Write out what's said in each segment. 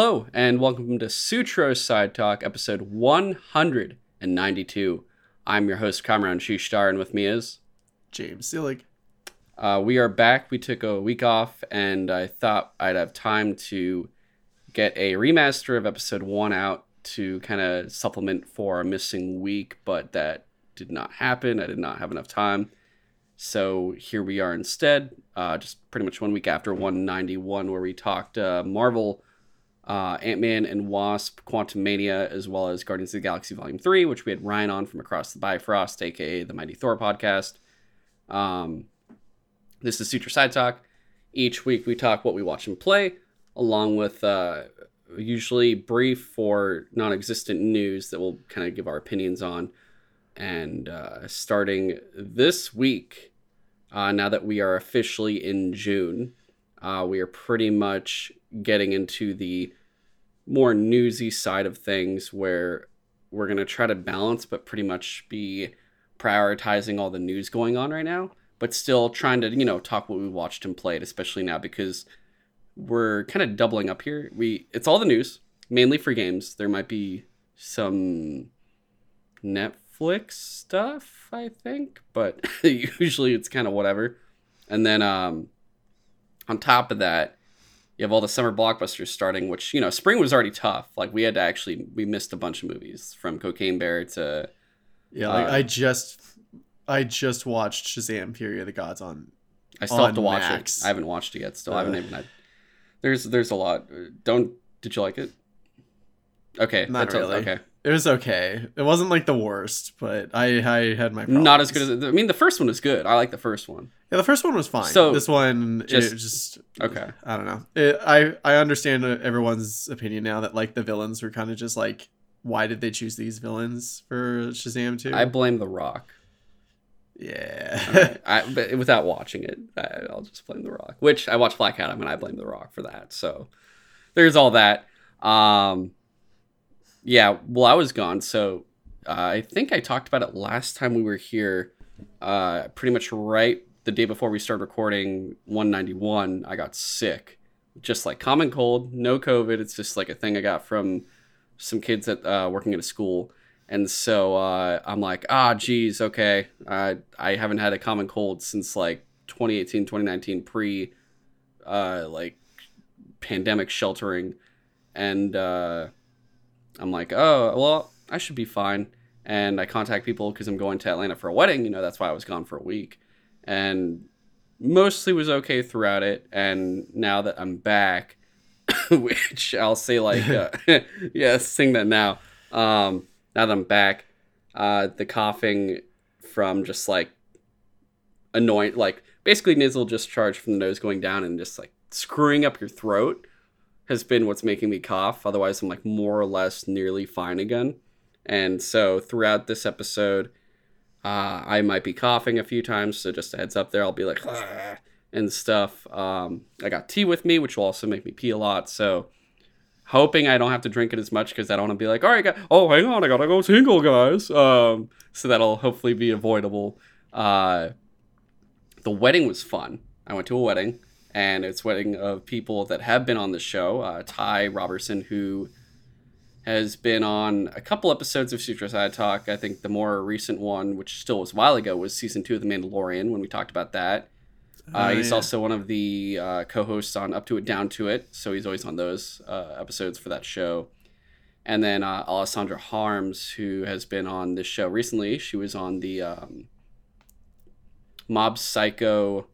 Hello, and welcome to Sutro Side Talk, episode 192. I'm your host, Kamron Shushtar, and with me is. James Sillig. Uh, we are back. We took a week off, and I thought I'd have time to get a remaster of episode one out to kind of supplement for a missing week, but that did not happen. I did not have enough time. So here we are instead, uh, just pretty much one week after 191, where we talked uh, Marvel, uh, Ant Man and Wasp, Quantumania, as well as Guardians of the Galaxy Volume 3, which we had Ryan on from Across the Bifrost, aka the Mighty Thor podcast. Um, this is Sutro Side Talk. Each week we talk what we watch and play, along with uh, usually brief or non existent news that we'll kind of give our opinions on. And uh, starting this week, uh, now that we are officially in June, uh, we are pretty much getting into the more newsy side of things where we're going to try to balance, but pretty much be prioritizing all the news going on right now, but still trying to, you know, talk what we watched and played, especially now because we're kind of doubling up here. We it's all the news, mainly for games. There might be some Netflix stuff, I think, but usually it's kind of whatever. And then um on top of that, you have all the summer blockbusters starting, which, you know, spring was already tough. Like we had to actually we missed a bunch of movies from Cocaine Bear to Yeah, like Uh, I just I just watched Shazam Fury of the Gods on I still have to watch Max. it. I haven't watched it yet. Still, I haven't Uh. even. I, there's there's a lot. Don't did you like it? Okay, Not that's really. okay. It was okay. It wasn't like the worst, but I I had my problems. Not as good as I mean. The first one was good. I like the first one. Yeah, the first one was fine. So, this one just- just just Okay. I don't know. It, I I understand everyone's opinion now that like the villains were kind of just like why did they choose these villains for Shazam 2? I blame The Rock. yeah. I, but without watching it, I, I'll just blame The Rock. Which I watched Black Adam and I blame The Rock for that. So there's all that. Um, yeah. Well, I was gone, so uh, I think I talked about it last time we were here. Uh, pretty much right the day before we started recording 191, I got sick, just like common cold, no COVID. It's just like a thing I got from some kids at uh, working at a school. And so uh, I'm like, ah, geez, okay. I I haven't had a common cold since like 2018, 2019, pre uh, like pandemic sheltering. And uh, I'm like, oh, well, I should be fine. And I contact people because I'm going to Atlanta for a wedding. You know, that's why I was gone for a week. And mostly was okay throughout it. And now that I'm back, which I'll say like, uh, yeah, sing that now. Um, now that I'm back, uh, the coughing from just like annoying, like basically nasal discharge from the nose going down and just like screwing up your throat has been what's making me cough. Otherwise, I'm like more or less nearly fine again. And so throughout this episode, uh, I might be coughing a few times. So just a heads up there, I'll be like, and stuff. Um, I got tea with me, which will also make me pee a lot. So hoping I don't have to drink it as much because I don't want to be like, all right, oh, hang on, I gotta go single, guys. Um, so that'll hopefully be avoidable. Uh, the wedding was fun. I went to a wedding, and it's wedding of people that have been on the show. Uh, Ty Robertson, who has been on a couple episodes of Sutro Side Talk. I think the more recent one, which still was a while ago, was season two of The Mandalorian when we talked about that. Uh, Oh, he's yeah. also one of the uh, co-hosts on Up to It, Down to It, so he's always on those uh, episodes for that show. And then uh, Alessandra Harms, who has been on this show recently. She was on the um, Mob Psycho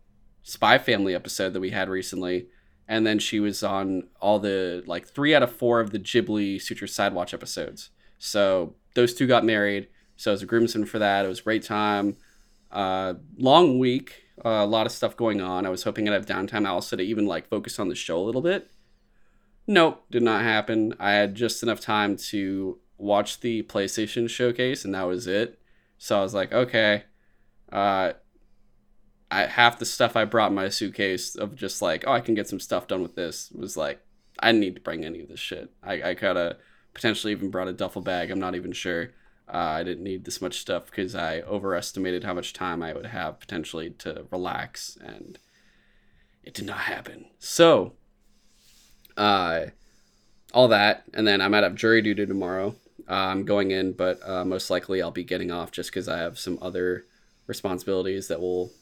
Spy Family episode that we had recently, and then she was on all the like three out of four of the Ghibli Sutro Sidewatch episodes. So those two got married. So I was a groomsman for that. It was a great time. Uh, long week, uh, a lot of stuff going on. I was hoping I'd have downtime also to even like focus on the show a little bit. Nope, did not happen. I had just enough time to watch the PlayStation showcase, and that was it. So I was like, okay, uh, I half the stuff I brought in my suitcase of just like, oh, I can get some stuff done with this was like, I didn't need to bring any of this shit. I, I could have potentially even brought a duffel bag. I'm not even sure. Uh, I didn't need this much stuff because I overestimated how much time I would have potentially to relax, and it did not happen. So, uh, all that, and then I might have jury duty tomorrow. Uh, I'm going in, but uh, most likely I'll be getting off just because I have some other responsibilities that will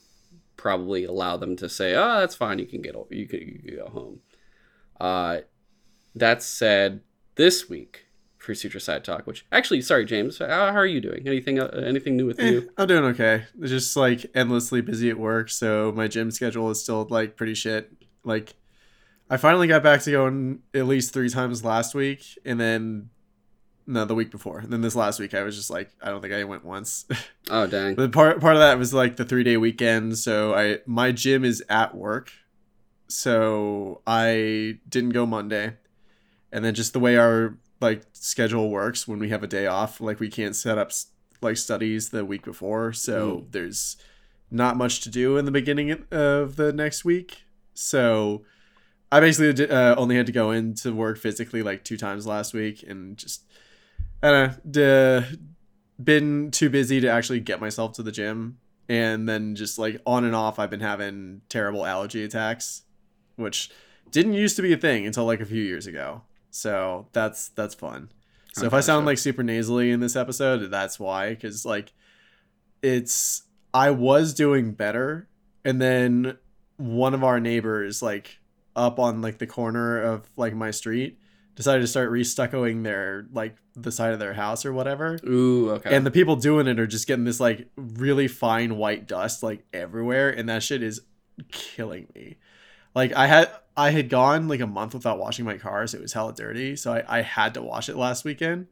probably allow them to say, "Oh, that's fine. You can get you can, you can go home." Uh, that said, this week for Sutro Side Talk, which actually, sorry, James, how, how are you doing? Anything uh, anything new with Eh, you? I'm doing okay. Just like endlessly busy at work, so my gym schedule is still like pretty shit. Like, I finally got back to going at least three times last week, and then no, the week before. And then this last week, I was just like, I don't think I went once. Oh dang. but part part of that was like the three day weekend, so I my gym is at work, so I didn't go Monday, and then just the way our like schedule works when we have a day off, like we can't set up like studies the week before, so there's not much to do in the beginning of the next week. So I basically uh, only had to go into work physically like two times last week, and just I don't know, d- been too busy to actually get myself to the gym, and then just like on and off, I've been having terrible allergy attacks, which didn't used to be a thing until like a few years ago. So that's that's fun. So Oh, if I sound gotcha. like super nasally in this episode, that's why. Because like, it's I was doing better, and then one of our neighbors, like up on like the corner of like my street, decided to start restuccoing their like the side of their house or whatever. Ooh, okay. And the people doing it are just getting this like really fine white dust like everywhere, and that shit is killing me. Like I had I had gone like a month without washing my car, so it was hella dirty. So I, I had to wash it last weekend.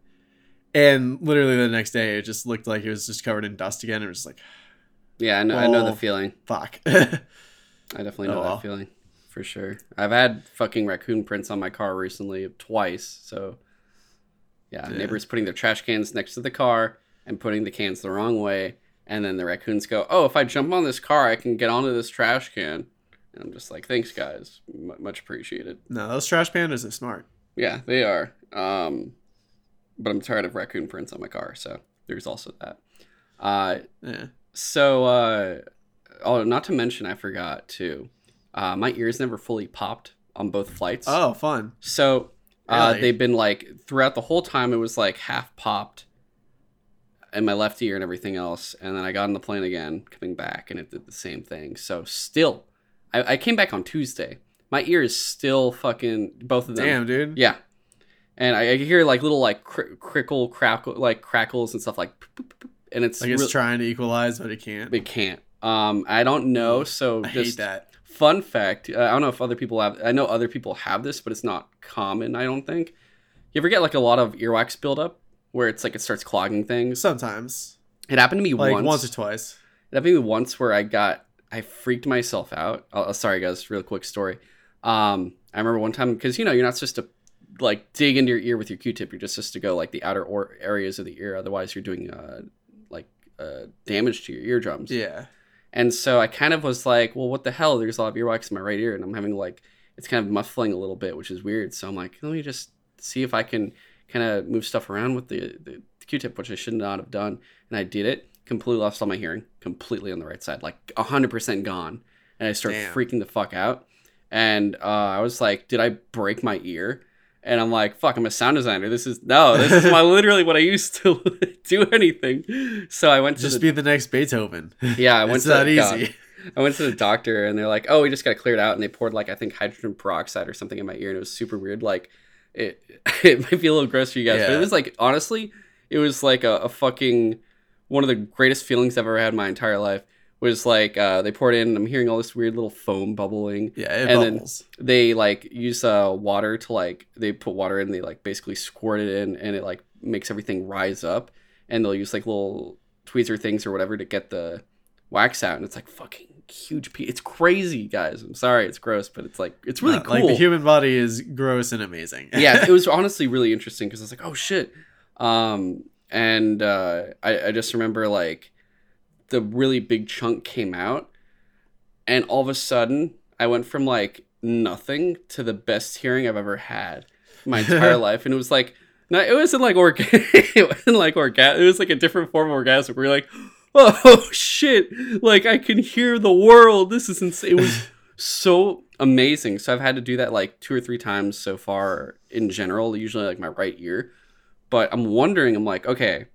And literally the next day it just looked like it was just covered in dust again. It was just like, yeah, I know, I know the Oh. feeling. fuck. I definitely know Oh, well. that feeling for sure. I've had fucking raccoon prints on my car recently twice. So yeah, Yeah. neighbors putting their trash cans next to the car and putting the cans the wrong way, and then the raccoons go, "Oh, if I jump on this car, I can get onto this trash can." And I'm just like, "Thanks, guys, M- much appreciated." no, those trash pandas are smart. Yeah, they are. Um, but I'm tired of raccoon prints on my car, so there's also that. Uh, Yeah. so, uh, oh, not to mention, I forgot too. Uh, my ears never fully popped on both flights. Oh, fun. So, uh, Really? they've been like throughout the whole time. It was like half popped in my left ear and everything else. And then I got on the plane again, coming back, and it did the same thing. So, still, I, I came back on Tuesday. My ear is still fucking both of them. Damn, dude. Yeah. And I, I hear like little like cr- crickle, crackle, like crackles and stuff like, poop, poop, and it's Like it's real- trying to equalize, but it can't. it can't. Um, I don't know. So I just hate that. Fun fact. Uh, I don't know if other people have. I know other people have this, but it's not common. I don't think. You ever get like a lot of earwax buildup where it's like it starts clogging things? Sometimes. It happened to me Like once. once or twice. It happened to me once where I got I freaked myself out. Oh, sorry guys, real quick story. Um, I remember one time because you know you're not supposed to like dig into your ear with your Q-tip. You're just supposed to go like the outer or- areas of the ear. Otherwise, you're doing uh like uh damage to your eardrums. Yeah. And so I kind of was like, well, what the hell? There's a lot of earwax in my right ear, and I'm having like it's kind of muffling a little bit, which is weird. So I'm like, let me just see if I can kind of move stuff around with the, the Q-tip, which I should not have done. And I did it. Completely lost all my hearing, completely on the right side, like hundred percent gone. And I started Damn. freaking the fuck out. And uh, I was like, did I break my ear? And I'm like, fuck, I'm a sound designer. This is no, this is my literally what I used to do anything. So I went to Just the, be the next Beethoven. yeah, I went it's to that the, God. easy. I went to the doctor and they're like, "Oh, we just got cleared out." And they poured like I think hydrogen peroxide or something in my ear, and it was super weird. Like it, it might be a little gross for you guys, but it was like honestly, it was like a, a fucking one of the greatest feelings I've ever had in my entire life. Was like uh, they poured in, and I'm hearing all this weird little foam bubbling. Yeah, it And then- They like use uh, water to like they put water in, they like basically squirt it in, and it like makes everything rise up. And they'll use like little tweezer things or whatever to get the wax out, and it's like fucking huge. Pe- it's crazy, guys. I'm sorry, it's gross, but it's like it's really cool. Like the human body is gross and amazing. yeah, it was honestly really interesting because I was like, oh shit. Um, and uh, I, I just remember like the really big chunk came out, and all of a sudden I went from like nothing to the best hearing I've ever had my entire life, and it was like. No, it wasn't like orga. it wasn't like orga. It was like a different form of orgasm. Where you're like, oh shit! Like I can hear the world. This is insane. It was so amazing. So I've had to do that like two or three times so far in general, usually like my right ear. But I'm wondering, I'm like, okay,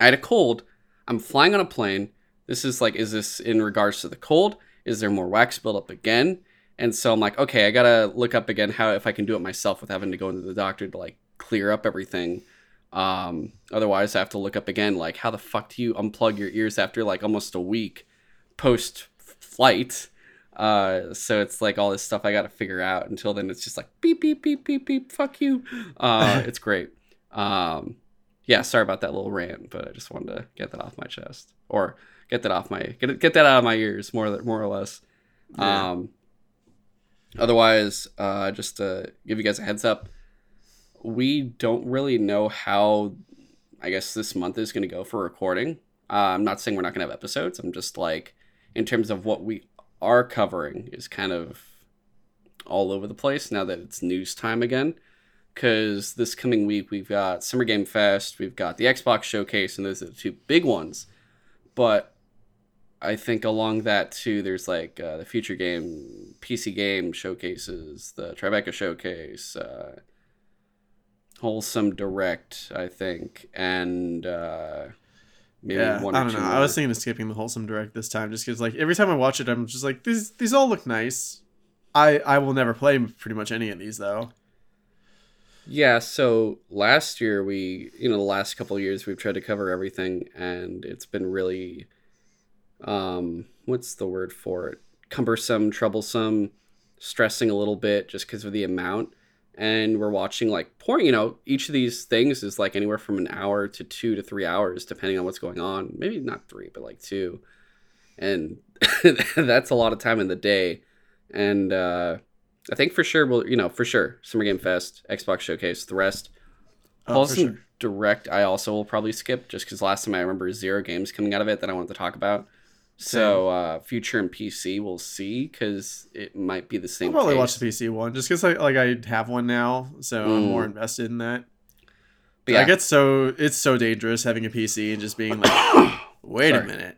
I had a cold. I'm flying on a plane. This is like, is this in regards to the cold? Is there more wax buildup again? And so I'm like, okay, I gotta look up again how if I can do it myself with having to go into the doctor to like clear up everything. Um, otherwise, I have to look up again, like, how the fuck do you unplug your ears after like almost a week post flight? Uh, so it's like all this stuff I got to figure out. Until then, it's just like beep beep beep beep beep. Fuck you. Uh, it's great. Um, yeah, sorry about that little rant, but I just wanted to get that off my chest or get that off my get get that out of my ears more more or less. Yeah. Um, otherwise, uh, just to give you guys a heads up, we don't really know how I guess this month is going to go for recording. Uh, I'm not saying we're not going to have episodes. I'm just like in terms of what we are covering is kind of all over the place now that it's news time again. Because this coming week we've got Summer Game Fest, we've got the Xbox Showcase, and those are the two big ones. But I think along that too, there's like uh, the future game, PC game showcases, the Tribeca Showcase, uh, Wholesome Direct, I think, and uh, maybe yeah, one I don't know. more. I was thinking of skipping the wholesome direct this time, just because like every time I watch it, I'm just like these these all look nice. I I will never play pretty much any of these though. Yeah, so last year we, you know, the last couple years we've tried to cover everything and it's been really um what's the word for it? cumbersome, troublesome, stressing a little bit just because of the amount. And we're watching like porn, you know, each of these things is like anywhere from an hour to 2 to 3 hours depending on what's going on. Maybe not 3, but like 2. And that's a lot of time in the day. And uh I think for sure we'll, you know, for sure, Summer Game Fest, Xbox Showcase, the rest. Oh, Wholesome sure. Direct, I also will probably skip just because last time I remember zero games coming out of it that I wanted to talk about. So uh, future and PC, we'll see because it might be the same. I'll probably case. watch the PC one just because like, like I have one now, so I'm Mm. more invested in that. But I yeah, get so it's so dangerous having a PC and just being like, wait Sorry. a minute,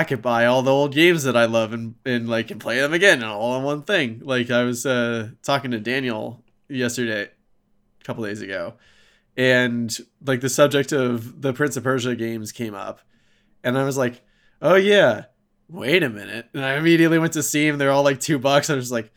I could buy all the old games that I love and and like and play them again and all in one thing. Like I was uh, talking to Daniel yesterday, a couple days ago, and like the subject of the Prince of Persia games came up, and I was like, oh yeah, wait a minute, and I immediately went to Steam. They're all like two bucks. I was like.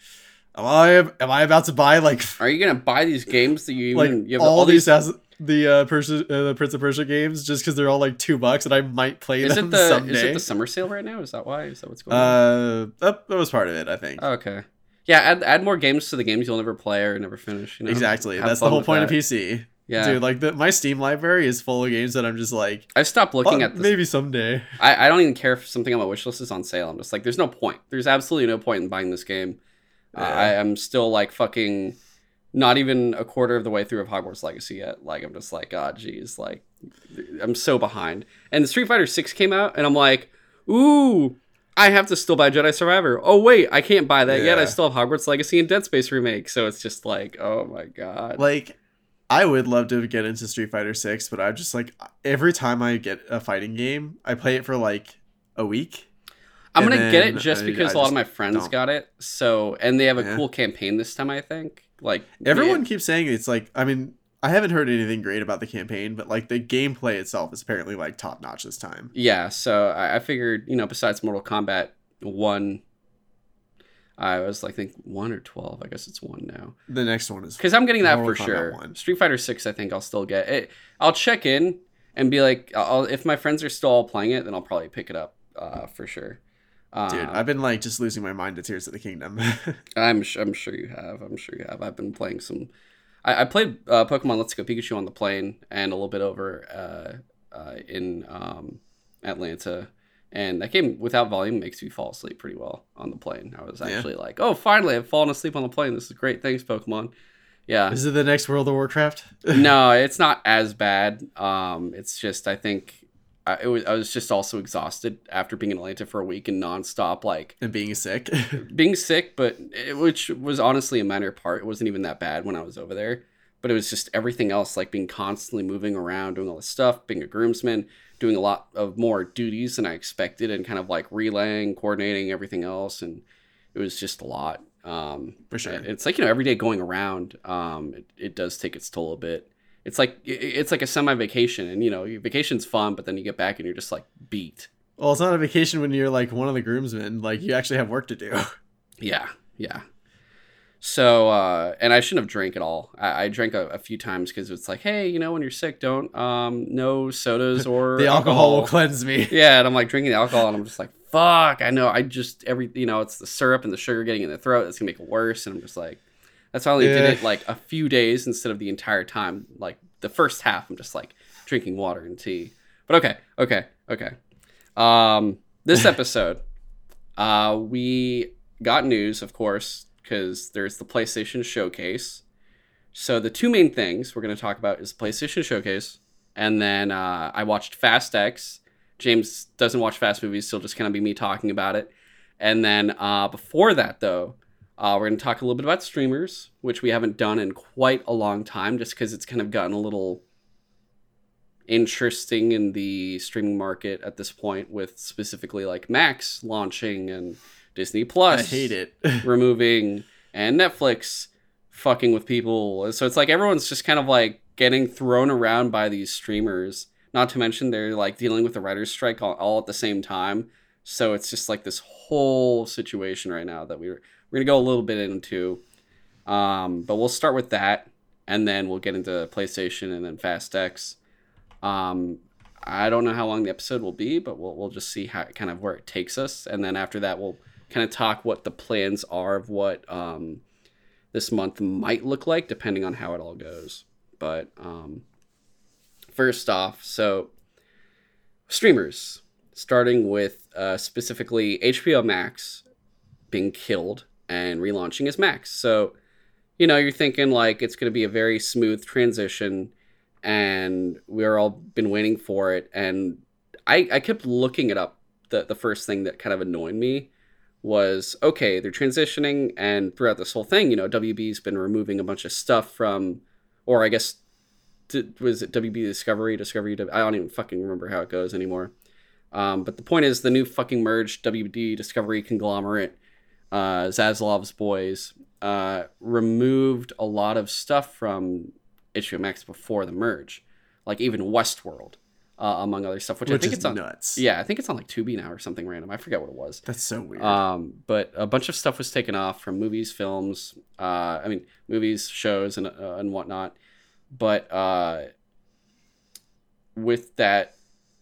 Am I am I about to buy like are you gonna buy these games that you like you have all, these as the uh, Persia, uh, the Prince of Persia games just because they're all like two bucks and I might play Is them it the someday. is it the summer sale right now? Is that why? Is that what's going on? uh, that, that was part of it, I think. okay. Yeah, add, add more games to the games you'll never play or never finish. You know? exactly, Have that's the whole point that. of PC, Yeah, dude. Like the, my Steam library is full of games that I'm just like, I stopped looking "Oh, at this. maybe someday. I, I don't even care if something on my wish list is on sale. I'm just like, there's no point. There's absolutely no point in buying this game. Uh, Yeah. I am still like fucking not even a quarter of the way through of Hogwarts Legacy yet. Like I'm just like, ah, geez, like I'm so behind. And Street Fighter Six came out, and I'm like, ooh, I have to still buy Jedi Survivor. Oh wait, I can't buy that yet. I still have Hogwarts Legacy and Dead Space remake. So it's just like, oh my god. Like, I would love to get into Street Fighter Six, but I'm just like every time I get a fighting game, I play it for like a week. I'm gonna get it just I- because I a lot of my friends don't. got it. So and they have a Yeah. cool campaign this time. I think. Like Everyone keeps saying it's like I mean I haven't heard anything great about the campaign, but like the gameplay itself is apparently like top notch this time. Yeah, so I, I figured, you know, besides Mortal Kombat one, I was like, think one or twelve. I guess it's one now The next one is because I'm getting that for Kombat sure. 1. Street Fighter six, I think I'll still get it. I'll check in and be like, I'll, if my friends are still all playing it, then I'll probably pick it up uh, for sure. Uh, dude. I've been like just losing my mind to Tears of the Kingdom. I'm sh- I'm sure you have. I'm sure you have. I've been playing some. I, I played uh, Pokemon Let's Go Pikachu on the plane and a little bit over uh, uh, in um, Atlanta, and that game without volume makes you fall asleep pretty well on the plane. I was Yeah. actually like, oh, finally, I've fallen asleep on the plane. This is great. Thanks, Pokemon. Yeah. is it the next World of Warcraft? no, it's not as bad. Um, it's just I think I, it was I was just also exhausted after being in Atlanta for a week and nonstop like and being sick. being sick, but it, which was honestly a minor part. It wasn't even that bad when I was over there, but it was just everything else, like being constantly moving around, doing all this stuff, being a groomsman, doing a lot of more duties than I expected, and kind of like relaying, coordinating everything else, and it was just a lot. Um, For sure. It's like you know every day going around. Um, it, it does take its toll a bit. It's like it's like a semi vacation, and you know your vacation's fun, but then you get back and you're just like beat. Well, it's not a vacation when you're like one of the groomsmen. Like you actually have work to do. Yeah, yeah. So, uh, and I shouldn't have drank at all. I, I drank a, a few times because it's like, hey, you know, when you're sick, don't um, no sodas or the alcohol will cleanse me. Yeah, and I'm like drinking the alcohol, and I'm just like, fuck. I know. I just every you know, it's the syrup and the sugar getting in the throat It's gonna make it worse, and I'm just like, that's why I only did it like a few days instead of the entire time. Like the first half, I'm just like drinking water and tea. But okay, okay, okay. Um, this episode, uh, we got news, of course, because there's the PlayStation Showcase. So the two main things we're going to talk about is the PlayStation Showcase, and then uh, I watched Fast X. James doesn't watch fast movies, so it'll just kind of be me talking about it. And then uh, before that, though, uh, we're going to talk a little bit about streamers, which we haven't done in quite a long time, just because it's kind of gotten a little interesting in the streaming market at this point, with specifically like Max launching and Disney Plus I hate it. removing and Netflix fucking with people. So it's like everyone's just kind of like getting thrown around by these streamers. Not to mention they're like dealing with the writer's strike all, all at the same time. So it's just like this whole situation right now that we we're, we're gonna go a little bit into. Um, but we'll start with that, and then we'll get into PlayStation and then Fast X. Um, I don't know how long the episode will be, but we'll we'll just see how kind of where it takes us, and then after that we'll kind of talk what the plans are of what um, this month might look like, depending on how it all goes. But um, first off, so streamers, starting with uh, specifically HBO Max being killed and relaunching as Max. So, you know, you're thinking like it's going to be a very smooth transition, and we're all been waiting for it. And I, I kept looking it up. The, the first thing that kind of annoyed me was okay, they're transitioning, and throughout this whole thing, you know, WB's been removing a bunch of stuff from, or I guess, was it WB Discovery, Discovery? I don't even fucking remember how it goes anymore. Um, but the point is, the new fucking merged WD Discovery conglomerate, uh, Zaslav's boys, uh, removed a lot of stuff from HBO Max before the merge, like even Westworld, uh, among other stuff, which, I think is it's on. nuts. Yeah, I think it's on like Tubi now or something random. I forget what it was. That's so weird. Um, but a bunch of stuff was taken off from movies, films. Uh, I mean, movies, shows, and uh, and whatnot. But uh, with that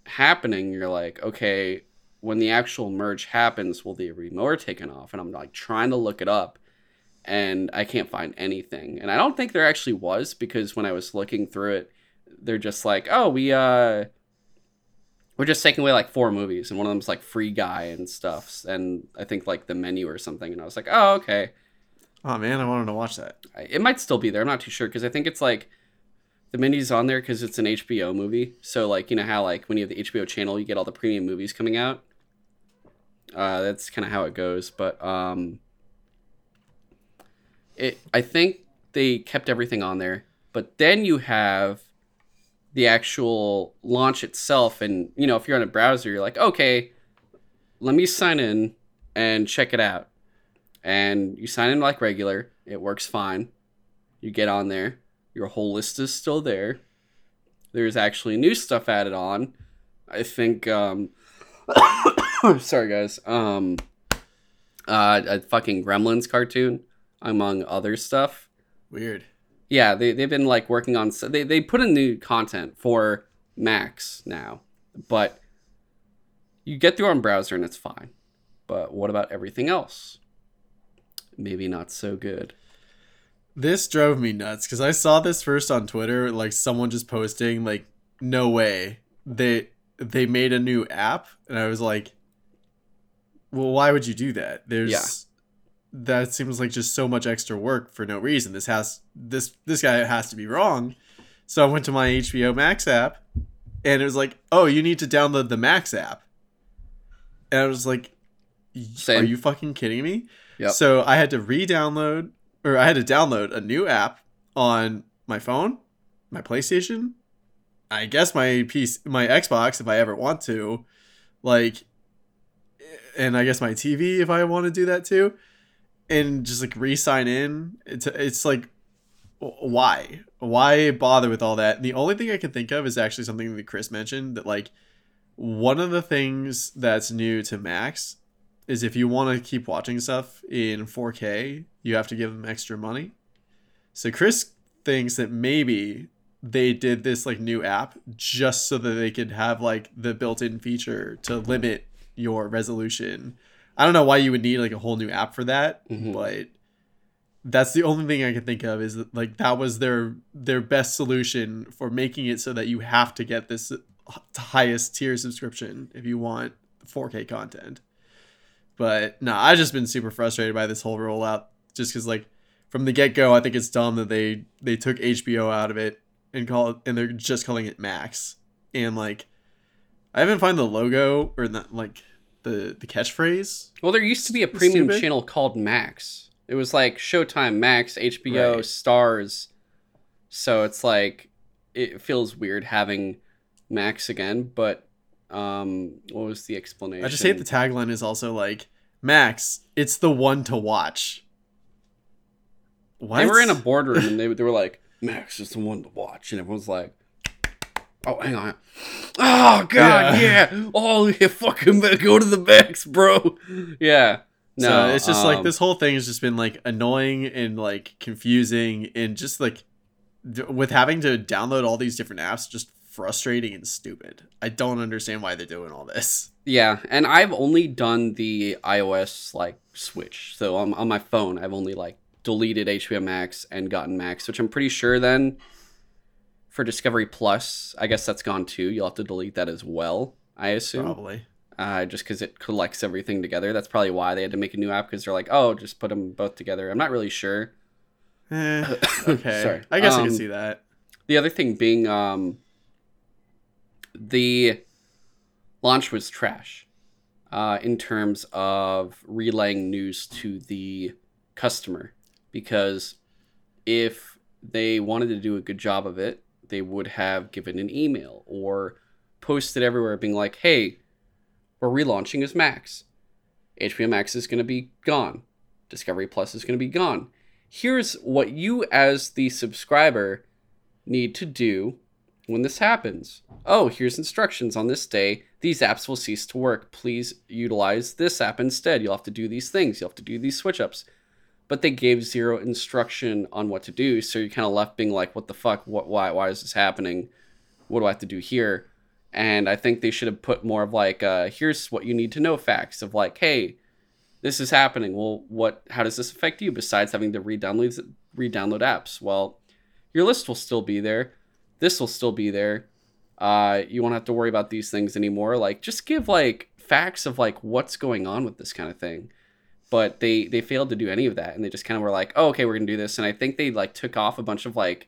happening, you're like, okay, when the actual merge happens, will the be more taken off? And I'm like trying to look it up, and I can't find anything. And I don't think there actually was because when I was looking through it, they're just like, oh, we uh we're just taking away like four movies and one of them's like free guy and stuff and i think like the menu or something and i was like oh okay oh man, I wanted to watch that. I- it might still be there i'm not too sure because i think it's like the menu's on there because it's an hbo movie so like you know how like when you have the hbo channel you get all the premium movies coming out uh, that's kind of how it goes but um it i think they kept everything on there but then you have the actual launch itself and you know if you're on a browser you're like okay let me sign in and check it out. And you sign in like regular it works fine. You get on there your whole list is still there. There's actually new stuff added on. I think um sorry guys um uh a fucking gremlins cartoon among other stuff Weird. yeah, they they've been like working on so they they put in new content for Max now, but you get through on browser and it's fine. But what about everything else? Maybe not so good. This drove me nuts because I saw this first on Twitter, like someone just posting, like, no way they they made a new app, and I was like, well, why would you do that? There's Yeah. that seems like just so much extra work for no reason. This has this this guy has to be wrong. So I went to my HBO Max app, and it was like, oh, you need to download the Max app, and I was like, Same. are you fucking kidding me? Yep. So I had to re-download or I had to download a new app on my phone, my PlayStation, I guess my PC, my Xbox if I ever want to, like, and I guess my TV if I want to do that too. and just like re-sign in. It's it's like why why bother with all that? And the only thing I can think of is actually something that Chris mentioned that like one of the things that's new to Max is if you want to keep watching stuff in 4K, you have to give them extra money. So Chris thinks that maybe they did this like new app just so that they could have like the built-in feature to limit your resolution. I don't know why you would need like a whole new app for that, Mhm. but that's the only thing I can think of is that, like that was their their best solution for making it so that you have to get this highest tier subscription if you want 4K content. But no, I've just been super frustrated by this whole rollout just because like from the get go, I think it's dumb that they they took HBO out of it and call it, and they're just calling it Max. And like, I haven't found the logo or not like the the catchphrase. Well, there used to be a premium Stupid. channel called Max. It was like Showtime, Max, HBO, Right. Stars. So it's like it feels weird having Max again, but um what was the explanation? I just hate the tagline is also like Max. It's the one to watch. What? They were in a boardroom and they, they were like, Max is the one to watch. And everyone's like, oh, hang on. Oh, God, Yeah. yeah. Oh, yeah, fucking go to the Max, bro. Yeah. No, so it's just like um, this whole thing has just been like annoying and like confusing and just like d- with having to download all these different apps just frustrating and stupid. I don't understand why they're doing all this. Yeah, and I've only done the iOS like switch. So on, on my phone, I've only like deleted HBO Max and gotten Max, which I'm pretty sure then for Discovery Plus, I guess that's gone too. You'll have to delete that as well, I assume. Probably. uh, just because it collects everything together. That's probably why they had to make a new app because they're like, oh, just put them both together. I'm not really sure. Eh, okay. Sorry. I guess I Um, can see that. The other thing being, um, the launch was trash uh, in terms of relaying news to the customer because if they wanted to do a good job of it, they would have given an email or posted everywhere being like, hey, we're relaunching as Max. HBO Max is going to be gone. Discovery Plus is going to be gone. Here's what you, as the subscriber, need to do when this happens. Oh, here's instructions on this day. These apps will cease to work. Please utilize this app instead. You'll have to do these things. You'll have to do these switch ups. But they gave zero instruction on what to do, so you're kind of left being like, "What the fuck? What? Why? Why is this happening? What do I have to do here?" And I think they should have put more of like, uh, "Here's what you need to know." Facts of like, "Hey, this is happening. Well, what? How does this affect you? Besides having to re-download re-download apps, well, your list will still be there. This will still be there. Uh, you won't have to worry about these things anymore. Like, just give like facts of like what's going on with this kind of thing. But they they failed to do any of that, and they just kind of were like, oh, okay, we're gonna do this. And I think they like took off a bunch of like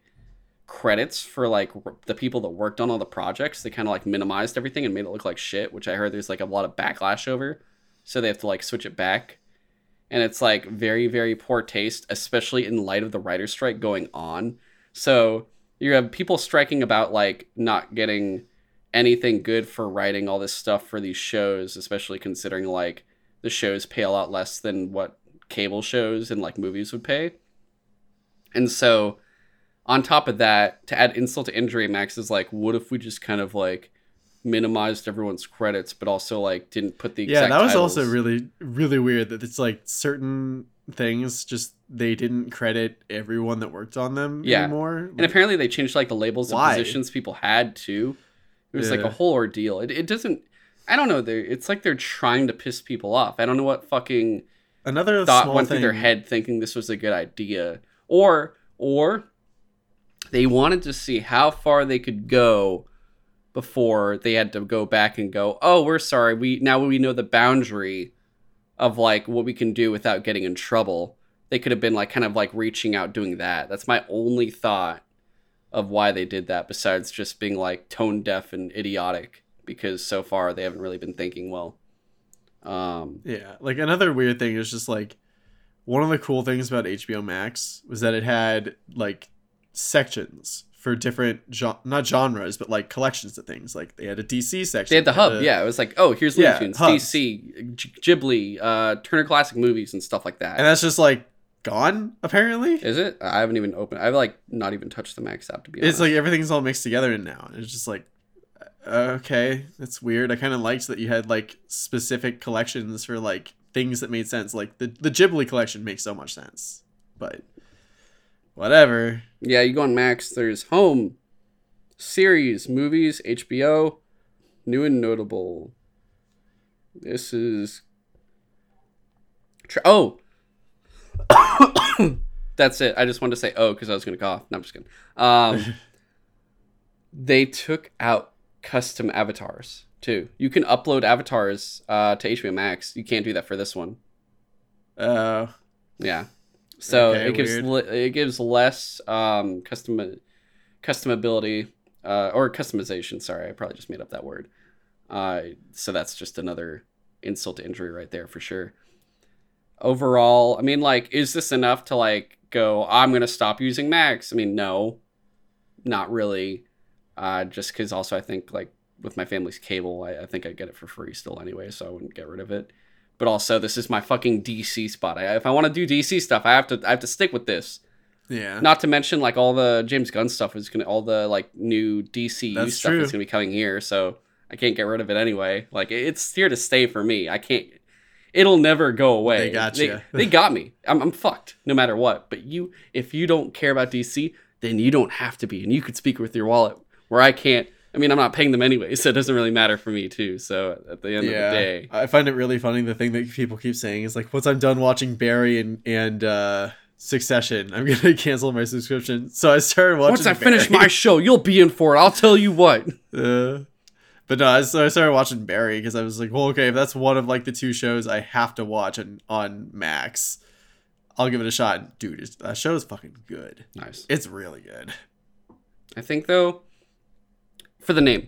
credits for like the people that worked on all the projects. They kind of like minimized everything and made it look like shit, which I heard there's like a lot of backlash over. So they have to like switch it back and it's like very very poor taste especially in light of the writer strike going on so you have people striking about like not getting anything good for writing all this stuff for these shows especially considering like the shows pay a lot less than what cable shows and like movies would pay and so on top of that to add insult to injury max is like what if we just kind of like minimized everyone's credits but also like didn't put the Yeah, that was titles. also really really weird that it's like certain things just they didn't credit everyone that worked on them Yeah. anymore. And apparently they changed like the labels of Why? positions people had too. It was like a whole ordeal. It, it doesn't. I don't know. They it's like they're trying to piss people off. I don't know what fucking Another thought went thing, through their head thinking this was a good idea, or or they wanted to see how far they could go before they had to go back and go. Oh, we're sorry. We now we know the boundary of like what we can do without getting in trouble. They could have been like kind of like reaching out doing that. That's my only thought of why they did that besides just being like tone deaf and idiotic because so far they haven't really been thinking well. Um Yeah, like another weird thing is just like one of the cool things about HBO Max was that it had like sections for different gen- not genres, but like collections of things. Like they had a DC section. They had the they hub, a- yeah. It was like, oh, here's Looney Yeah, Tunes, hubs. DC, Ghibli, uh, Turner Classic Movies, and stuff like that. and that's just like gone. Apparently, Is it? I haven't even opened. I've like not even touched the Max app to be honest. it's like everything's all mixed together now. And it's just like, okay, that's weird. I kind of liked that you had like specific collections for like things that made sense. Like the the Ghibli collection makes so much sense, but whatever. yeah, you go on Max. There's home, series, movies, HBO, new and notable. This is. Tra- oh. That's it. I just wanted to say oh because I was gonna cough. No, I'm just kidding. Um, they took out custom avatars too. You can upload avatars uh, to HBO Max. You can't do that for this one. Uh, Yeah. So Okay, it gives li- it gives less um, custom customability uh, or customization. Sorry, I probably just made up that word. Uh, so that's just another insult to injury right there for sure. Overall, I mean, like, is this enough to like go? I'm gonna stop using Max. I mean, no, not really. Uh, just because also I think like with my family's cable, I, I think I get it for free still anyway, so I wouldn't get rid of it but also this is my fucking DC spot. I, if I want to do DC stuff, I have to I have to stick with this. yeah. Not to mention like all the James Gunn stuff is gonna all the like new DCU That's stuff true. is gonna be coming here, so I can't get rid of it anyway. Like it's here to stay for me. I can't. It'll never go away. They got They, ya. they got me. I'm, I'm fucked no matter what. But you, if you don't care about DC, then you don't have to be, and you could speak with your wallet. Where I can't. I mean, I'm not paying them anyway, so it doesn't really matter for me too. So at the end of the day, I find it really funny. The thing that people keep saying is like, once I'm done watching Barry and and uh, Succession, I'm gonna cancel my subscription. So I started watching. once I finish my show, you'll be in for it. I'll tell you what. Uh, but no, I- so I started watching Barry because I was like, well, okay, if that's one of like the two shows I have to watch on on Max, I'll give it a shot. Dude, it's, that show is fucking good. Nice. It's really good. I think though, for the name,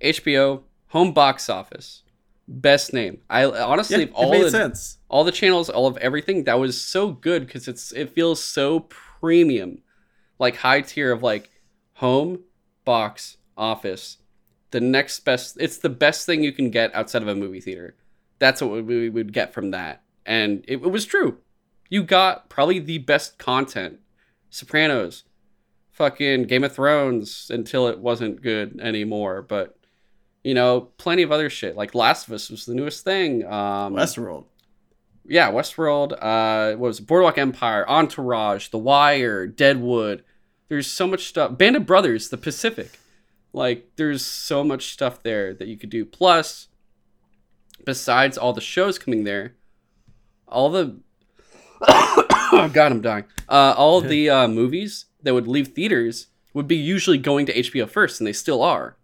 HBO home box office, best name. I honestly Yeah, all the sense. all the channels, all of everything that was so good because it's it feels so premium, like high tier of like home box office. The next best, it's the best thing you can get outside of a movie theater. That's what we would get from that, and it, it was true. You got probably the best content. Sopranos, fucking Game of Thrones until it wasn't good anymore, but you know, plenty of other shit. Like Last of Us was the newest thing. Um, Westworld. yeah, Westworld, uh, what was it? Boardwalk Empire, Entourage, The Wire, Deadwood. There's so much stuff. Band of Brothers, The Pacific. Like, there's so much stuff there that you could do. Plus, besides all the shows coming there, all the oh god, I'm dying. Uh, all the uh, movies that would leave theaters would be usually going to HBO first, and they still are.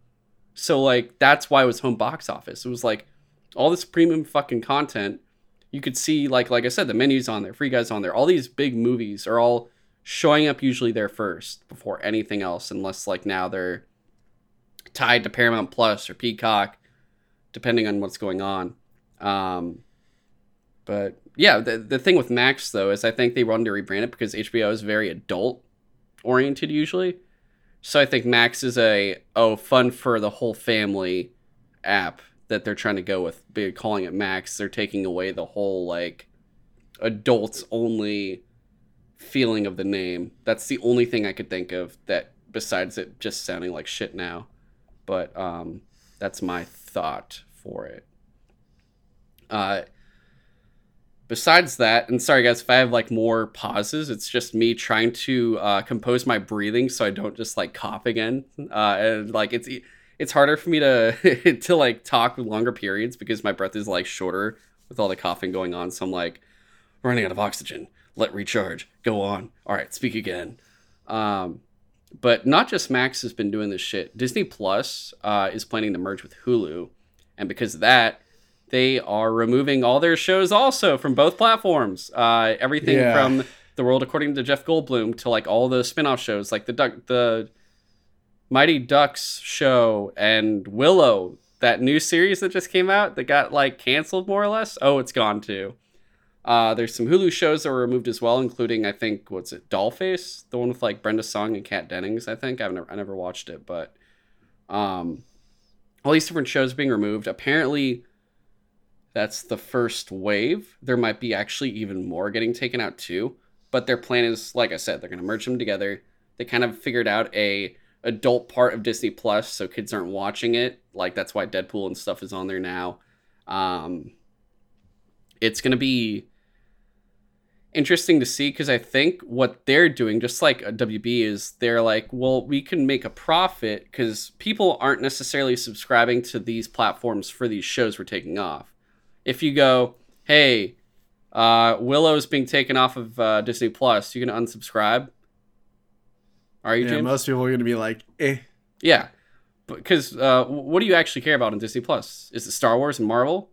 So like that's why it was home box office. It was like all this premium fucking content. You could see like like I said, the menus on there, free guys on there. All these big movies are all showing up usually there first before anything else, unless like now they're tied to Paramount Plus or Peacock, depending on what's going on. Um, but yeah, the the thing with Max though is I think they wanted to rebrand it because HBO is very adult oriented usually. So I think Max is a oh fun for the whole family app that they're trying to go with. By calling it Max, they're taking away the whole like adults only feeling of the name. That's the only thing I could think of that besides it just sounding like shit now. But um that's my thought for it. Uh besides that, and sorry guys if I have like more pauses, it's just me trying to uh, compose my breathing so I don't just like cough again. Uh, and like it's it's harder for me to to like talk with longer periods because my breath is like shorter with all the coughing going on. So I'm like running out of oxygen. Let recharge. Go on. All right, speak again. Um, but not just Max has been doing this shit. Disney Plus uh, is planning to merge with Hulu, and because of that, they are removing all their shows also from both platforms. Uh, everything Yeah. from The World According to Jeff Goldblum to like all the spin-off shows, like the Duck, the Mighty Ducks show and Willow, that new series that just came out that got like canceled more or less. Oh, it's gone too. Uh, there's some Hulu shows that were removed as well, including I think what's it, Dollface, the one with like Brenda Song and Kat Dennings. I think I've never I never watched it, but um, all these different shows being removed. Apparently, that's the first wave. There might be actually even more getting taken out too. But their plan is, like I said, they're gonna merge them together. They kind of figured out a adult part of Disney Plus, so kids aren't watching it. Like that's why Deadpool and stuff is on there now. Um, it's gonna be interesting to see because I think what they're doing, just like WB, is they're like, well, we can make a profit because people aren't necessarily subscribing to these platforms for these shows we're taking off. If you go, hey, uh, Willow's being taken off of uh, Disney Plus, you gonna unsubscribe? Are you? Yeah, James? most people are gonna be like, eh. Yeah, because uh, what do you actually care about on Disney Plus? Is it Star Wars and Marvel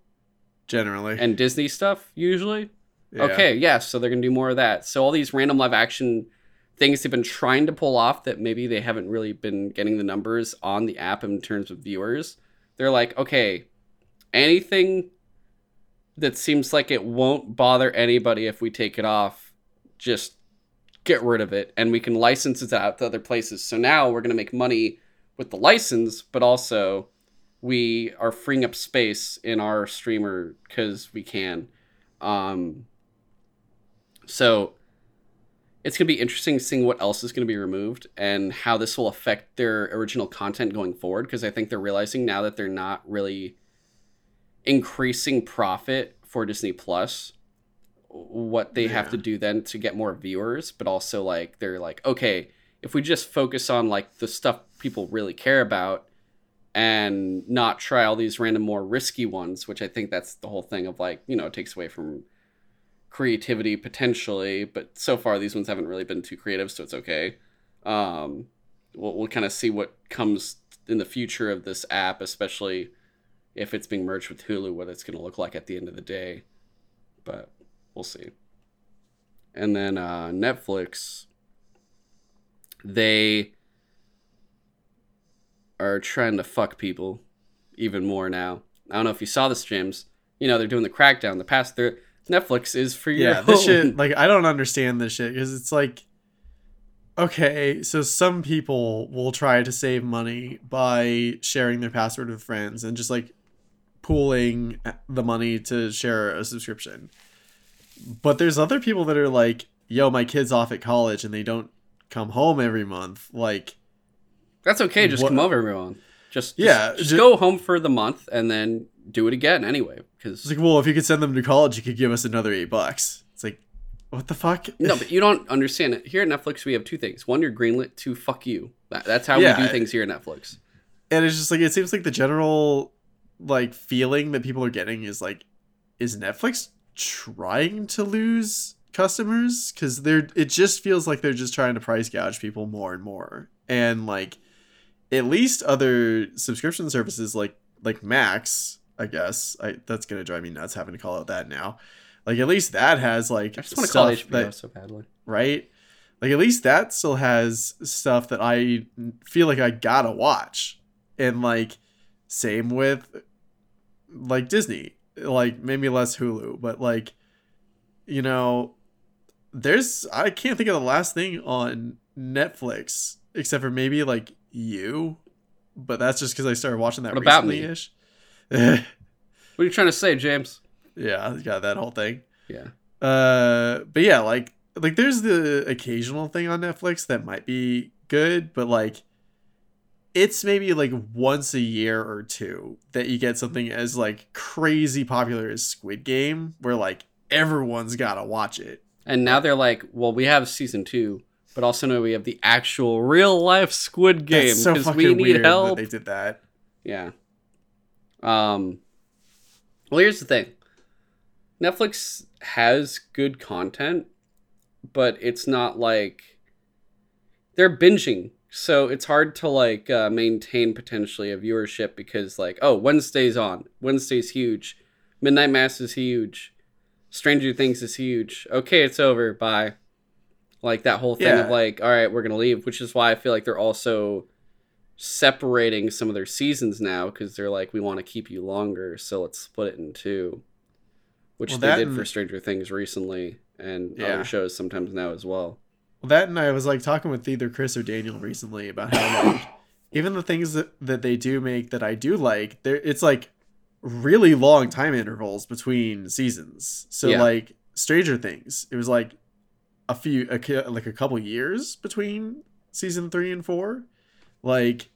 Generally. and Disney stuff usually? Yeah. Okay, yes, so they're gonna do more of that. So all these random live action things they've been trying to pull off that maybe they haven't really been getting the numbers on the app in terms of viewers. They're like, okay, anything that seems like it won't bother anybody if we take it off, just get rid of it and we can license it out to other places. So now we're gonna make money with the license, but also we are freeing up space in our streamer because we can. Um, so it's going to be interesting seeing what else is going to be removed and how this will affect their original content going forward because I think they're realizing now that they're not really increasing profit for Disney Plus what they have to do then to get more viewers but also like they're like okay if we just focus on like the stuff people really care about and not try all these random more risky ones which i think that's the whole thing of like you know it takes away from creativity potentially but so far these ones haven't really been too creative so it's okay. Um we'll, we'll kind of see what comes in the future of this app especially if it's being merged with hulu what it's going to look like at the end of the day but we'll see and then uh netflix they are trying to fuck people even more now. I don't know if you saw this, James. You know they're doing the crackdown. The past their Netflix is for your Yeah, this shit, like, I don't understand this shit because it's like, okay, so some people will try to save money by sharing their password with friends and just like pooling the money to share a subscription. But there's other people that are like, yo, my kid's off at college and they don't come home every month. Like, That's okay. Just What- come over, everyone. Just just- Yeah, just, ju- go home for the month and then do it again anyway. Because it's like, well, if you could send them to college, you could give us another eight bucks. It's like, what the fuck? no, but you don't understand it. Here at Netflix, we have two things: one, you're greenlit; two, fuck you. That, that's how Yeah. we do things here at Netflix. and it's just like it seems like the general like feeling that people are getting is like is netflix trying to lose customers because they're it just feels like they're just trying to price gouge people more and more and like at least other subscription services like like max i guess i that's gonna drive me nuts having to call out that now like at least that has like I just want to call HBO that- so badly. right? Like at least that still has stuff that I feel like I gotta watch, and like same with like Disney, like maybe less Hulu, but like you know, there's I can't think of the last thing on Netflix except for maybe like you, but that's just because I started watching that What about me? recently-ish. What are you trying to say, James? yeah, got that whole thing. Yeah. Uh, but yeah, like like there's the occasional thing on Netflix that might be good, but like it's maybe like once a year or two that you get something as like crazy popular as Squid Game, where like everyone's gotta watch it. And now they're like, well, we have season two, but also know we have the actual real life Squid Game That's so because we need help. that they did that. Yeah. Um. Well, here's the thing. Netflix has good content, but it's not like they're binging, so it's hard to like uh, maintain potentially a viewership because like oh Wednesday's on, Wednesday's huge, Midnight Mass is huge, Stranger Things is huge. Okay, it's over. Bye. Like that whole thing of like, all right, we're gonna leave, which is why I feel like they're also separating some of their seasons now because they're like, we want to keep you longer, so let's split it in two. which Well, they did and- for Stranger Things recently, and Yeah. other shows sometimes now as well. Well, that and I was like talking with either Chris or Daniel recently about how like even the things that, that they do make that I do like, there it's like really long time intervals between seasons. So Yeah. like Stranger Things, it was like a few a, like a couple years between season 3 and 4. Like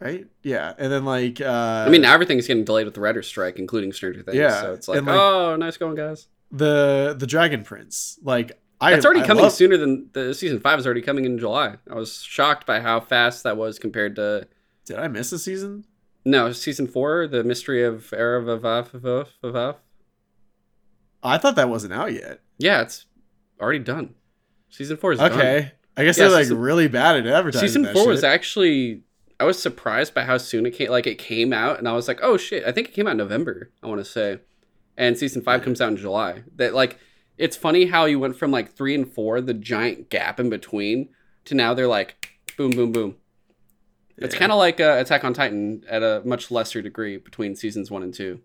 right? Yeah. And then like uh I mean, everything's getting delayed with the writer's strike, including Stranger Things. Yeah, so it's like, and, like- oh, nice going, guys. the the Dragon Prince. Like I That's already I coming love- sooner than the season five is already coming in July. I was shocked by how fast that was compared to Did I miss a season? no season four, the mystery of Era of Avav Avav Avav. I thought that wasn't out yet. Yeah, it's already done. Season four is done. Okay. I guess Yeah, they're like really bad at advertising. Season four was actually I was surprised by how soon it came. Like it came out, and I was like, oh shit! I think it came out in November. I want to say, and season five comes out in July. That like it's funny how you went from like three and four, the giant gap in between, to now they're like boom, boom, boom. Yeah. It's kind of like uh, Attack on Titan at a much lesser degree between seasons one and two.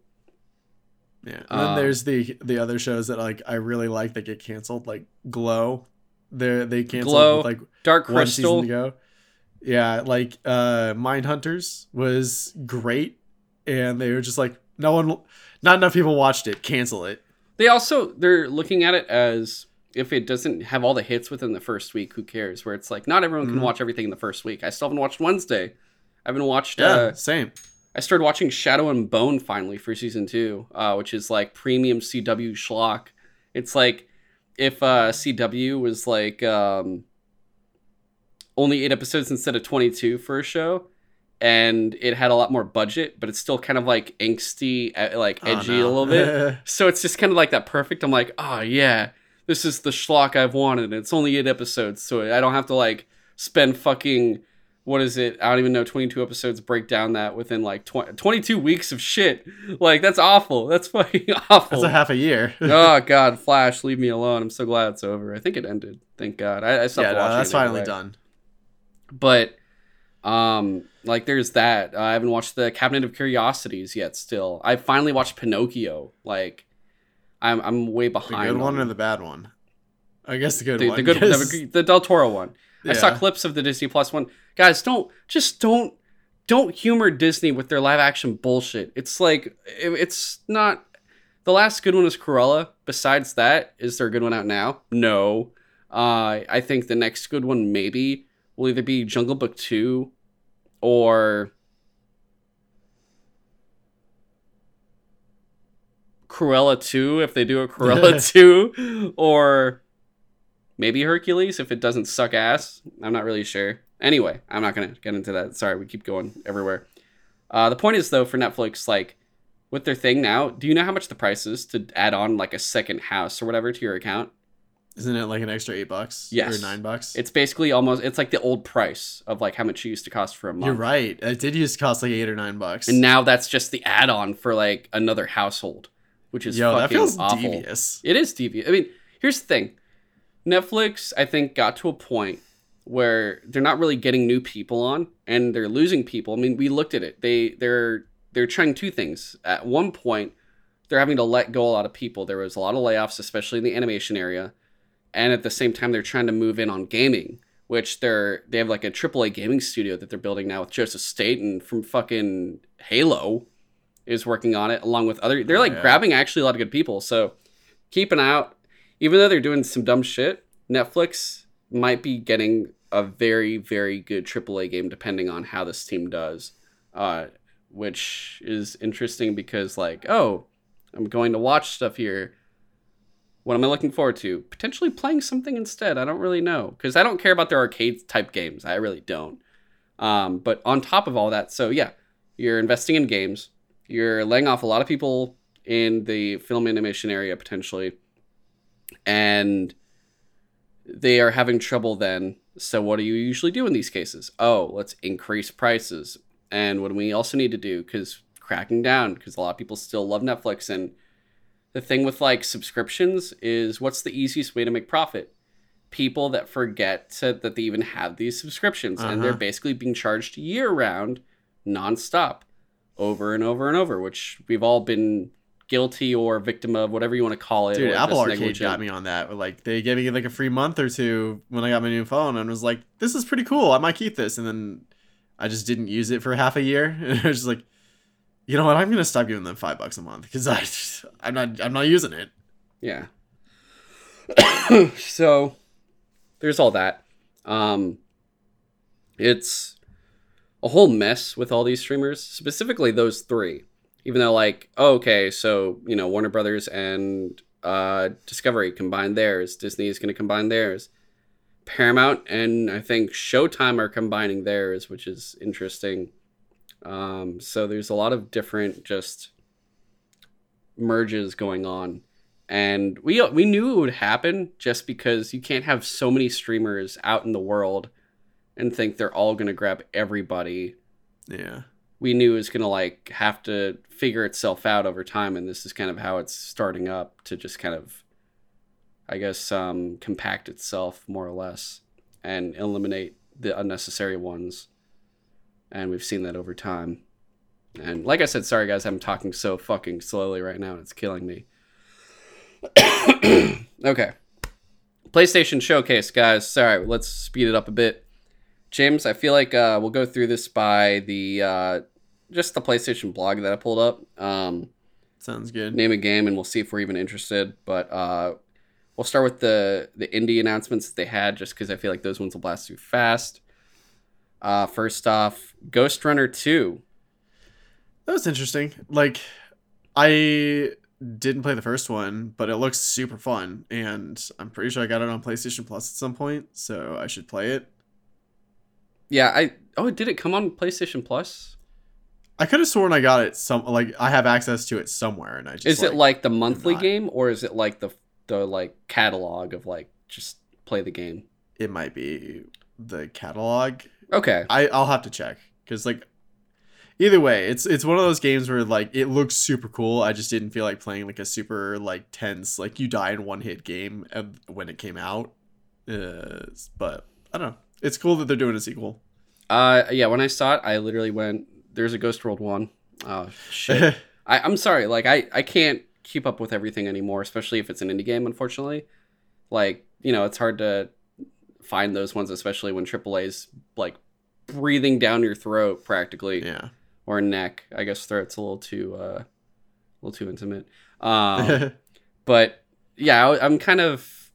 Yeah. And then Um, there's the the other shows that like I really like that get canceled, like Glow. They they canceled Glow, with, like Dark Crystal. one season ago. Yeah, like uh Mind Hunters was great, and they were just like no one, not enough people watched it. Cancel it. They also they're looking at it as if it doesn't have all the hits within the first week, who cares? Where it's like not everyone can Mhm. watch everything in the first week. I still haven't watched Wednesday. I haven't watched. Yeah, Uh, same. I started watching Shadow and Bone finally for season two, uh, which is like premium CW schlock. It's like if uh, CW was like um, only eight episodes instead of twenty two for a show, and it had a lot more budget, but it's still kind of like angsty, uh, like Oh, edgy no. a little bit. So it's just kind of like that perfect. I'm like, oh yeah, this is the schlock I've wanted. It's only eight episodes, so I don't have to like spend fucking what is it? I don't even know. 22 episodes break down that within like 20, 22 weeks of shit. Like that's awful. That's fucking awful. That's a half a year. oh god, Flash, leave me alone. I'm so glad it's over. I think it ended. Thank God. I, I stopped yeah, no, that's it finally done. But um, like there's that. I haven't watched the Cabinet of Curiosities yet. Still, I finally watched Pinocchio. Like, I'm I'm way behind. The behind. good one on or the bad one? I guess the good the, one. the good 'cause- the, the Del Toro one. I saw clips of the Disney Plus one. Guys, don't just don't don't humor Disney with their live action bullshit. It's like it- it's not. The last good one is Cruella. Besides that, is there a good one out now? No. Uh, I think the next good one maybe will either be Jungle Book two, or Cruella two if they do a Cruella two, or maybe Hercules if it doesn't suck ass. I'm not really sure. Anyway, I'm not gonna get into that. Sorry, we keep going everywhere. Uh, the point is though, for Netflix, like with their thing now, do you know how much the price is to add on like a second house or whatever to your account? Isn't it like an extra eight bucks? Yes. Or nine bucks? It's basically almost it's like the old price of like how much it used to cost for a month. You're right. It did used to cost like eight or nine bucks. And now that's just the add-on for like another household, which is Yo, that feels awful. devious. It is devious. I mean, here's the thing. Netflix, I think, got to a point where they're not really getting new people on and they're losing people. I mean, we looked at it. They they're they're trying two things. At one point, they're having to let go a lot of people. There was a lot of layoffs, especially in the animation area. And at the same time, they're trying to move in on gaming, which they're they have like a AAA gaming studio that they're building now with Joseph Staten from fucking Halo is working on it along with other they're like yeah. grabbing actually a lot of good people. So keep an eye out. Even though they're doing some dumb shit, Netflix might be getting a very, very good AAA game depending on how this team does. Uh, which is interesting because like, oh, I'm going to watch stuff here. What am I looking forward to? Potentially playing something instead. I don't really know because I don't care about their arcade type games. I really don't. Um, but on top of all that, so yeah, you're investing in games. You're laying off a lot of people in the film animation area potentially, and they are having trouble then. So what do you usually do in these cases? Oh, let's increase prices. And what do we also need to do? Because cracking down, because a lot of people still love Netflix and the thing with like subscriptions is what's the easiest way to make profit? People that forget to, that they even have these subscriptions and they're Uh-huh. basically being charged year round, nonstop, over and over and over, which we've all been guilty or victim of whatever you want to call it. Dude, Apple Arcade negligent. got me on that. Like they gave me like a free month or two when I got my new phone, and was like, "This is pretty cool. I might keep this." And then I just didn't use it for half a year, and I was just like, "You know what? I'm gonna stop giving them five bucks a month because I, I'm not, I'm not using it." Yeah. so there's all that. Um, it's a whole mess with all these streamers, specifically those three. Even though, like, oh, okay, so you know, Warner Brothers and uh, Discovery combined theirs, Disney is going to combine theirs. Paramount and I think Showtime are combining theirs, which is interesting. Um, so there's a lot of different just merges going on. And we we knew it would happen just because you can't have so many streamers out in the world and think they're all going to grab everybody. Yeah. we knew it was going to like have to figure itself out over time and this is kind of how it's starting up to just kind of i guess um, compact itself more or less and eliminate the unnecessary ones and we've seen that over time and like i said sorry guys i'm talking so fucking slowly right now and it's killing me okay playstation showcase guys sorry let's speed it up a bit james i feel like uh, we'll go through this by the uh, just the PlayStation blog that I pulled up. Um, Sounds good. name a game, and we'll see if we're even interested. But uh, we'll start with the the indie announcements that they had, just because I feel like those ones will blast through fast. Uh, first off, Ghostrunner Two. That was interesting. Like, I didn't play the first one, but it looks super fun, and I'm pretty sure I got it on PlayStation Plus at some point, so I should play it. Yeah, I oh, did it come on PlayStation Plus? I could have sworn I got it some like I have access to it somewhere, and I just Is it like the monthly game, or is it like the the like catalog of like just play the game? it might be the catalog. Okay, I I'll have to check because like either way, it's it's one of those games where like it looks super cool. I just didn't feel like playing like a super like tense like you die in one hit game when it came out. Uh, but I don't know. It's cool that they're doing a sequel. uh, yeah. When I saw it, I literally went, "There's a Ghost World one." Oh shit. I, I'm sorry, like I, I can't keep up with everything anymore, especially if it's an indie game, unfortunately. Like, you know, it's hard to find those ones, especially when AAA's like breathing down your throat practically. yeah. Or neck. I guess throat's a little too uh a little too intimate. Um but yeah, I, I'm kind of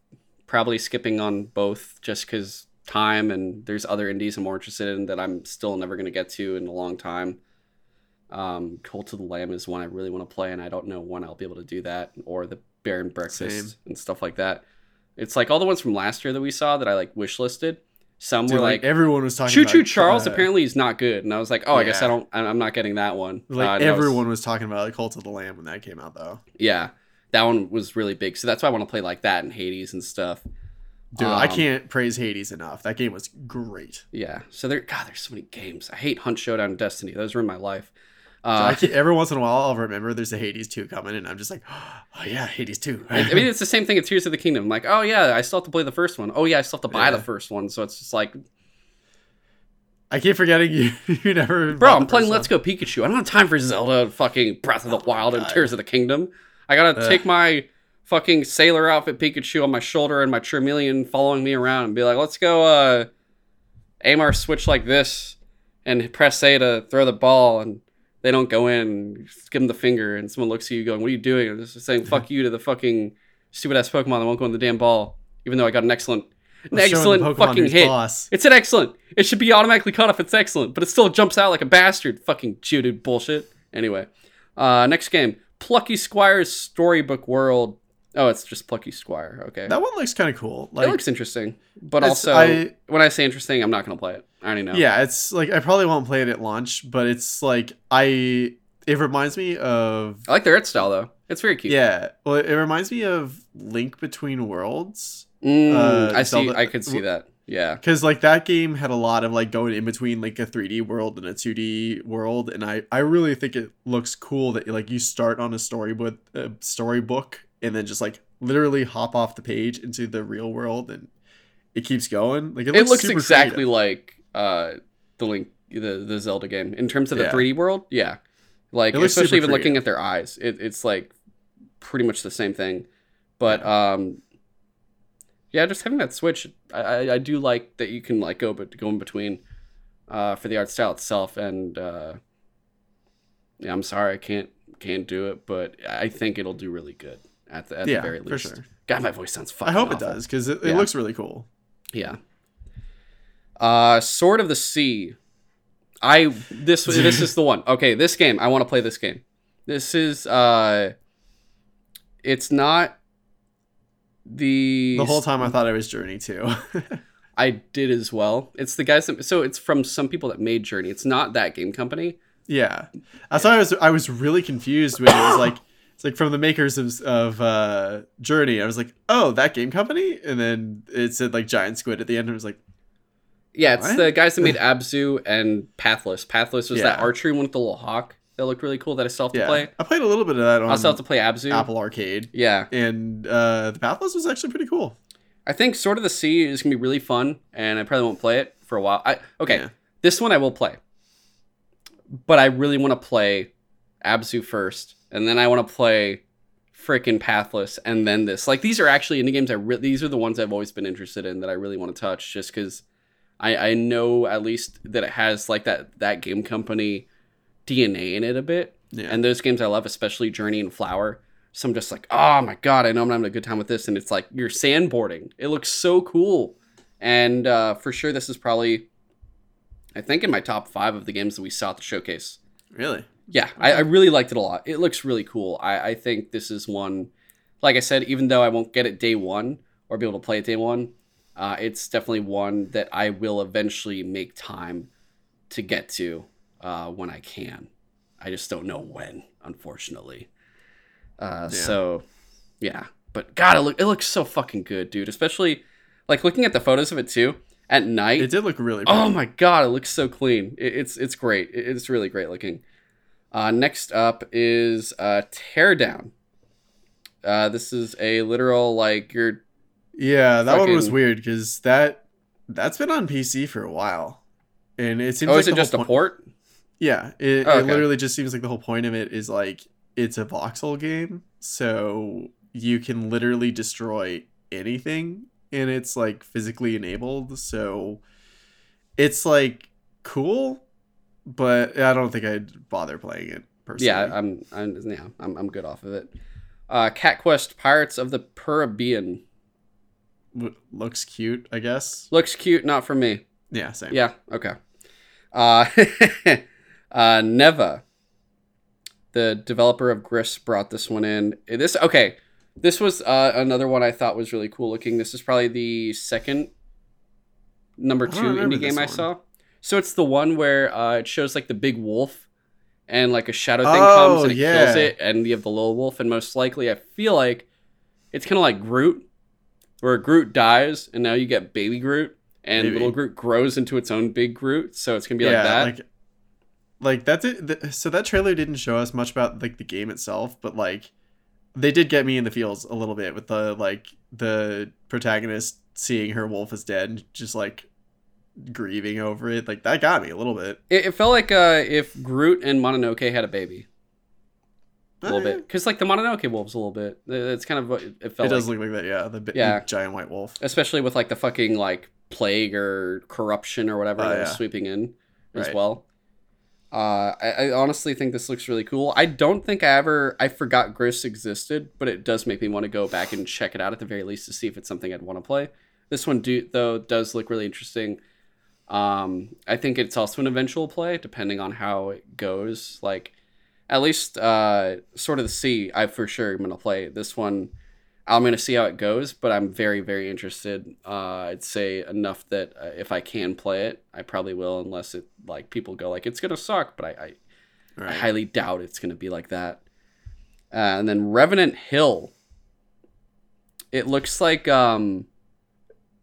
probably skipping on both just because time and there's other indies I'm more interested in that I'm still never going to get to in a long time. Um, Cult of the Lamb is one I really want to play, and I don't know when I'll be able to do that, or the Bear and Breakfast Same. and stuff like that. It's like all the ones from last year that we saw that I like wish listed. Some Dude, were like, like, everyone was talking. Choo Choo Charles uh, apparently is not good, and I was like, oh, I guess I don't, I- I'm not getting that one. Like Uh, that was- everyone was talking about like Cult of the Lamb when that came out, though. yeah, that one was really big, so that's why I want to play like that and Hades and stuff. Dude, I Um, can't praise Hades enough. That game was great. Yeah. So there, God, there's so many games. I hate Hunt Showdown and Destiny. Those ruin my life. So Uh, can't, every once in a while, I'll remember there's a Hades 2 coming, and I'm just like, oh yeah, Hades 2. I mean, it's the same thing at Tears of the Kingdom. I'm like, oh yeah, I still have to play the first one. Oh yeah, I still have to buy Yeah. the first one. So it's just like, I keep forgetting you. You never. bro, I'm playing Let's Go Pikachu. I don't have time for Zelda, fucking Breath of the Wild, and Tears of the Kingdom. I gotta Ugh. take my fucking sailor outfit Pikachu on my shoulder and my Charmeleon following me around and be like, let's go uh, aim our switch like this and press A to throw the ball and they don't go in and give them the finger and someone looks at you going, what are you doing? Just saying fuck you to the fucking stupid ass Pokemon that won't go in the damn ball, even though I got an excellent, an excellent fucking hit. boss. It's an excellent. It should be automatically cut off. It's excellent, but it still jumps out like a bastard. Fucking cheated bullshit. Anyway, uh, next game, Plucky Squire's Storybook World. Oh, it's just Plucky Squire. Okay, That one looks kind of cool. Like, it looks interesting, but also I- when I say interesting, I'm not gonna play it. I already know. yeah, it's like I probably won't play it at launch, but it's like I. It reminds me of I like the art style though. It's very cute. yeah. Well, it reminds me of Link Between Worlds. Mm, Uh, I see. Zelda- I could see that. Yeah. because like that game had a lot of like going in between like a 3d world and a 2d world and i i really think it looks cool that like you start on a storybook a storybook and then just like literally hop off the page into the real world and it keeps going like it It looks, looks super exactly creative. like uh, the Link, the the Zelda game in terms of the Yeah. 3D world. Yeah, like especially even looking at their eyes, it, it's like pretty much the same thing. But um, yeah, just having that switch, I, I, I do like that you can like go but go in between uh, for the art style itself. And uh, yeah, I'm sorry I can't can't do it, but I think it'll do really good at the at Yeah, the very for least. sure. God, my voice sounds I fucking. hope it does because it, it Yeah. looks really cool. Yeah. Uh, Sword of the Sea. I this this is the one. Okay, this game. I want to play this game. This is uh, it's not the The whole time I thought it was Journey too. I did as well. It's the guys that so it's from some people that made Journey. It's not that game company. yeah, that's why I was I was really confused when it was like it's like from the makers of of uh, Journey. I was like, oh, that game company, and then it said like Giant Squid at the end. and I was like, Yeah, it's What? the guys that made Abzu and Pathless. Pathless was that archery one with the little hawk that looked really cool that I still have to yeah, play. I played a little bit of that on I still have to play Abzu. Apple Arcade, Yeah. and uh, the Pathless was actually pretty cool. I think Sword of the Sea is gonna be really fun, and I probably won't play it for a while. I okay, Yeah. this one I will play, but I really want to play Abzu first, and then I want to play freaking Pathless, and then this. Like these are actually indie games. I re- these are the ones I've always been interested in that I really want to touch, just because I I know at least that it has like that that game company DNA in it a bit, Yeah, and those games I love, especially Journey and Flower. So I'm just like, oh my god, I know I'm having a good time with this, and it's like you're sandboarding. It looks so cool, and uh, for sure this is probably, I think, in my top five of the games that we saw at the showcase. really. Yeah, I, I really liked it a lot. It looks really cool. I, I think this is one, like I said, even though I won't get it day one or be able to play it day one, uh, it's definitely one that I will eventually make time to get to uh, when I can. I just don't know when, unfortunately. Uh, Yeah. So, yeah. But God, it, look, it looks so fucking good, dude. Especially, like, looking at the photos of it, too, at night. It did look really. Pretty. Oh my god, it looks so clean. It, it's it's great. It- it's really great looking. Uh, next up is uh, Teardown. Uh, this is a literal like you're Yeah, that one was weird because that that's been on PC for a while, and it seems. oh like is it just a port? Yeah, it, Oh, it literally just seems like the whole point of it is like it's a voxel game, so you can literally destroy anything, and it's like physically enabled. So it's like cool, but I don't think I'd bother playing it personally. Yeah, I'm I'm yeah I'm I'm good off of it. Uh, Cat Quest Pirates of the Caribbean W- looks cute, I guess. looks cute, not for me. Yeah, same. Yeah, okay. Uh, uh, Neva, the developer of Gris, brought this one in. Eh, This okay. This was uh, another one I thought was really cool looking. This is probably the second number two indie game this I one. saw. So it's the one where uh, it shows like the big wolf, and like a shadow thing Oh, comes and it yeah. kills it, and you have the little wolf, and most likely I feel like it's kind of like Groot, where Groot dies, and now you get baby Groot, and Maybe. little Groot grows into its own big Groot. So it's gonna be yeah, like that. like like that did, th- so that trailer didn't show us much about like the game itself, but like they did get me in the feels a little bit with the like the protagonist seeing her wolf is dead and just like grieving over it. Like that got me a little bit. It, it felt like uh, if Groot and Mononoke had a baby, a little Eh, bit, because like the Mononoke wolves a little bit. It's kind of what it felt. It does like. look like that, yeah. The, bi- Yeah. giant white wolf. especially with like the fucking like plague or corruption or whatever Oh, that was sweeping in as Right. well. Uh, I, I honestly think this looks really cool. I don't think I ever I forgot Gris existed, but it does make me want to go back and check it out at the very least to see if it's something I'd want to play. This one do though does look really interesting. Um, I think it's also an eventual play depending on how it goes. Like at least uh, Sword of the Sea, I for sure am gonna play this one. I'm gonna see how it goes, but I'm very very interested. Uh, I'd say enough that uh, if I can play it, I probably will, unless it like people go like it's gonna suck. But I, I, I highly doubt it's gonna be like that. Uh, and then Revenant Hill. It looks like um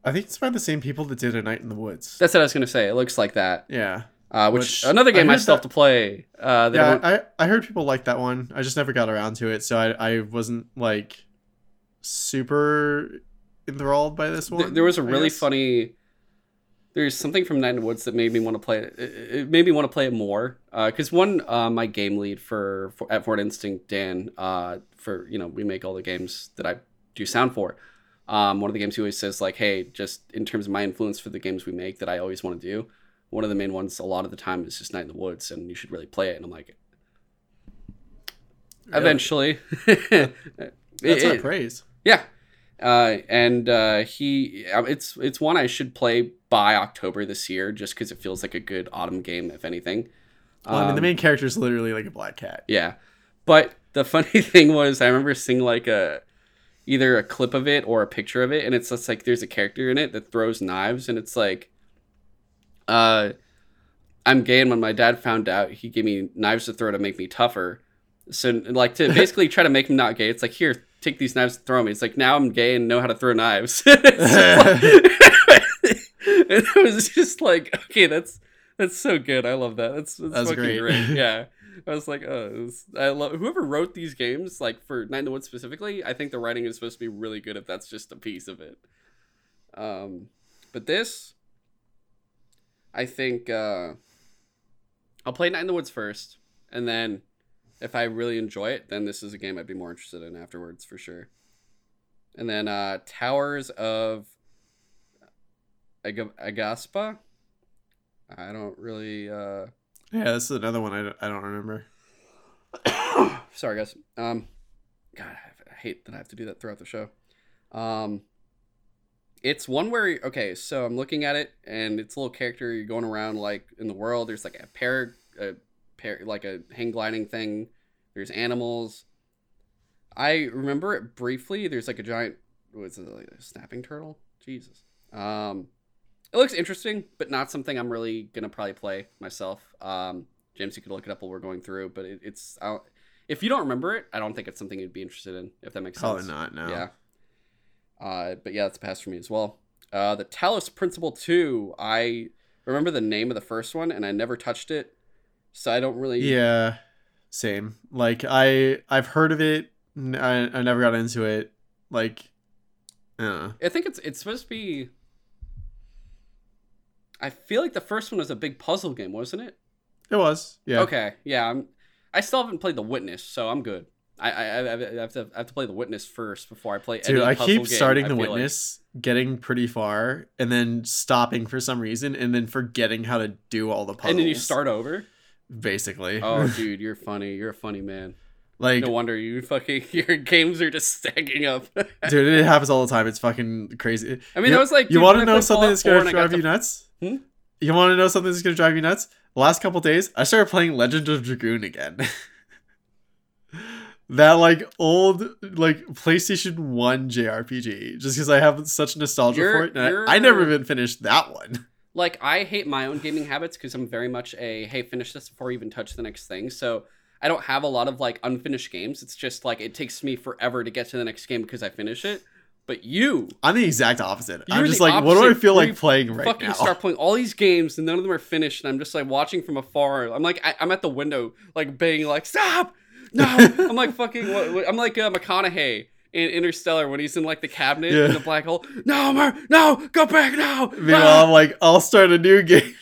I think it's by the same people that did A Night in the Woods. that's what I was gonna say. It looks like that. yeah. Uh, which, Which- another game I, heard still have to play. Uh, I Yeah, I, I heard people like that one. I just never got around to it, so I, I wasn't like super enthralled by this one. Th- there was a really funny there's something from Night in the Woods that made me want to play it. It it made me want to play it more. Because one, uh, my game lead for, for at Fort Instinct, Dan, uh, for you know we make all the games that I do sound for. Um, one of the games he always says like, hey, just in terms of my influence for the games we make that I always want to do. One of the main ones a lot of the time is just Night in the Woods, and you should really play it. And I'm like, eventually, That's It- it- praise. yeah, uh, and uh, he uh, it's it's one I should play by October this year, just because it feels like a good autumn game, if anything. Well, I mean, the Um, main character is literally like a black cat. yeah, but the funny thing was, I remember seeing like a either a clip of it or a picture of it, and it's just like there's a character in it that throws knives, and it's like, uh, I'm gay, and when my dad found out, he gave me knives to throw to make me tougher. So like to basically try to make him not gay, it's like here, take these knives and throw me It's like now I'm gay and know how to throw knives. and I was just like, okay, that's that's so good. I love that. That's, that's, That's fucking great. great. Yeah. I was like, oh, was- I love whoever wrote these games, like for Night in the Woods specifically. I think the writing is supposed to be really good if that's just a piece of it. Um, but this, I think, uh, I'll play Night in the Woods first, and then if I really enjoy it, then this is a game I'd be more interested in afterwards for sure. And then uh, Towers of Ag- Aghasba. I don't really. Uh... Yeah, this is another one I don't, I don't remember. Sorry, guys. Um, God, I hate that I have to do that throughout the show. Um, it's one where okay, so I'm looking at it, and it's a little character. You're going around like in the world. There's like a pair, a pair, like a hang gliding thing. There's animals. I remember it briefly. There's like a giant. What's it like a snapping turtle? Jesus. Um, it looks interesting, but not something I'm really gonna probably play myself. Um, James, you could look it up while we're going through, but it, it's I don't- if you don't remember it, I don't think it's something you'd be interested in. If that makes Probably sense. not. No. Yeah. Uh, but yeah, that's a pass for me as well. Uh, the Talos Principle Two. I remember the name of the first one, and I never touched it, so I don't really. Yeah. Same. Like I I've heard of it. I never got into it. Like, uh, I think it's it's supposed to be. I feel like the first one was a big puzzle game, wasn't it? it was. Yeah. Okay, yeah. I'm, I still haven't played The Witness, so I'm good. I I, I, have to I have to play The Witness first before I play. Dude, any I keep starting I the feel like. witness, getting pretty far, and then stopping for some reason, and then forgetting how to do all the puzzles. and then you start over. basically. Oh, dude, you're funny. You're a funny man. Like, No wonder you fucking your games are just stacking up. dude, it happens all the time. It's fucking crazy. I mean, you, that was like you want to know something that's gonna I drive to- you nuts? Hmm? You want to know something that's gonna drive you nuts? The last couple days, I started playing Legend of Dragoon again. that like old like PlayStation One JRPG, just because I have such nostalgia You're- for it. I, I never even finished that one. like I hate my own gaming habits because I'm very much a hey finish this before you even touch the next thing. So I don't have a lot of like unfinished games. It's just like it takes me forever to get to the next game because I finish it. But you I'm the exact opposite. I'm just like, what do I feel like playing right now? fucking now? start playing all these games and none of them are finished, and I'm just like watching from afar. I'm like I, I'm at the window like banging like stop. No, I'm like fucking. What, what- I'm like uh, McConaughey in Interstellar when he's in like the cabinet Yeah. in the black hole. No, Mer, no, go back now. Meanwhile, Ah! I'm like, I'll start a new game.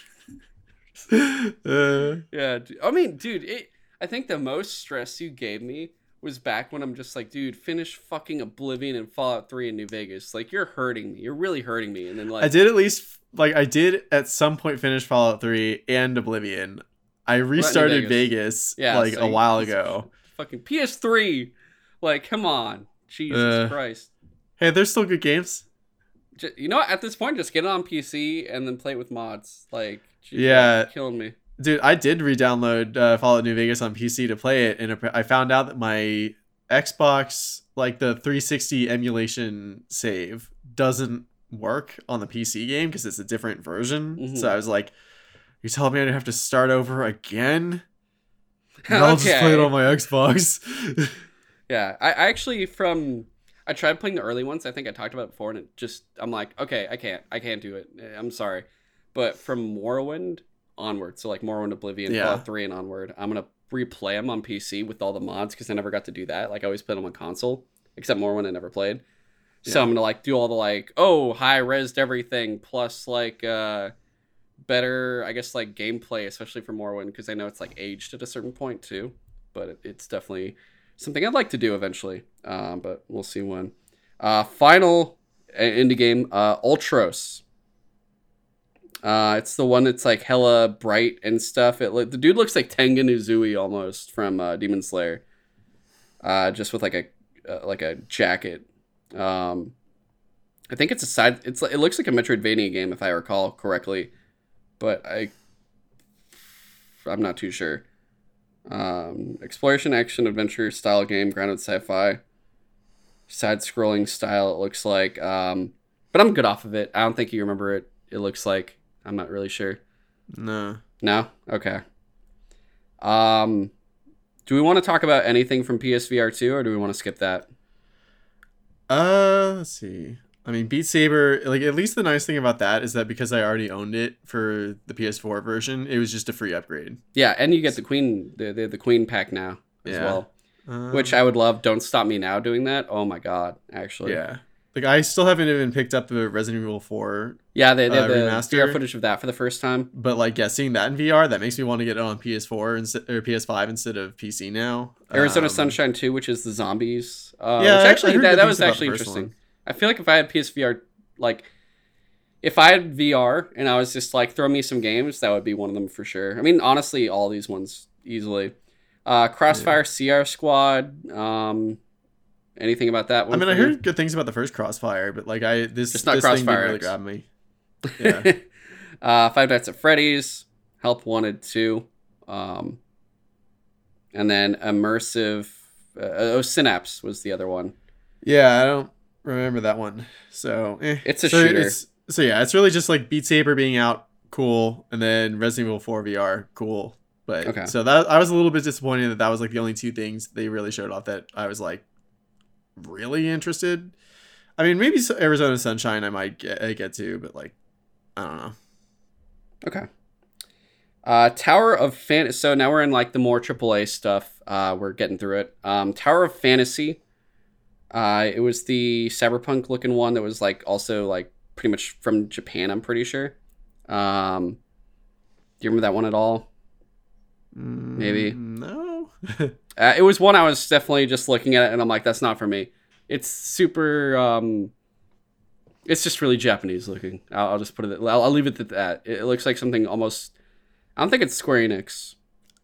uh, Yeah. I mean, dude, it, I think the most stress you gave me was back when I'm just like, dude, finish fucking Oblivion and Fallout 3 in New Vegas. Like, you're hurting me. You're really hurting me. And then, like, I did at least like I did at some point finish Fallout 3 and Oblivion. I restarted Vegas. Vegas, Yeah, like so a while ago. fucking PS3. Like, come on. Jesus Uh, Christ. Hey, there's still good games. You know what? At this point, just get it on PC and then play it with mods. Like, gee, Yeah. you're killing me. Dude, I did re-download uh, Fallout New Vegas on PC to play it, and I found out that my Xbox, like the 360 emulation save, doesn't work on the PC game because it's a different version. Mhm. So I was like, "You telling me I have to start over again?" And I'll just play it on my Xbox. Yeah, I, I actually from I tried playing the early ones. I think I talked about it before, and it just I'm like, okay, I can't, I can't do it. I'm sorry, but from Morrowind onward, so like Morrowind, Oblivion, Yeah. Fallout Three, and onward, I'm gonna replay them on PC with all the mods because I never got to do that. Like I always played them on console, except Morrowind I never played. So I'm gonna like do all the like oh high res everything plus like uh better I guess like gameplay especially for Morrowind because I know it's like aged at a certain point too, but it, it's definitely something I'd like to do eventually. Um, but we'll see when. Uh, final uh, indie game uh, Ultros. Uh, it's the one that's like hella bright and stuff. It the dude looks like Tengen Uzui almost from uh, Demon Slayer, uh, just with like a uh, like a jacket. Um, I think it's a side. It's it looks like a Metroidvania game if I recall correctly, but I I'm not too sure. Um, exploration, action, adventure style game, grounded sci-fi, side-scrolling style. It looks like, um, but I'm good off of it. I don't think you remember it. It looks like I'm not really sure. No. No, okay. Um, do we want to talk about anything from PSVR two, or do we want to skip that? Uh, let's see. I mean, Beat Saber. Like, at least the nice thing about that is that because I already owned it for the PS4 version, it was just a free upgrade. Yeah, and you get the Queen, the the, the Queen pack now as Yeah. well, Um, which I would love. Don't stop me now doing that. Oh my god, actually. yeah. Like, I still haven't even picked up the Resident Evil 4, Yeah, they, they Uh, have the remaster? VR footage of that for the first time. but like, yeah, seeing that in VR, that makes me want to get it on PS4 instead or PS5 instead of PC now. Arizona Um, Sunshine 2, which is the zombies. Uh, Yeah, which actually that, that was actually interesting. one. I feel like if I had PSVR, like if I had VR and I was just like throw me some games, that would be one of them for sure. I mean, honestly, all these ones easily. Uh, Crossfire Sierra Squad. Um, anything about that one? I mean, I for you? heard good things about the first Crossfire, but like, I this Just not this thing Crossfire didn't really grabbed me. Yeah. uh, Five Nights at Freddy's, Help Wanted 2, um, and then Immersive. Uh, oh, Synapse was the other one. Yeah, I don't remember that one. So eh. It's a so shooter. It's, so yeah, it's really just like Beat Saber being out, cool, and then Resident Evil 4 VR, cool. But Okay. so that I was a little bit disappointed that that was like the only two things they really showed off that I was like really interested. I mean, maybe Arizona Sunshine I might get, uh, get to, but like I don't know. Okay. Uh, Tower of Fan. So now we're in like the more AAA stuff. Uh, we're getting through it. Um, Tower of Fantasy. Uh, it was the cyberpunk looking one that was like also like pretty much from Japan. I'm pretty sure. Um, do you remember that one at all? Maybe. Mm, no. Uh, it was one I was definitely just looking at it and I'm like, that's not for me. It's super. Um, it's just really Japanese looking. I'll, I'll just put it. I'll, I'll leave it at that. It, it looks like something almost. I don't think it's Square Enix.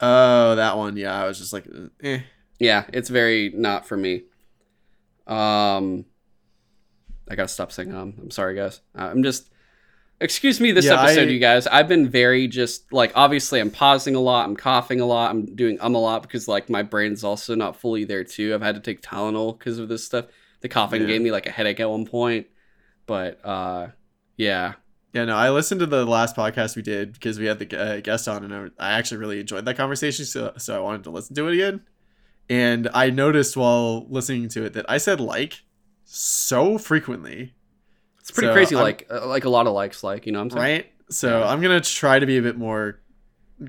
oh, that one. Yeah, I was just like, eh. Yeah, it's very not for me. Um, I gotta stop saying um. I'm sorry, guys. Uh, I'm just. Excuse me, this Yeah, episode, I- you guys. I've been very just like obviously I'm pausing a lot. I'm coughing a lot. I'm doing um a lot because like my brain's also not fully there too. I've had to take Tylenol because of this stuff. The coughing Yeah. gave me like a headache at one point, but uh, yeah, Yeah, no, I listened to the last podcast we did because we had the uh, guest on, and I, I actually really enjoyed that conversation. So, so I wanted to listen to it again. And I noticed while listening to it that I said like so frequently, it's pretty So, crazy. I'm- like uh, like a lot of likes, like you know what I'm saying. right? So. I'm gonna try to be a bit more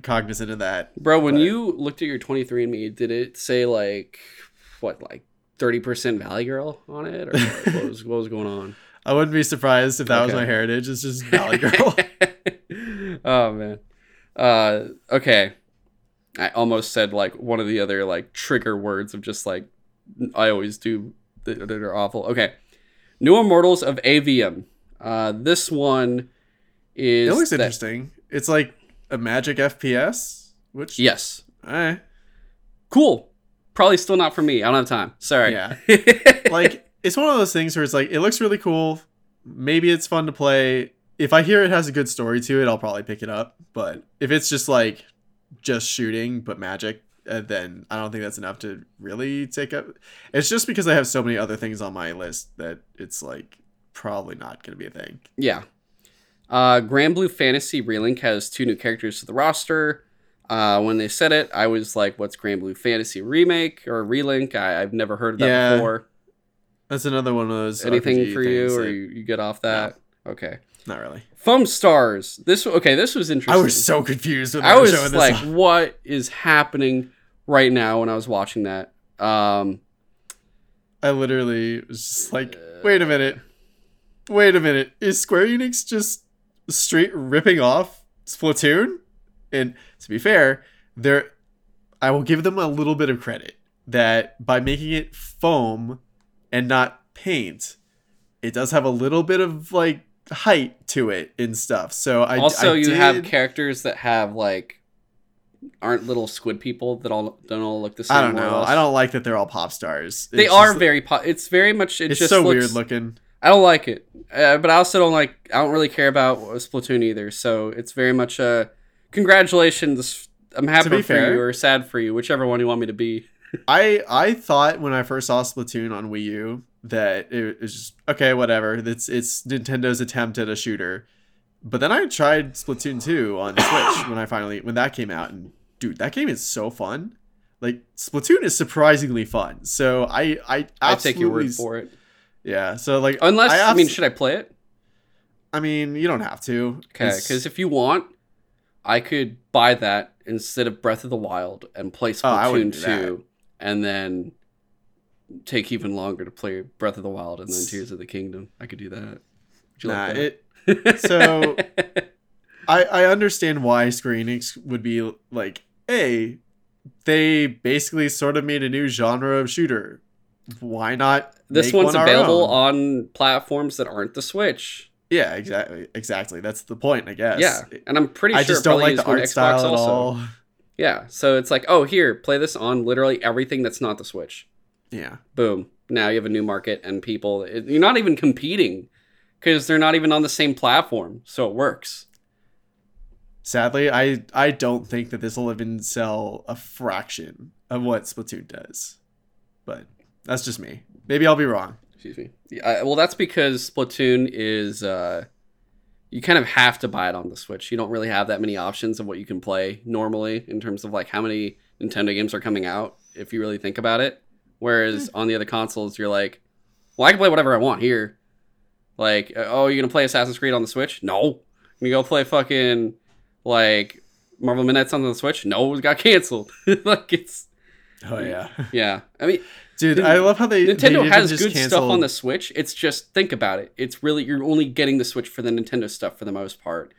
cognizant of that. Bro, when But- you looked at your 23andMe, did it say like what, like 30% Valley Girl on it, or what was what was going on? I wouldn't be surprised if that was my heritage. It's just Valley Girl. oh man. Uh, okay. I almost said like one of the other like trigger words of just like I always do that are awful. Okay. New Immortals of Aveum. Uh, this one is it looks that- interesting. It's like a magic FPS, which Yes. Cool. Probably still not for me. I don't have time. Sorry. Yeah. like it's one of those things where it's like it looks really cool. Maybe it's fun to play. If I hear it has a good story to it, I'll probably pick it up. But if it's just like just shooting but magic, then I don't think that's enough to really take up. It's just because I have so many other things on my list that it's like probably not going to be a thing. Yeah. Uh, Granblue Fantasy Relink has two new characters to the roster. Uh, when they said it, I was like, "What's Granblue Fantasy remake or relink?" I, I've never heard of that Yeah. before. That's another one of those. Anything RPG for you, things or you, you get off that? Okay. Not really. Foamstars. This okay. This was interesting. I was so confused when I was like, off. "What is happening right now?" When I was watching that. Um, I literally was just like, wait a minute, wait a minute, is Square Enix just straight ripping off Splatoon? And to be fair, there, I will give them a little bit of credit that by making it foam and not paint, it does have a little bit of like height to it and stuff. So I also I you did- have characters that have like aren't little squid people that all don't all look the same. I don't know. I don't like that they're all pop stars. They are just- very. pop. it's very much. It It's just so looks, weird looking. I don't like it, uh, but I also don't like. I don't really care about Splatoon either. So it's very much a congratulations. I'm happy for fair- you or sad for you, whichever one you want me to be. I I thought when I first saw Splatoon on Wii U that it was just okay, whatever. It's it's Nintendo's attempt at a shooter. But then I tried Splatoon 2 on Switch when I finally when that came out and dude, that game is so fun. Like Splatoon is surprisingly fun. So I I I take your word for it. Yeah. So like Unless I, mean, should I play it? I mean, you don't have to. Okay, because if you want, I could buy that instead of Breath of the Wild and play Oh, Splatoon that. two, and then take even longer to play Breath of the Wild and then Tears of the Kingdom. I could do that. Would you nah, like it that? So- I, I understand why Square Enix would be like, hey, they basically sort of made a new genre of shooter. Why not? this make one's one available own? on platforms that aren't the Switch. Yeah, exactly. Exactly. That's the point, I guess. Yeah, and I'm pretty I sure just don't like the art Xbox style at also. all. Yeah, so it's like, oh, here, play this on literally everything that's not the Switch. Yeah. boom now you have a new market and people it- you're not even competing because they're not even on the same platform so it works Sadly, I I don't think that this will even sell a fraction of what Splatoon does. But that's just me. Maybe I'll be wrong. excuse me yeah, well that's because splatoon is uh you kind of have to buy it on the switch you don't really have that many options of what you can play normally in terms of like how many nintendo games are coming out if you really think about it whereas on the other consoles you're like well i can play whatever i want here like uh, oh you're gonna play assassin's creed on the switch no you go play fucking like marvel minutes on the switch no it got canceled like it's Oh yeah. yeah i mean Dude, I love how they they Nintendo didn't has good stuff on the Switch. It's just think about it. It's really you're only getting the Switch for the Nintendo stuff for the most part.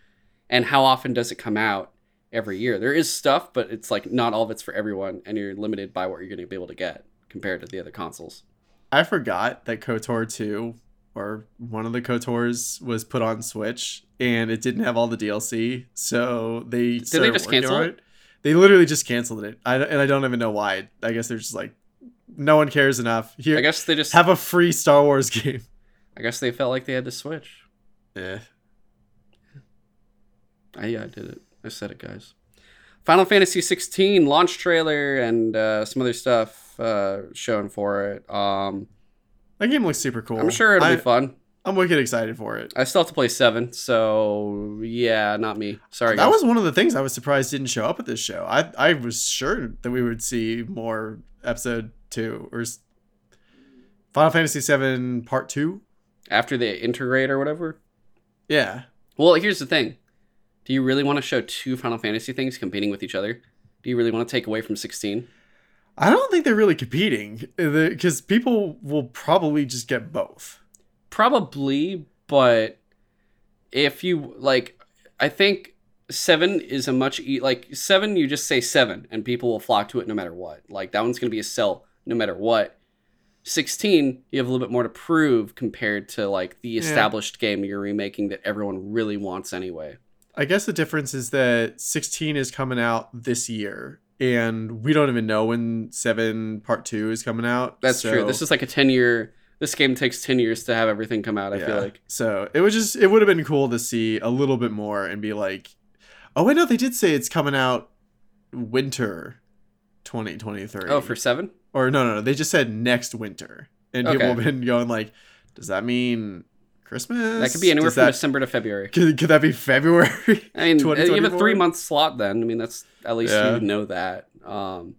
And how often does it come out every year? There is stuff, but it's like not all of it's for everyone, and you're limited by what you're going to be able to get compared to the other consoles. I forgot that KOTOR 2 or one of the KOTORs was put on Switch and it didn't have all the DLC. So they did they just cancel it? They literally just canceled it. I, and I don't even know why. I guess they're just like, no one cares enough. Here, I guess they just have a free Star Wars game. I guess they felt like they had to switch. Yeah. I, yeah, I did it. I said it, guys. Final Fantasy 16 launch trailer and uh, some other stuff uh, shown for it. Um, That game looks super cool. I'm sure it'll I, be fun. I'm wicked excited for it. I still have to play seven, so yeah, not me. Sorry, That guys. was one of the things I was surprised didn't show up at this show. I I was sure that we would see more episode two or Final Fantasy seven Part Two. after they integrate or whatever. Yeah, Well, here's the thing: Do you really want to show two Final Fantasy things competing with each other? Do you really want to take away from 16? I don't think they're really competing uh, because people will probably just get both. Probably, but if you like, I think seven is a much e- like seven. You just say seven, and people will flock to it no matter what. Like that one's gonna be a sell no matter what. 16 you have a little bit more to prove compared to like the Yeah. established game you're remaking that everyone really wants anyway I guess the difference is that 16 is coming out this year, and we don't even know when Seven Part Two is coming out. That's true. This is like a 10 year. This game takes 10 years to have everything come out, I feel like. So it was just it would have been cool to see a little bit more and be like, oh wait, no, they did say it's coming out winter 2023. Oh, for 7? or no, no, no, they just said next winter, and people have been going like, does that mean Christmas? That could be anywhere Does from that, December to February. Could, could that be February? I mean, you have a three month slot then. I mean, that's at least Yeah. you know that. Um,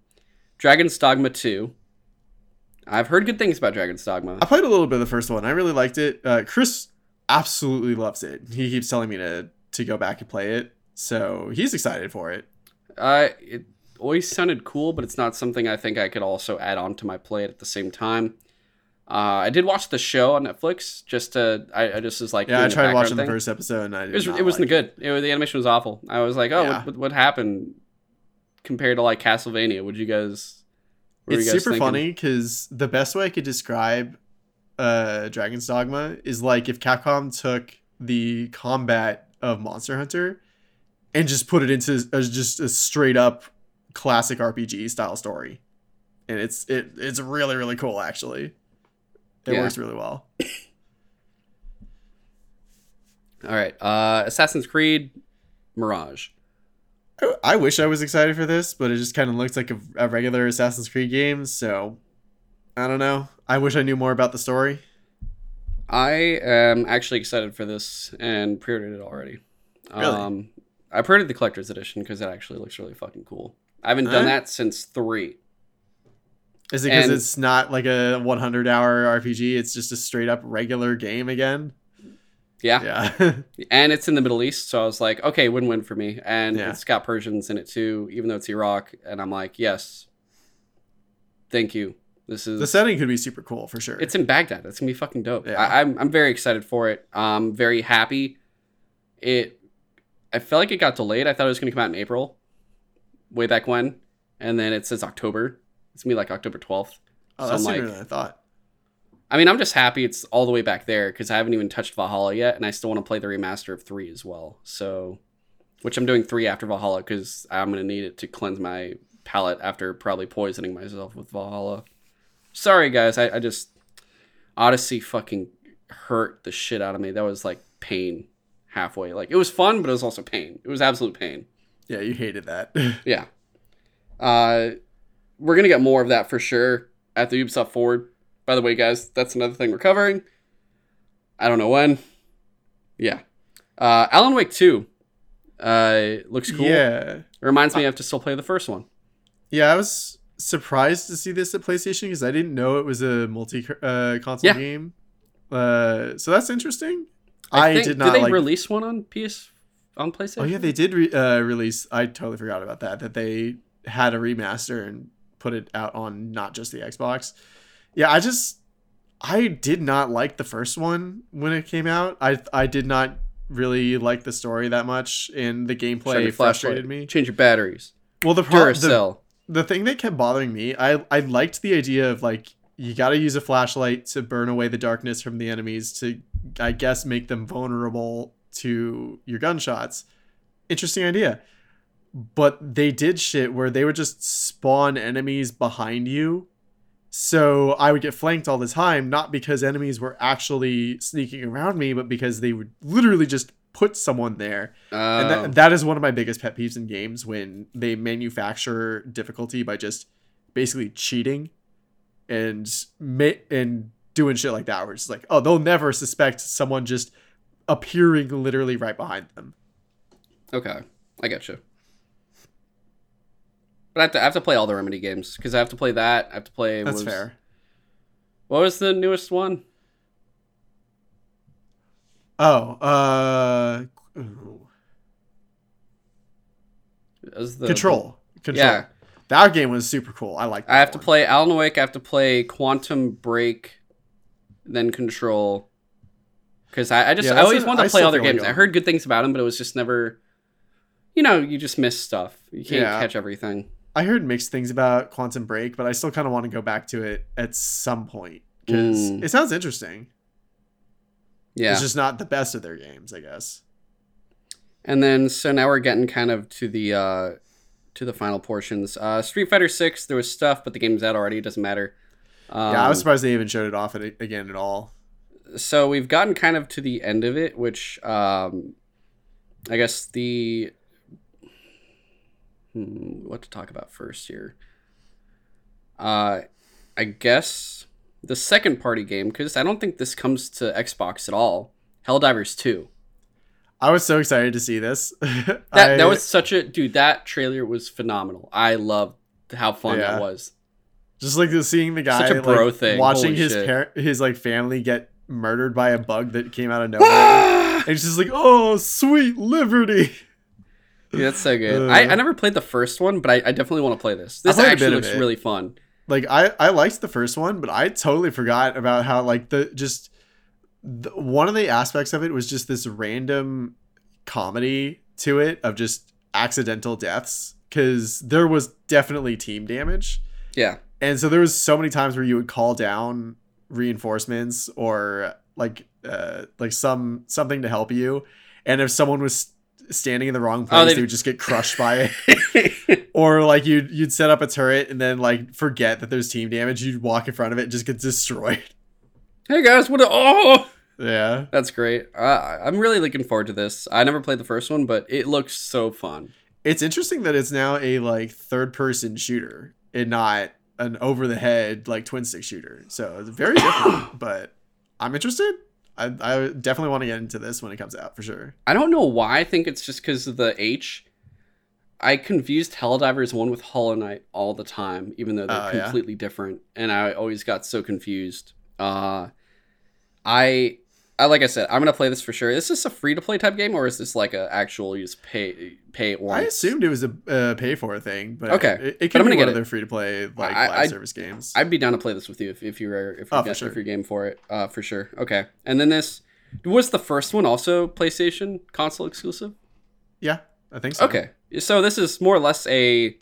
Dragon's Dogma 2. I've heard good things about Dragon's Dogma. I played a little bit of the first one. I really liked it. Uh, Chris absolutely loves it. He keeps telling me to to go back and play it, so he's excited for it. Uh, it always sounded cool, but it's not something I think I could also add on to my play at the same time. Uh, I did watch the show on Netflix. Just to, I, I just was like, Yeah, I the tried watching the first episode and I It was it wasn't like good. It was, the animation was awful. I was like, oh, Yeah. what, what, happened compared to like Castlevania? Would you guys? It's you guys super thinking? funny because the best way I could describe uh, Dragon's Dogma is like if Capcom took the combat of Monster Hunter and just put it into as just a straight up classic RPG style story, and it's it it's really really cool actually. It Yeah. works really well. All right, uh, Assassin's Creed Mirage. I, I wish I was excited for this, but it just kind of looks like a, a regular Assassin's Creed game. So I don't know. I wish I knew more about the story. I am actually excited for this and pre-ordered it already. Really? Um, I pre-ordered the collector's edition because it actually looks really fucking cool. I haven't done that since three. Is it because it's not like a 100 hour RPG? It's just a straight up regular game again. Yeah. Yeah. and it's in the Middle East, so I was like, okay, win-win for me. And Yeah. it's got Persians in it too, even though it's Iraq. And I'm like, yes, thank you. This is the setting could be super cool for sure. It's in Baghdad. That's gonna be fucking dope. Yeah. I, I'm I'm very excited for it. I'm very happy. It, I felt like it got delayed. I thought it was gonna come out in April, way back when, and then it says October. It's gonna be like October 12th. oh, so that's I'm sooner like- than I thought. I mean, I'm just happy it's all the way back there because I haven't even touched Valhalla yet, and I still want to play the remaster of three as well. So, which I'm doing three after Valhalla because I'm gonna need it to cleanse my palate after probably poisoning myself with Valhalla. Sorry, guys. I, I just Odyssey fucking hurt the shit out of me. That was like pain halfway. Like it was fun, but it was also pain. It was absolute pain. Yeah, you hated that. Yeah. Uh, we're gonna get more of that for sure at the Ubisoft Forward. By the way, guys, that's another thing we're covering. I don't know when. Yeah. Uh, Alan Wake Two. Uh, looks cool. Yeah. It reminds me I have to still play the first one. Yeah, I was surprised to see this at PlayStation because I didn't know it was a multi uh, console Yeah. game. Uh, so that's interesting. I, think- did not Did they like. release one on PS on PlayStation? oh yeah, they did re- uh, release. I totally forgot about that. That they had a remaster and put it out on not just the Xbox. Yeah, I just I did not like the first one when it came out. I I did not really like the story that much, and the gameplay frustrated me. Change your batteries. Well, the pro- the, the thing that kept bothering me, I I liked the idea of like you got to use a flashlight to burn away the darkness from the enemies to I guess make them vulnerable to your gunshots. Interesting idea. But they did shit where they would just spawn enemies behind you. So I would get flanked all the time, not because enemies were actually sneaking around me, but because they would literally just put someone there and Uh, that, that is one of my biggest pet peeves in games when they manufacture difficulty by just basically cheating and and doing shit like that where it's like oh they'll never suspect someone just appearing literally right behind them okay, I get you. But I have to, I have to play all the Remedy games because I have to play that. I have to play. that's what was- fair What was the newest one? oh uh the control control Yeah, that game was super cool i like that. I have to play Alan Wake. I have to play Quantum Break, then Control. Because I, I just Yeah, I always wanted I to play other like games. I heard good things about them, but it was just never. You know, you just miss stuff. You can't Yeah. catch everything. I heard mixed things about quantum break but i still kind of want to go back to it at some point because Mm. it sounds interesting Yeah. it's just not the best of their games i guess And then so now we're getting kind of to the uh to the final portions. Uh Street Fighter 6 there was stuff but the game's out already, it doesn't matter. Um, yeah i was surprised they even showed it off at, again at all so we've gotten kind of to the end of it, which um I guess the what to talk about first here. Uh I guess the second party game cuz I don't think this comes to Xbox at all. Helldivers 2. I was so excited to see this. That I- that was such a dude. That trailer was phenomenal. I loved how fun Yeah. that was. just like seeing the guy Such a bro like, thing. watching Holy his parent, his like family get murdered by a bug that came out of nowhere. and it's just like, oh, sweet liberty. That's so good. Uh. I, I never played the first one, but I, I definitely want to play this. This played a bit actually looks really fun. like I I liked the first one, but I totally forgot about how like the just the, one of the aspects of it was just this random comedy to it of just accidental deaths because there was definitely team damage. Yeah. And so there was so many times where you would call down reinforcements or like uh like some something to help you and if someone was standing in the wrong place Oh, they- would just get crushed by it or like you'd you'd set up a turret and then like forget that there's team damage you'd walk in front of it and just get destroyed hey guys, what? A- oh, yeah that's great. Uh, I'm really looking forward to this. I never played the first one, but it looks so fun. it's interesting that it's now a like third person shooter and not an over the head like twin stick shooter so it's very different but i'm interested I, I definitely want to get into this when it comes out for sure I don't know why. I think it's just because of the H. I confused Helldivers 1 with Hollow Knight all the time, even though they're Oh, yeah. completely different. And I always got so confused. Uh, I, I like I said, I'm gonna play this for sure. Is this a free to play type game, or is this like a actual you just pay pay once? I assumed it was a uh, pay for a thing, but Okay. it, it could be one get of their free to play like I- live I'd- service games. I'd be down to play this with you if, if you were if you Oh, get sure. if you're game for it, uh, for sure. Okay, and then this was the first one also PlayStation console exclusive. yeah, I think so. Okay, so this is more or less a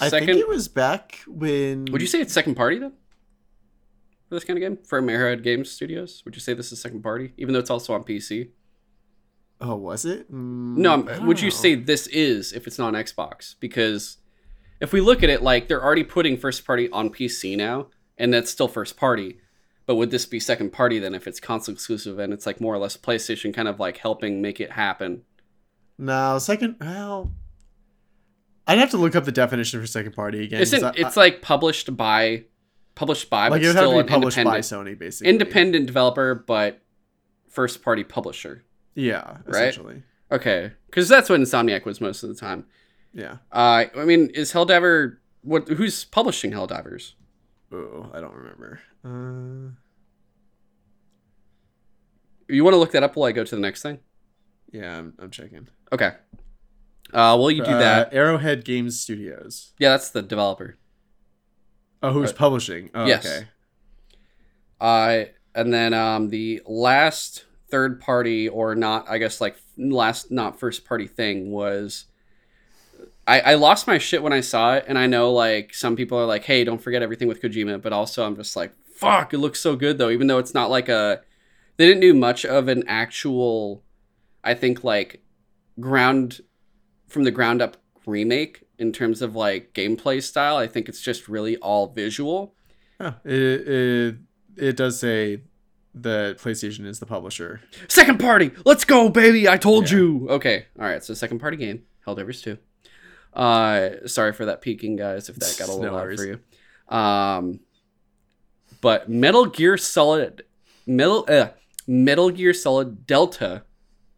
I second. think it was back when. Would you say it's second party then? For this kind of game? For Arrowhead Games Studios? Would you say this is second party? Even though it's also on PC? Oh, was it? Mm, No, I would you say this is if it's not on Xbox? Because if we look at it, like they're already putting first party on PC now, and that's still first party. But would this be second party then if it's console exclusive and it's like more or less PlayStation kind of like helping make it happen? No, second. Well, I'd have to look up the definition for second party again. In, I- it's like published by published by, like but it would have still an published by Sony, basically. independent developer, but first party publisher. Yeah, Right? Okay, because that's what Insomniac was most of the time. Yeah. Uh, I mean, is Helldiver what? Who's publishing Helldivers? Oh, I don't remember. Uh, You want to look that up while I go to the next thing? yeah, I'm, I'm checking. Okay. Uh, while you do Uh, that, Arrowhead Games Studios. yeah, that's the developer. Oh, who's Uh, publishing? Oh, yes. okay. Uh, and then um, the last third party or not, I guess like last not first party thing was. I, I lost my shit when I saw it, and I know like some people are like, "Hey, don't forget everything with Kojima," but also I'm just like, "Fuck, it looks so good though." Even though it's not like a, they didn't do much of an actual, I think like, ground, from the ground up remake in terms of like gameplay style. I think it's just really all visual. Oh, it, it it does say that PlayStation is the publisher. Second party, let's go, baby! I told Yeah. you. Okay, all right. So second party game, Helldivers two. Uh, sorry for that peeking, guys. If that got a No little loud worries. for you. Um, but Metal Gear Solid, Metal uh, Metal Gear Solid Delta,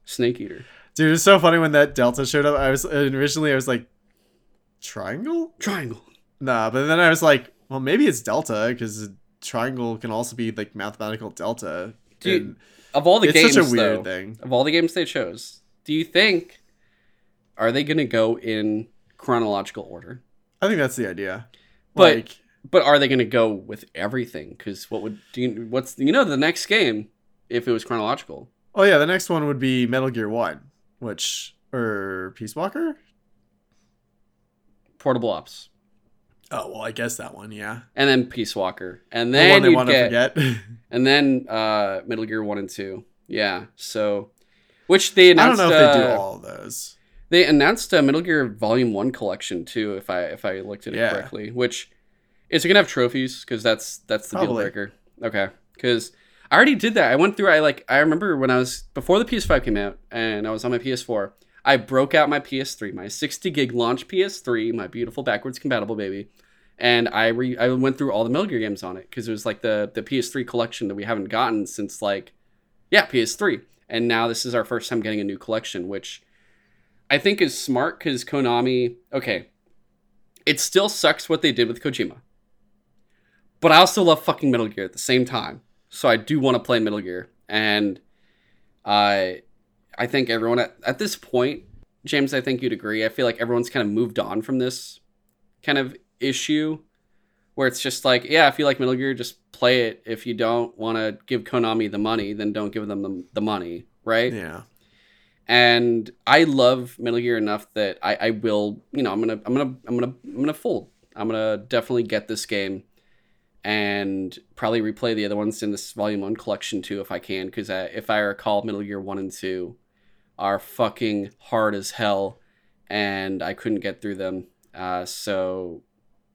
Snake Eater, Dude, it's so funny when that Delta showed up. I was originally I was like, triangle? triangle. Nah, but then I was like, well, maybe it's Delta because triangle can also be like mathematical delta. Dude, And Of all the it's games, such a weird though, thing. of all the games they chose, do you think are they going to go in chronological order? I think that's the idea. But- like, But are they going to go with everything? Because what would do? You, what's you know the next game if it was chronological? oh yeah, the next one would be Metal Gear One, which or Peace Walker. Portable Ops, Oh well, I guess that one. Yeah, and then Peace Walker, and the then one they want to get, forget. and then uh, Metal Gear One and Two. Yeah, so which they announced. I don't know if they do uh, all of those. They announced a Metal Gear Volume One collection too, if I if I looked at it Yeah. correctly. Which is it gonna have trophies? Because that's that's the deal breaker. Okay, because I already did that. I went through. I like. I remember when I was before the PS5 came out, and I was on my PS4. I broke out my PS3, my 60 gig launch PS3, my beautiful backwards compatible baby, and I re I went through all the Metal Gear games on it because it was like the the PS3 collection that we haven't gotten since like yeah PS3, and now this is our first time getting a new collection, which I think is smart because Konami. Okay, it still sucks what they did with Kojima, but I also love fucking Metal Gear at the same time. So I do want to play Metal Gear, and I, I think everyone at, at this point, James, I think you'd agree. I feel like everyone's kind of moved on from this kind of issue where it's just like, yeah, if you like Metal Gear, just play it. If you don't want to give Konami the money, then don't give them the, the money, right? Yeah. And I love Metal Gear enough that I, I will, you know, I'm gonna, I'm gonna, I'm gonna, I'm gonna fold. I'm gonna definitely get this game, and probably replay the other ones in this Volume One collection too, if I can, because uh, if I recall, Metal Gear One and Two are fucking hard as hell, and I couldn't get through them. Uh, so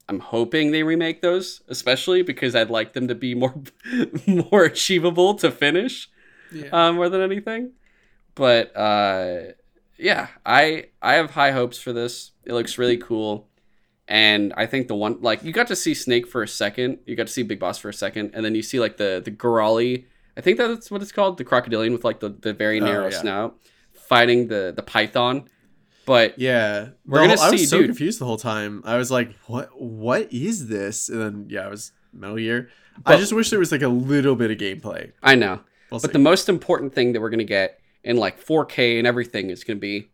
I'm hoping they remake those, especially because I'd like them to be more more achievable to finish, Yeah. uh, more than anything. But uh, yeah, I I have high hopes for this. It looks really cool, and I think the one like you got to see Snake for a second, you got to see Big Boss for a second, and then you see like the the gharial. I think that's what it's called, the crocodilian with like the, the very Oh, narrow yeah. snout, fighting the the python. But Yeah, We're The gonna whole- I see, was so dude. confused the whole time. I was like, "What? What is this?" And then yeah, it was Metal Gear. I just wish there was like a little bit of gameplay. I know. We'll But see. the most important thing that we're gonna get in like 4K and everything is gonna be.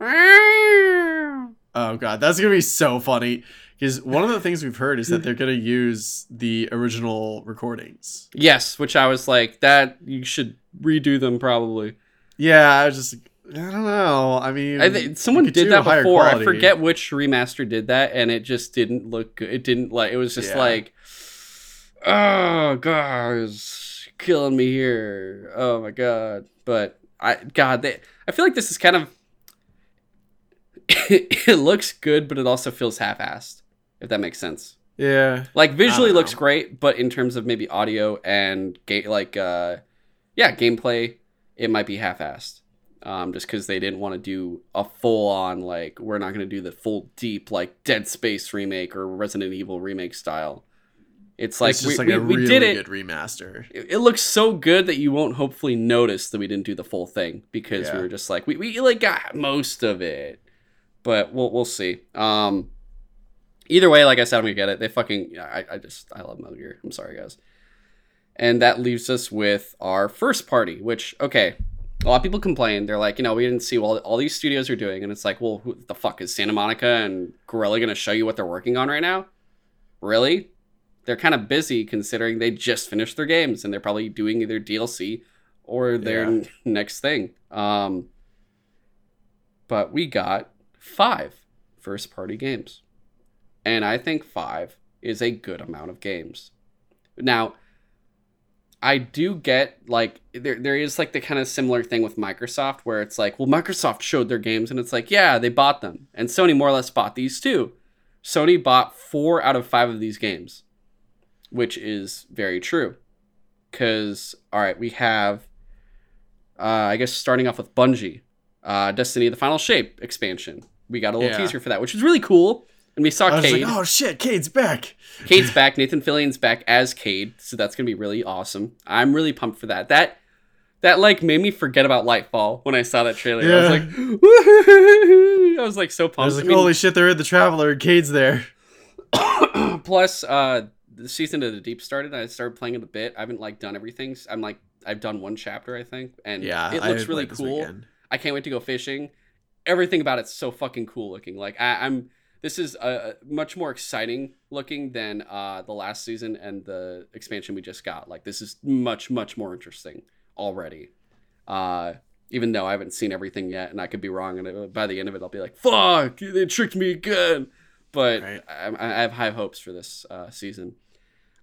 oh god, that's gonna be so funny. Because one of the things we've heard is that they're gonna use the original recordings. Yes, which I was like, that you should redo them probably. Yeah, I was just I don't know. I mean, I think someone did that before. I forget which remaster did that, and it just didn't look good. It didn't like. It was just Yeah. like, oh guys, killing me here. Oh my god. But I, God, they. I feel like this is kind of. it looks good, but it also feels half-assed. If that makes sense. Yeah, Like visually looks great, but in terms of maybe audio and ga- like uh yeah, gameplay, it might be half-assed. Um, just because they didn't want to do a full-on like we're not going to do the full deep like Dead Space remake or Resident Evil remake style. It's like, it's we, like we, a we really did it. good remaster. It it looks so good that you won't hopefully notice that we didn't do the full thing because we were just like we, we like got most of it, but we'll we'll see. Um, either way, like I said, I'm gonna get it. They fucking I I just I love Metal Gear. I'm sorry guys, and that leaves us with our first party, which okay. A lot of people complain. They're like, you know, we didn't see what all these studios are doing, and it's like, well, who the fuck is Santa Monica and Guerrilla gonna show you what they're working on right now? Really? they're kind of busy considering they just finished their games and they're probably doing either DLC or their Yeah. next thing. Um, but we got five first party games. And I think five is a good amount of games. Now, I do get like there there is like the kind of similar thing with Microsoft where it's like, well, Microsoft showed their games and it's like, yeah, they bought them. And Sony more or less bought these too. Sony bought four out of five of these games, which is very true. Because, all right, we have, uh, I guess, starting off with Bungie, uh, Destiny the Final Shape expansion. We got a little Yeah. teaser for that, which is really cool. And we saw I was Cayde. like, oh shit, Cayde's back. Cayde's back. Nathan Fillion's back as Cayde, so that's gonna be really awesome. I'm really pumped for that. That that like made me forget about Lightfall when I saw that trailer. I was like, Woo-hoo-hoo-hoo. I was like so pumped. I was like, I mean, holy shit, they're in the Traveler. and Cayde's there. plus, uh, the season of the deep started. I started playing it a bit. I haven't like done everything. I'm like I've done one chapter, I think, and Yeah, it looks really cool. I can't wait to go fishing. Everything about it's so fucking cool looking. Like I, I'm. This is uh, much more exciting looking than uh, the last season and the expansion we just got. Like this is much much more interesting already. Uh, even though I haven't seen everything yet, and I could be wrong, and by the end of it, I'll be like, "Fuck, they tricked me again." But Right. I, I have high hopes for this uh, season.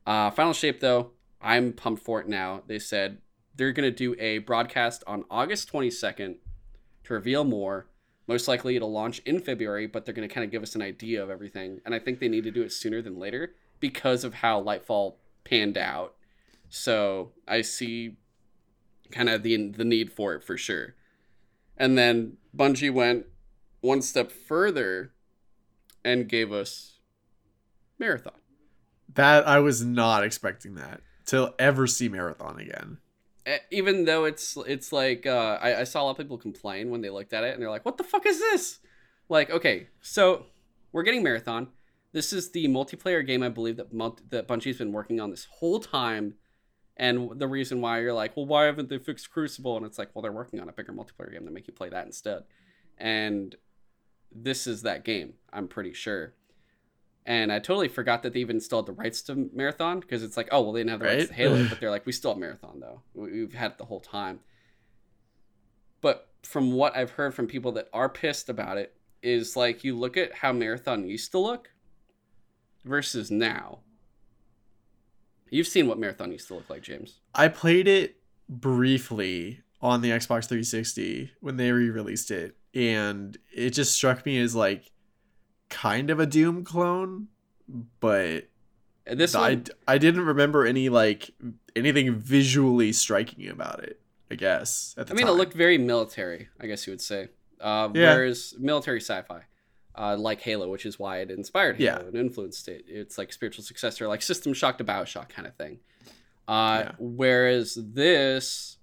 Uh, Final Shape, though, I'm pumped for it now. They said they're going to do a broadcast on August 22nd to reveal more. Most likely it'll launch in February, but they're going to kind of give us an idea of everything. And I think they need to do it sooner than later because of how Lightfall panned out. So I see kind of the the need for it for sure. And then Bungie went one step further and gave us Marathon. That I was not expecting that to ever see Marathon again. Even though it's it's like uh, I, I saw a lot of people complain when they looked at it and they're like what the fuck is this? Like okay so we're getting marathon. This is the multiplayer game i believe that multi- that bungie's been working on this whole time. And the reason why you're like well why haven't they fixed crucible? And it's like well they're working on a bigger multiplayer game to make you play that instead. And this is that game i'm pretty sure And I totally forgot that they even still had the rights to Marathon because it's like, oh well, they didn't have the rights to Halo, but they're like, we still have Marathon though. We've had it the whole time. But from what I've heard from people that are pissed about it, is like you look at how Marathon used to look versus now. You've seen what Marathon used to look like, James. I played it briefly on the Xbox 360 when they re-released it, and it just struck me as like kind of a Doom clone, but And This I, one, I didn't remember any like anything visually striking about it. I guess at the I mean, time. it looked very military, I guess you would say. Uh, Yeah. Whereas military sci-fi, uh, like Halo, which is why it inspired Halo Yeah. and influenced it. It's like spiritual successor, like System Shock to Bioshock kind of thing. Uh, Yeah. Whereas this,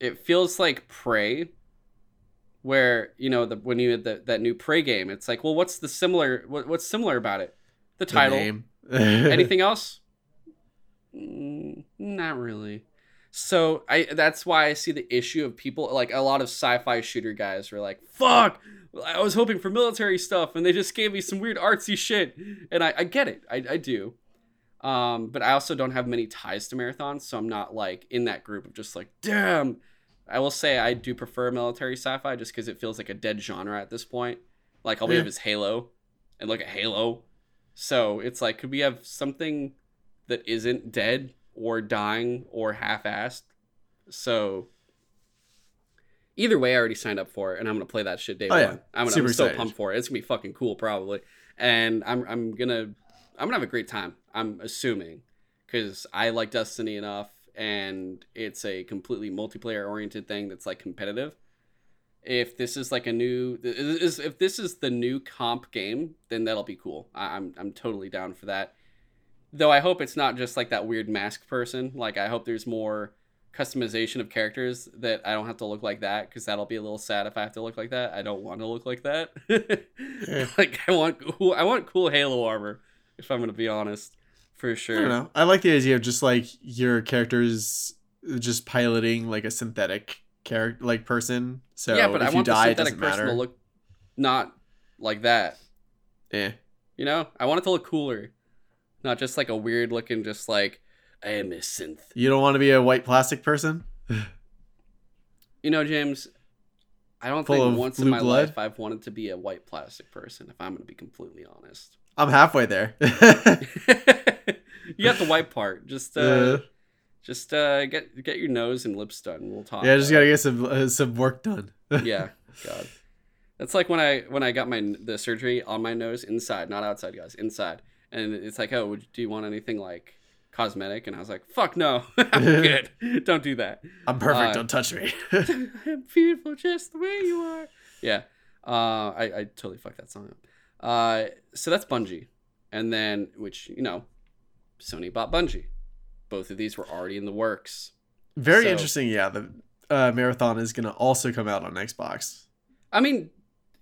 it feels like Prey, where you know the when you had the, that new Prey game, it's like, well, what's the similar? What, what's similar about it? The The title. name. Anything else? Mm, not really. So I that's why I see the issue of people like a lot of sci-fi shooter guys were like, "Fuck, I was hoping for military stuff, and they just gave me some weird artsy shit." And I, I get it, I, I do. Um, but I also don't have many ties to marathons, so I'm not like in that group of just like, damn. I will say I do prefer military sci-fi just because it feels like a dead genre at this point. Like all we Yeah. have is Halo, and look at Halo. So it's like, could we have something that isn't dead or dying or half-assed? So either way, I already signed up for it, and I'm gonna play that shit day Oh, yeah. one. I'm, gonna, Super I'm so excited. pumped for it. It's gonna be fucking cool, probably, and I'm I'm gonna I'm gonna have a great time. I'm assuming because I like Destiny enough, and it's a completely multiplayer oriented thing that's like competitive. If this is like a new, is if this is the new comp game, then that'll be cool. I'm I'm totally down for that. Though I hope it's not just like that weird mask person. Like I hope there's more customization of characters that I don't have to look like that because that'll be a little sad if I have to look like that. I don't want to look like that. like I want cool, I want cool Halo armor. If I'm gonna be honest, for sure. I don't know. I like the idea of just like your characters just piloting like a synthetic character like person. So yeah, but if I you want die, the synthetic person matter. to look not like that. Yeah. You know, I want it to look cooler, not just like a weird looking, just like I am a synth. You don't want to be a white plastic person. You know, James, I don't Full think once in my blood? life I've wanted to be a white plastic person. If I'm going to be completely honest, I'm halfway there. you got the white part. Just, uh, Yeah. just uh, get get your nose and lips done. We'll talk. yeah, I just gotta get some uh, some work done. yeah, God. That's like when I when I got my the surgery on my nose inside, not outside, guys, inside. And it's like, oh, would, do you want anything like cosmetic? And I was like, fuck no, I'm good. Don't do that. I'm perfect. Uh, don't touch me. I'm beautiful just the way you are. Yeah. Uh, I, I totally fucked that song up. Uh, so that's Bungie. And then, which, you know, Sony bought Bungie. Both of these were already in the works. Very so- interesting. Yeah, the uh, marathon is gonna also come out on Xbox. I mean,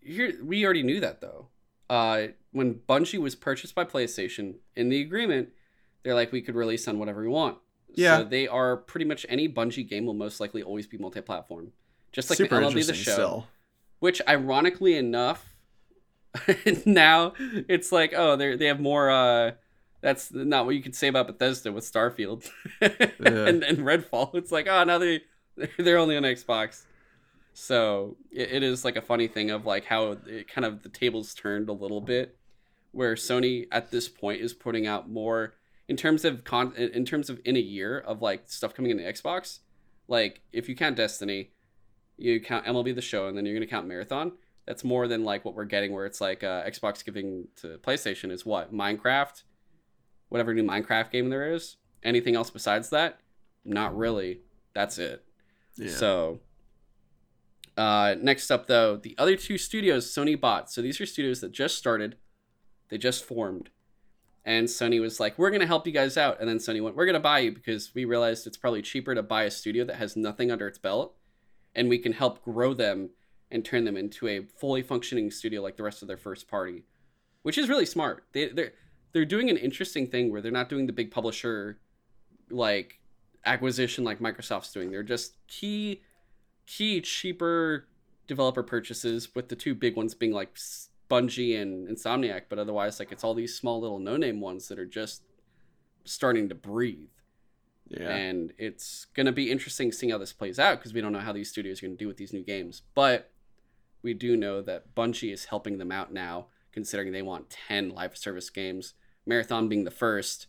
here we already knew that though. Uh, when Bungie was purchased by PlayStation, in the agreement, they're like, we could release on whatever we want. Yeah. So they are pretty much any Bungie game will most likely always be multi-platform. Just like Super the MLB the show. Still, which ironically enough now it's like oh they they have more uh that's not what you could say about Bethesda with Starfield and, and Redfall. It's like oh now they they're only on Xbox. So it, it is like a funny thing of like how it kind of the tables turned a little bit where Sony at this point is putting out more in terms of con in terms of in a year of like stuff coming in the Xbox. Like if you count Destiny you count MLB the show and then you're going to count Marathon that's more than like what we're getting where it's like uh, Xbox giving to PlayStation is what? Minecraft? Whatever new Minecraft game there is? Anything else besides that? Not really. That's it. Yeah. so, uh, next up, though, the other two studios Sony bought. So these are studios that just started, they just formed, and Sony was like, "We're gonna help you guys out," and then Sony went, "We're gonna buy you because we realized it's probably cheaper to buy a studio that has nothing under its belt, and we can help grow them and turn them into a fully functioning studio like the rest of their first party, which is really smart. They they're they're doing an interesting thing where they're not doing the big publisher like acquisition like Microsoft's doing. They're just key key cheaper developer purchases with the two big ones being like Bungie and Insomniac, but otherwise, like it's all these small little no name ones that are just starting to breathe. Yeah. And it's going to be interesting seeing how this plays out because we don't know how these studios are going to do with these new games. But we do know that Bungie is helping them out now, considering they want 10 live service games, Marathon being the first,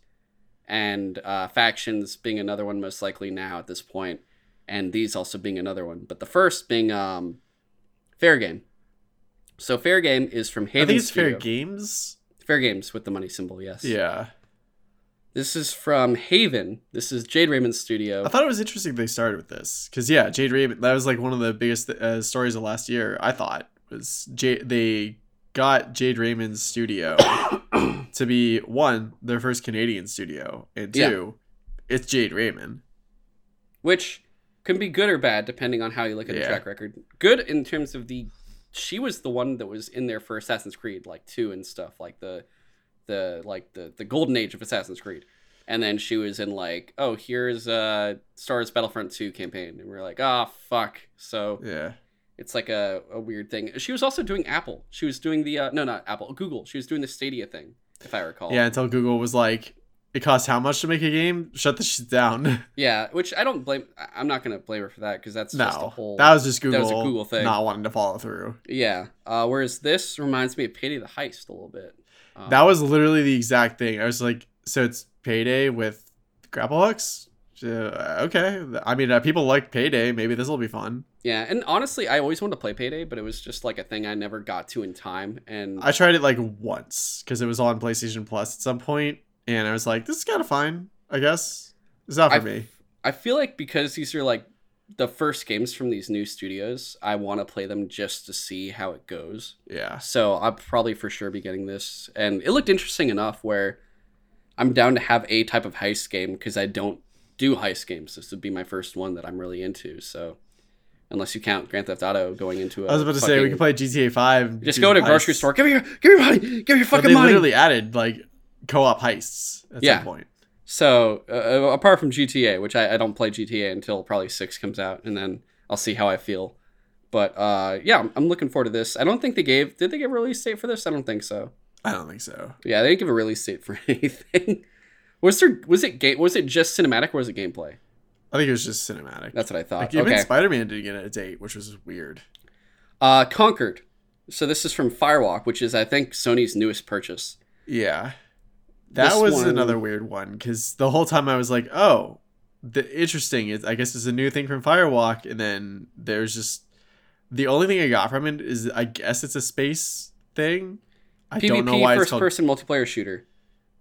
and uh, Factions being another one, most likely now at this point, and these also being another one. But the first being um, Fair Game. So Fair Game is from Haven I think it's Studio. Fair Games. Fair Games with the money symbol, yes. Yeah. This is from Haven. This is Jade Raymond's studio. I thought it was interesting they started with this because yeah, Jade Raymond. That was like one of the biggest uh, stories of last year. I thought was Jade. They got Jade Raymond's studio to be one their first Canadian studio, and two, it's Jade Raymond. which can be good or bad depending on how you look at the track record. Good in terms of the she was the one that was in there for Assassin's Creed like 2 and stuff like the the like the the golden age of Assassin's Creed. And then she was in like, oh, here's uh Star Wars Battlefront 2 campaign and we are like, "Ah, fuck." So Yeah. it's like a, a weird thing. She was also doing Apple. She was doing the uh, no, not Apple, Google. She was doing the Stadia thing, if I recall. Yeah. Until Google was like, it costs how much to make a game? Shut the shit down. Yeah, which I don't blame. I'm not gonna blame her for that because that's just a no, whole. that was just that Google. was a Google thing. Not wanting to follow through. Yeah. Uh, whereas this reminds me of Payday the Heist a little bit. Um, That was literally the exact thing. I was like, so it's payday with grapple hooks. Uh, okay, I mean, uh, people like payday. Maybe this will be fun. yeah, and honestly, I always wanted to play Payday, but it was just like a thing I never got to in time. And I tried it like once because it was on PlayStation Plus at some point, and I was like, this is kind of fine. I guess it's not for I- me. I feel like because these are like the first games from these new studios, I want to play them just to see how it goes. Yeah, So I'll probably for sure be getting this, and it looked interesting enough where I'm down to have a type of heist game because I don't do heist games. This would be my first one that I'm really into. So unless you count Grand Theft Auto going into, I I was about to say we could play GTA Five. just go to a grocery store. Give me your, give me your money. Give me your fucking they money. literally added like co-op heists at Yeah. some point. So uh, apart from GTA, which I, I don't play GTA until probably six comes out, and then I'll see how I feel. But uh, yeah, I'm, I'm looking forward to this. I don't think they gave. Did they give a release date for this? I don't think so. I don't think so. Yeah, they didn't give a release date for anything. was there? Was it game? Was it just cinematic or was it gameplay? I think it was just cinematic. That's what I thought. like even okay. Spider-Man didn't get a date, which was weird. Uh, Concord. So this is from Firewalk, which is I think Sony's newest purchase. Yeah. That This was one- another weird one because the whole time I was like, oh, the interesting is I guess it's a new thing from Firewalk, and then there's just the only thing I got from it is I guess it's a space thing. I PvP don't know why it's first called. person multiplayer shooter.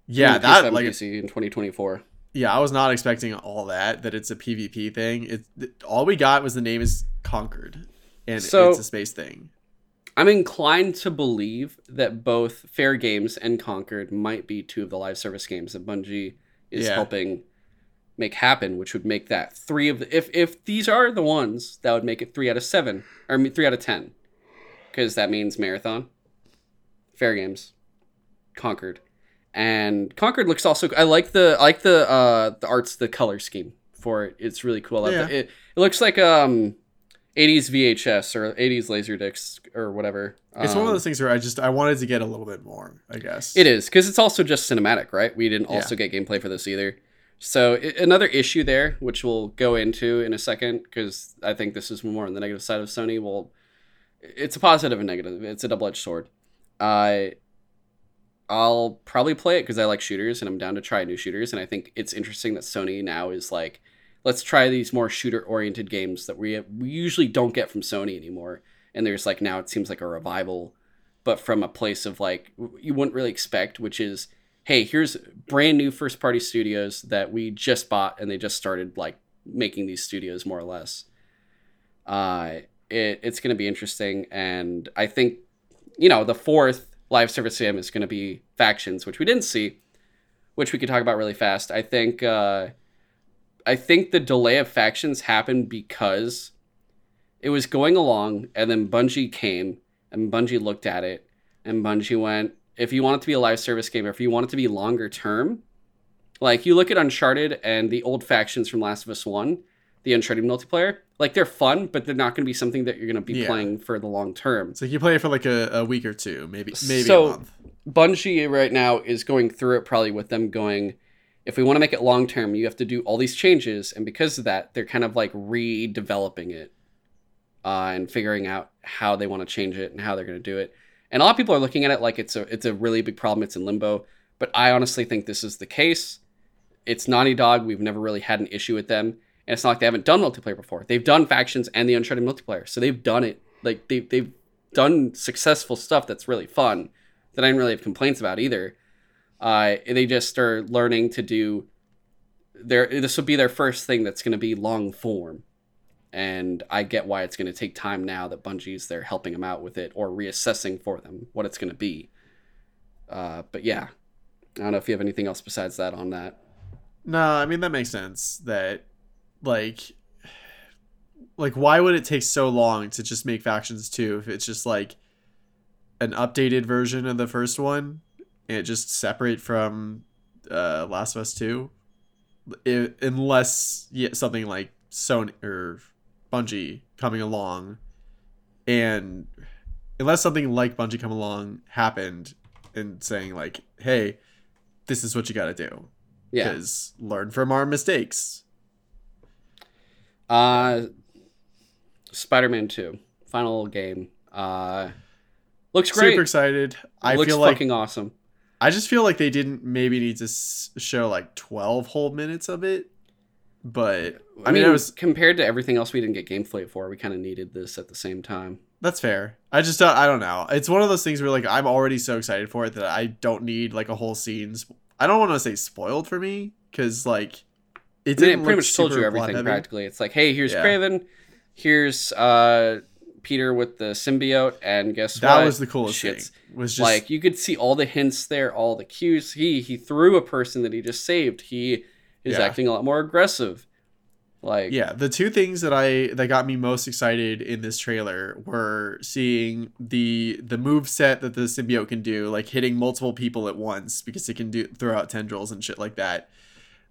yeah, PS5 that like PC in 2024. yeah, I was not expecting all that. That it's a PvP thing. It all we got was the name is Concord, and So- it's a space thing. I'm inclined to believe that both Fair Games and Concord might be two of the live service games that Bungie is Yeah. helping make happen, which would make that three of the, if if these are the ones that would make it three out of seven or three out of ten, because that means Marathon, Fair Games, Concord, and Concord looks also. I like the I like the uh the arts the color scheme for it. It's really cool. I love Yeah. it, it looks like um. 80s VHS or 80s Laserdiscs or whatever. It's one of Um, those things where I just I wanted to get a little bit more. I guess It is because it's also just cinematic, right? We didn't Yeah. also get gameplay for this either. So i- another issue there, which we'll go into in a second, because I think this is more on the negative side of Sony. Well, it's a positive and negative. It's a double edged sword. I I'll probably play it because I like shooters and I'm down to try new shooters. And I think it's interesting that Sony now is like, let's try these more shooter oriented games that we we usually don't get from Sony anymore. And there's like now it seems like a revival, but from a place of like you wouldn't really expect, which is, hey, here's brand new first party studios that we just bought and they just started like making these studios more or less. Uh, it, it's going to be interesting, and I think you know the fourth live service game is going to be factions, which we didn't see, which we could talk about really fast. I think uh, I think the delay of factions happened because it was going along, and then Bungie came, and Bungie looked at it, and Bungie went, if you want it to be a live service game, or if you want it to be longer term, like you look at Uncharted and the old factions from Last of Us One, the Uncharted multiplayer. Like they're fun, but they're not going to be something that you're going to be Yeah. playing for the long term. So you play it for like a, a week or two, maybe maybe So- a month. Bungie right now is going through it probably with them going, if we want to make it long term, you have to do all these changes, and because of that, they're kind of like redeveloping it uh, and figuring out how they want to change it and how they're going to do it. And a lot of people are looking at it like it's a it's a really big problem. It's in limbo, but I honestly think this is the case. It's Naughty Dog. We've never really had an issue with them, and it's not like they haven't done multiplayer before. They've done factions and the Uncharted multiplayer, so they've done it. Like they they've done successful stuff that's really fun that I didn't really have complaints about either. Uh, they just are learning to do their. This will be their first thing that's going to be long form, and I get why it's going to take time now that Bungie's there helping them out with it or reassessing for them what it's going to be. Uh, but yeah, I don't know if you have anything else besides that on that. No, I mean that makes sense. That like like why would it take so long to just make factions two if it's just like an updated version of the first one it just separate from uh Last of Us 2 I unless yeah, something like Sony or Bungie coming along and unless something like Bungie come along happened and saying like hey this is what you got to do Yeah. because learn from our mistakes. Uh, Spider-Man Two, final game. Uh, looks great. Super excited. I looks feel like fucking awesome. I just feel like they didn't maybe need to show like twelve whole minutes of it, but I, I mean, mean, I was compared to everything else we didn't get gameplay for, we kind of needed this at the same time. that's fair. I just don't, I don't know. It's one of those things where like I'm already so excited for it that I don't need like a whole scenes. I don't want to say spoiled for me because like it I mean, didn't it pretty much told you everything practically. It's like, hey, here's Yeah. Kraven, here's uh Peter with the symbiote, and guess That what? That was the coolest Shit's- thing. Was just like you could see all the hints there, all the cues. He he threw a person that he just saved. He is Yeah. acting a lot more aggressive. Like Yeah, the two things that I that got me most excited in this trailer were seeing the the move set that the symbiote can do, like hitting multiple people at once because it can do throw out tendrils and shit like that.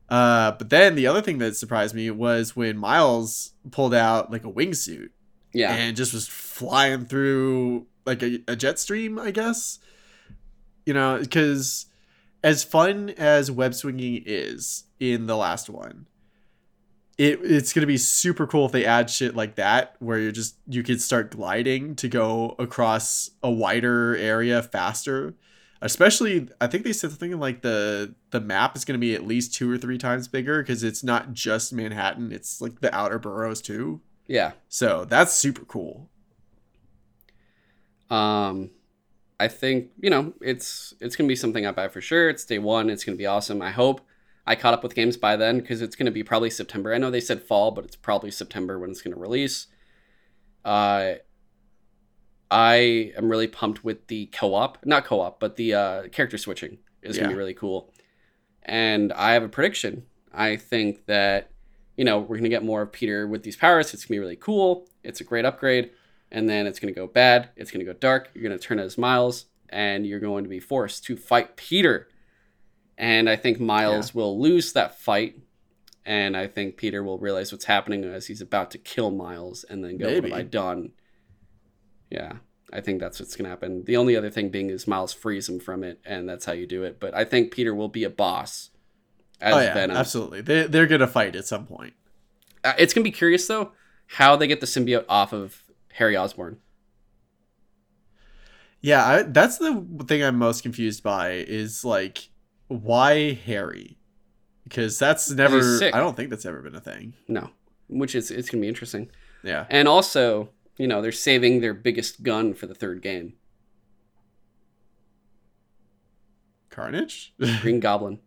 Uh, but then the other thing that surprised me was when Miles pulled out like a wingsuit yeah, and just was flying through like a, a jet stream, I guess. You know, because as fun as web swinging is in the last one, it it's gonna be super cool if they add shit like that where you're just you could start gliding to go across a wider area faster. Especially, I think they said something like the the map is going to be at least two or three times bigger because it's not just Manhattan; it's like the outer boroughs too. Yeah. So that's super cool. Um, I think you know it's it's gonna be something I buy for sure. It's day one. It's gonna be awesome. I hope I caught up with games by then because it's gonna be probably September. I know they said fall, but it's probably September when it's gonna release. Uh, I am really pumped with the co-op, not co-op, but the uh, character switching is gonna be really cool. And I have a prediction. I think that you know we're gonna get more of Peter with these powers. It's gonna be really cool. It's a great upgrade and then it's going to go bad. It's going to go dark. You're going to turn as Miles, and you're going to be forced to fight Peter. And I think Miles will lose that fight, and I think Peter will realize what's happening as he's about to kill Miles, and then go, "What Maybe. have I done?" Yeah, I think that's what's going to happen. The only other thing being is Miles frees him from it, and that's how you do it. But I think Peter will be a boss as oh yeah, Venom. absolutely. They they're gonna fight at some point. Uh, it's gonna be curious though how they get the symbiote off of Harry Osborn. Yeah, I, that's the thing I'm most confused by is like why Harry? Because that's never. I don't think that's ever been a thing. No, which is it's gonna be interesting. Yeah. And also, you know, they're saving their biggest gun for the third game, Carnage. Green Goblin.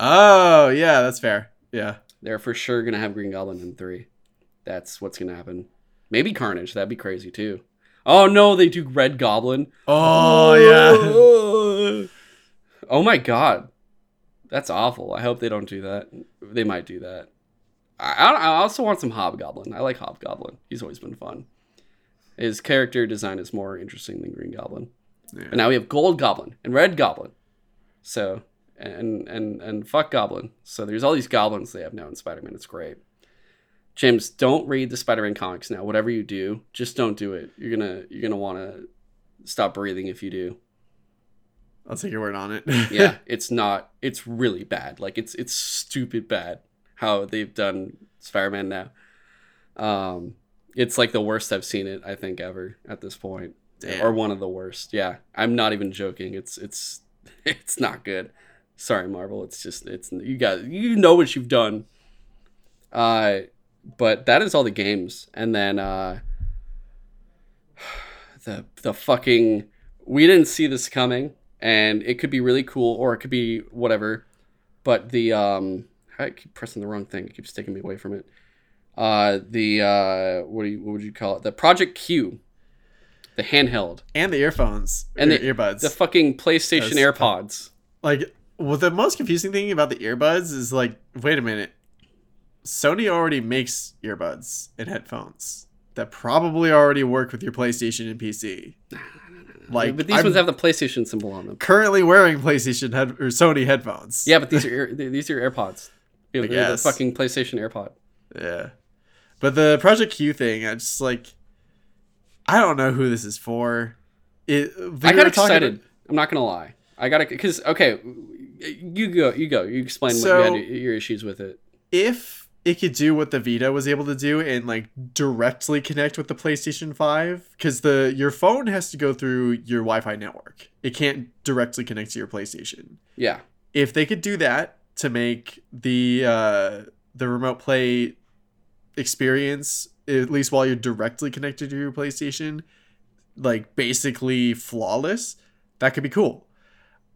Oh yeah, that's fair. Yeah. They're for sure gonna have Green Goblin in three. That's what's gonna happen. Maybe Carnage. That'd be crazy too. Oh no, they do Red Goblin. Oh, oh. yeah. Oh my god, that's awful. I hope they don't do that. They might do that. I, I also want some Hobgoblin. I like Hobgoblin. He's always been fun. His character design is more interesting than Green Goblin. Yeah. But now we have Gold Goblin and Red Goblin. So and and and fuck Goblin. So there's all these goblins they have now in Spider-Man. It's great. James, don't read the Spider-Man comics now. Whatever you do, just don't do it. You're gonna you're gonna want to stop breathing if you do. I'll take your word on it. yeah, it's not. It's really bad. Like it's it's stupid bad how they've done Spider-Man now. Um, it's like the worst I've seen it. I think ever at this point, Damn. or one of the worst. Yeah, I'm not even joking. It's it's it's not good. Sorry, Marvel. It's just it's you got you know what you've done. Uh, but that is all the games, and then uh, the the fucking we didn't see this coming, and it could be really cool or it could be whatever. But the um, I keep pressing the wrong thing. It keeps taking me away from it. Uh, the uh, what do you, what would you call it? The Project Q, the handheld, and the earphones And the- earbuds. the fucking PlayStation AirPods. like, well, the most confusing thing about the earbuds is like, wait a minute, Sony already makes earbuds and headphones that probably already work with your PlayStation and PC. Like, but these I'm ones have the PlayStation symbol on them. currently wearing PlayStation head or Sony headphones. Yeah, but these are these are AirPods. Yeah, they're the fucking PlayStation AirPod. Yeah. But the Project Q thing, I just like I don't know who this is for. It, I got excited. I'm not gonna lie. I got to because okay, you go, you go, you explain So- what you had your issues with it. If it could do what the Vita was able to do and like directly connect with the PlayStation 5 cuz the your phone has to go through your Wi-Fi network. It can't directly connect to your PlayStation. Yeah, If they could do that to make the uh the remote play experience at least while you're directly connected to your PlayStation like basically flawless, that could be cool.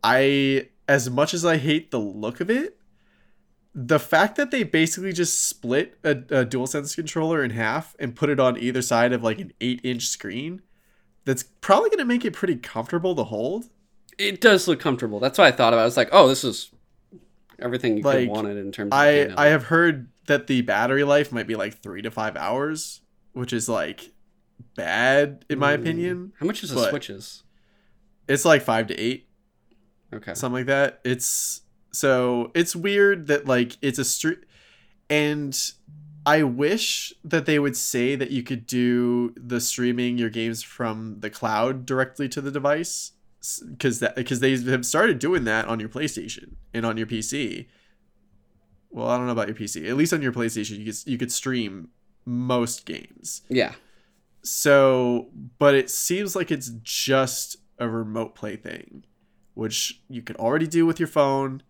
I as much as I hate the look of it, the fact that they basically just split a, a DualSense controller in half and put it on either side of like an eight inch screen, that's probably gonna make it pretty comfortable to hold. it does look comfortable. That's what I thought about. I was like, oh, this is everything you Like, have wanted in terms. of I. I have heard that the battery life might be like three to five hours, which is like bad in my Mm. opinion. How much is the switches? It's like five to eight. Okay. something like that. It's so it's weird that like it's a street, and I wish that they would say that you could do the streaming your games from the cloud directly to the device, because that because they have started doing that on your PlayStation and on your PC. Well, I don't know about your PC. At least on your PlayStation, you could you could stream most games. Yeah. So, but it seems like it's just a remote play thing, which you could already do with your phone.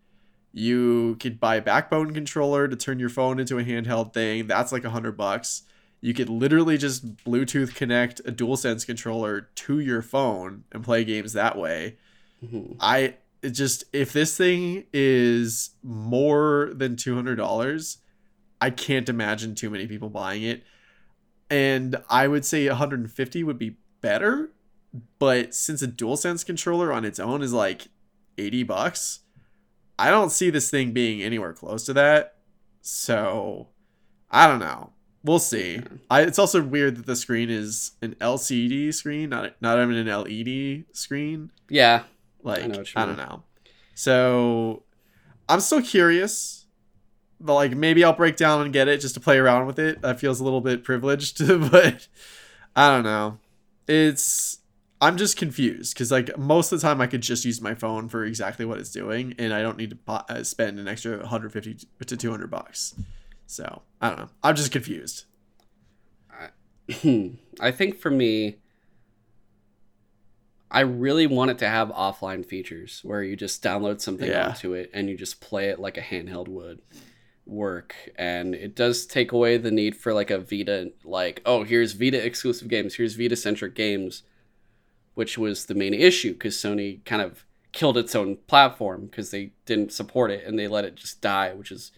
You could buy a backbone controller to turn your phone into a handheld thing. That's like a hundred bucks. You could literally just Bluetooth connect a DualSense controller to your phone and play games that way. Mhm. I it just if this thing is more than two hundred dollars, I can't imagine too many people buying it. And I would say 150 would be better, but since a DualSense controller on its own is like 80 bucks, I don't see this thing being anywhere close to that. So I don't know. We'll see. I, it's also weird that the screen is an LCD screen, not not even an LED screen. Yeah. Like I, what don't know. So I'm still curious. But like maybe I'll break down and get it just to play around with it. That feels a little bit privileged, but I don't know. It's I'm just confused because like most of the time I could just use my phone for exactly what it's doing, and I don't need to uh, spend an extra 150 to 200 bucks. So I don't know. I'm just confused. I think for me, I really want it to have offline features where you just download something Yeah. onto it and you just play it like a handheld would work. And it does take away the need for like a Vita, like, oh, here's Vita exclusive games, here's Vita centric games, which was the main issue because Sony kind of killed its own platform because they didn't support it and they let it just die, which is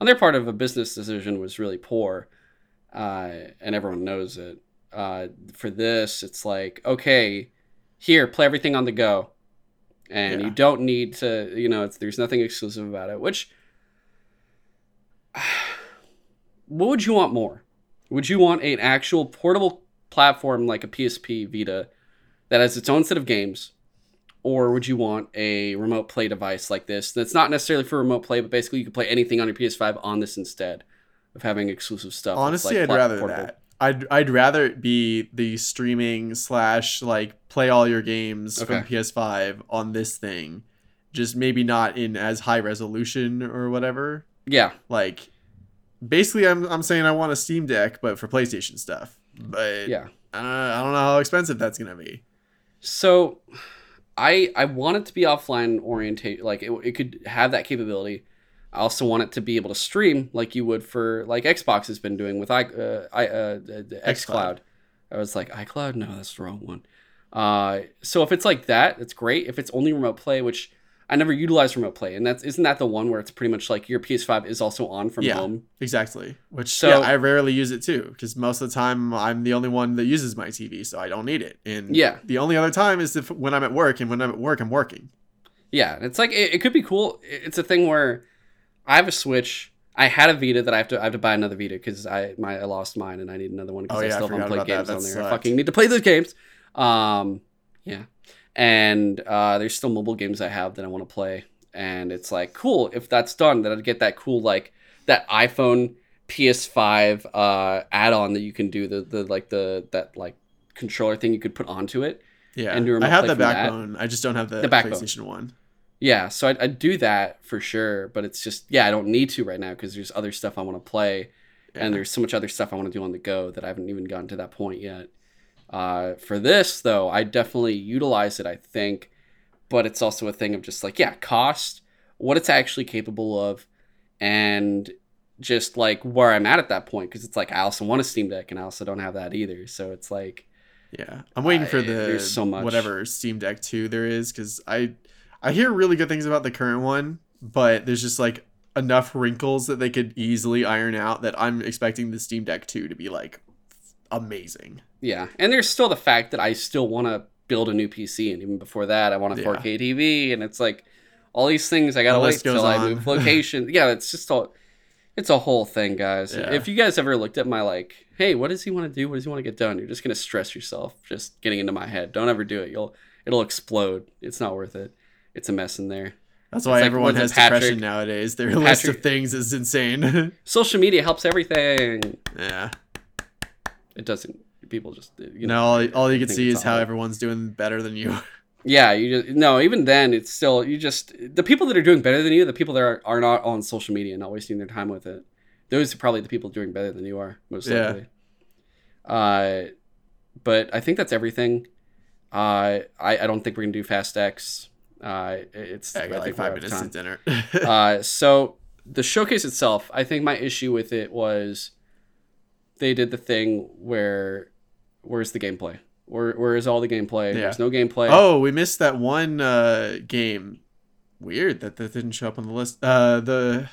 on their part of a business decision was really poor uh, and everyone knows it. Uh, for this, it's like, okay, here, play everything on the go, and Yeah. you don't need to, you know, it's, there's nothing exclusive about it. Which, what would you want more? Would you want an actual portable platform like a PSP Vita that has its own set of games? Or would you want a remote play device like this that's not necessarily for remote play, but basically you can play anything on your PS5 on this instead? of having exclusive stuff. Honestly, like, I'd rather portable. that. I'd I'd rather it be the streaming slash like play all your games from PS5 on this thing, just maybe not in as high resolution or whatever. Yeah, Like, basically, I'm I'm saying I want a Steam Deck, but for PlayStation stuff. But yeah. uh, I don't know how expensive that's gonna be. So, I I want it to be offline oriented. Like it, it could have that capability. I also want it to be able to stream like you would for like Xbox has been doing with i uh, i uh, the XCloud. I was like iCloud. No, that's the wrong one. Uh, so if it's like that, it's great. If it's only remote play, which I never utilize remote play, and that's isn't that the one where it's pretty much like your PS5 is also on from Yeah. home. Exactly. Which So- yeah, I rarely use it too, because most of the time I'm the only one that uses my TV, so I don't need it. And Yeah. the only other time is if when I'm at work, and when I'm at work, I'm working. Yeah, it's like it, it could be cool. It's a thing where I have a Switch. I had a Vita that I have to I have to buy another Vita because I my I lost mine and I need another one because Oh, I yeah, I still haven't forgot played about that. games on there. I fucking need to play those games. Um, yeah, and uh, there's still mobile games I have that I want to play, and it's like cool if that's done. That I'd get that cool like that iPhone PS5 uh, add-on that you can do the the like the that like controller thing you could put onto it. Yeah, And do I have the from that. backbone. I just don't have the, The backbone. PlayStation one. Yeah, so I'd, I'd do that for sure, but it's just yeah, I don't need to right now because there's other stuff I want to play, Yeah. and there's so much other stuff I want to do on the go that I haven't even gotten to that point yet. Uh, for this though, I definitely utilize it. I think, but it's also a thing of just like yeah, cost, what it's actually capable of, and just like where I'm at at that point because it's like I also want a Steam Deck and I also don't have that either. So it's like Yeah, I'm waiting for the so much. whatever Steam Deck two there is because I I hear really good things about the current one, but there's just like enough wrinkles that they could easily iron out that I'm expecting the Steam Deck two to be like amazing. Yeah, and there's still the fact that I still want to build a new PC, and even before that, I want a Yeah. 4K TV, and it's like all these things I gotta wait till I move location. yeah, it's just all, it's a whole thing, guys. Yeah. If you guys ever looked at my like, hey, what does he want to do? What does he want to get done? You're just gonna stress yourself just getting into my head. Don't ever do it. You'll it'll explode. It's not worth it. It's a mess in there. That's why like, everyone it, has Patrick- depression nowadays. Their list of things is insane. Social media helps everything. yeah. It doesn't. People just you No, all, all you can see is how everyone's doing better than you. Yeah, you just no. Even then, it's still you just the people that are doing better than you, the people that are, are not on social media, and not wasting their time with it. Those are probably the people doing better than you are, most Yeah. likely. Uh, but I think that's everything. Uh, I I don't think we're gonna do Fast X. Uh, it's I got like five minutes to dinner. uh, so the showcase itself, I think my issue with it was they did the thing where where's the gameplay? Where where is all the gameplay? Yeah. There's no gameplay. Oh, we missed that one uh, game. Weird that that didn't show up on the list. Uh, the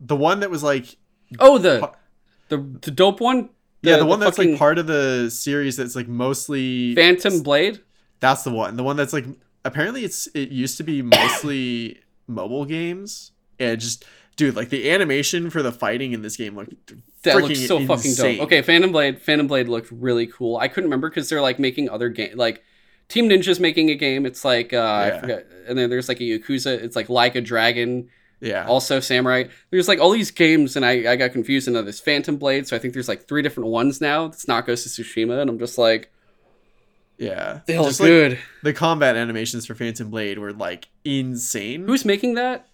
the one that was like Oh, the the the dope one. yeah, the, one that's like part of the series that's like mostly Phantom Blade. That's the one. The one that's like apparently it's it used to be mostly mobile games. And just dude, like the animation for the fighting in this game looked That looks freaking so fucking insane. dope. Okay, Phantom Blade. Phantom Blade looked really cool. I couldn't remember because they're like making other game like Team Ninja's making a game. It's like uh, I Yeah. forget. And then there's like a Yakuza. It's like like a Dragon. Yeah. Also Samurai. There's like all these games, and I I got confused into this Phantom Blade. So I think there's like three different ones now. It's not Ghost of Tsushima, and I'm just like yeah. they look Just like good. the combat animations for Phantom Blade were like insane. Who's making that?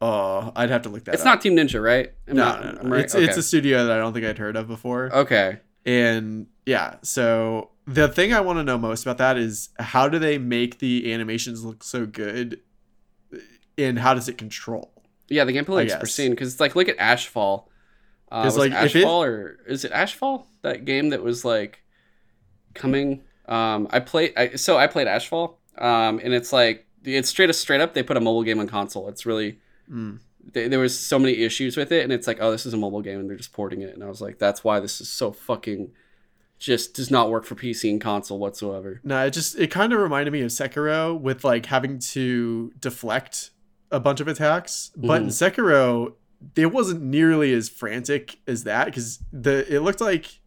Oh, I'd have to look that up. It's up. not Team Ninja, right? I'm no, not- no, no. Right? It's okay. it's a studio that I don't think I'd heard of before. okay. And yeah, so the thing I want to know most about that is how do they make the animations look so good and how does it control? Yeah, the gameplay looks pristine because it's like look at Ashfall. Uh, 'Cause, was like, it if it- Ashfall or is it Ashfall? That game that was like coming. Um, I played. I, so I played Ashfall. Um, and it's like it's straight up, straight up. They put a mobile game on console. It's really Mm. they, there was so many issues with it, and it's like oh this is a mobile game, and they're just porting it. And I was like that's why this is so fucking just does not work for PC and console whatsoever. No, it just it kind of reminded me of Sekiro with like having to deflect a bunch of attacks, but in Sekiro it wasn't nearly as frantic as that because the it looked like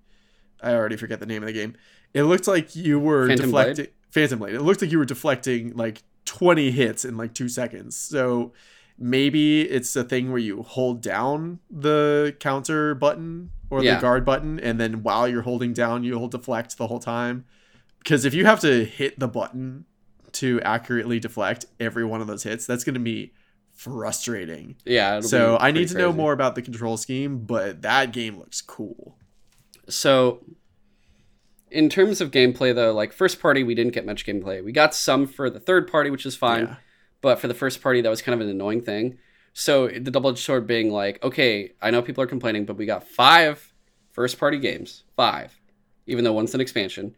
I already forget the name of the game. It looked like you were Phantom Blade? deflecting Phantom Blade. It looked like you were deflecting like 20 hits in like 2 seconds. So maybe it's a thing where you hold down the counter button or Yeah. the guard button, and then while you're holding down, you'll deflect the whole time. Because if you have to hit the button to accurately deflect every one of those hits, that's going to be frustrating. Yeah. So I need to know more about the control scheme, but that game looks cool. So, in terms of gameplay, though, like first party, we didn't get much gameplay. We got some for the third party, which is fine. Yeah. But for the first party, that was kind of an annoying thing. So the double edged sword being like, okay, I know people are complaining, but we got five first party games, five, even though one's an expansion,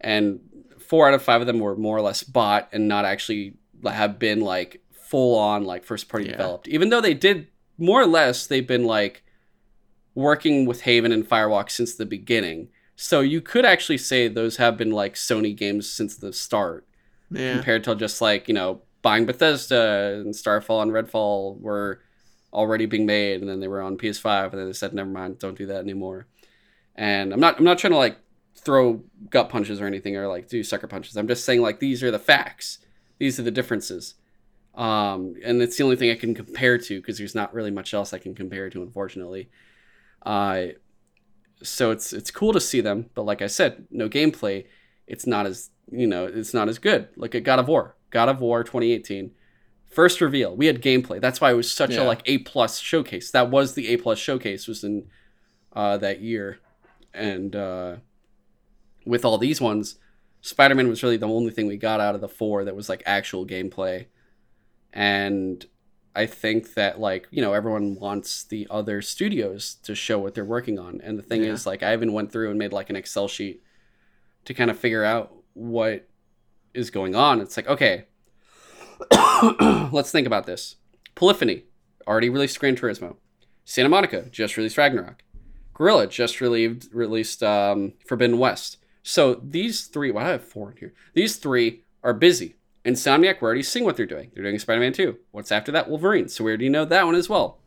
and four out of five of them were more or less bought and not actually have been like full on like first party Yeah. developed. Even though they did more or less, they've been like working with Haven and Firewalk since the beginning. So you could actually say those have been like Sony games since the start Yeah. compared to just like you know buying Bethesda and Starfall and Redfall were already being made, and then they were on PS5, and then they said, "Never mind, don't do that anymore." And I'm not I'm not trying to like throw gut punches or anything or like do sucker punches. I'm just saying like these are the facts. These are the differences. Um, and it's the only thing I can compare to because there's not really much else I can compare to, unfortunately. Uh, so it's it's cool to see them, but like I said, no gameplay. It's not as you know, it's not as good. Look at God of War, God of War 2018, first reveal. We had gameplay. That's why it was such a like A plus showcase. That was the A plus showcase was in uh, that year, and uh, with all these ones, Spider Man was really the only thing we got out of the four that was like actual gameplay, and I think that like you know everyone wants the other studios to show what they're working on, and the thing Yeah. is like I even went through and made like an Excel sheet to kind of figure out what is going on. It's like okay, let's think about this. Polyphony already released Gran Turismo. Santa Monica just released Ragnarok. Guerrilla just relieved, released um, Forbidden West. So these three, why do I have four in here? These three are busy. Insomniac, we're already seeing what they're doing. They're doing Spider Man 2. What's after that? Wolverine. So we already know that one as well.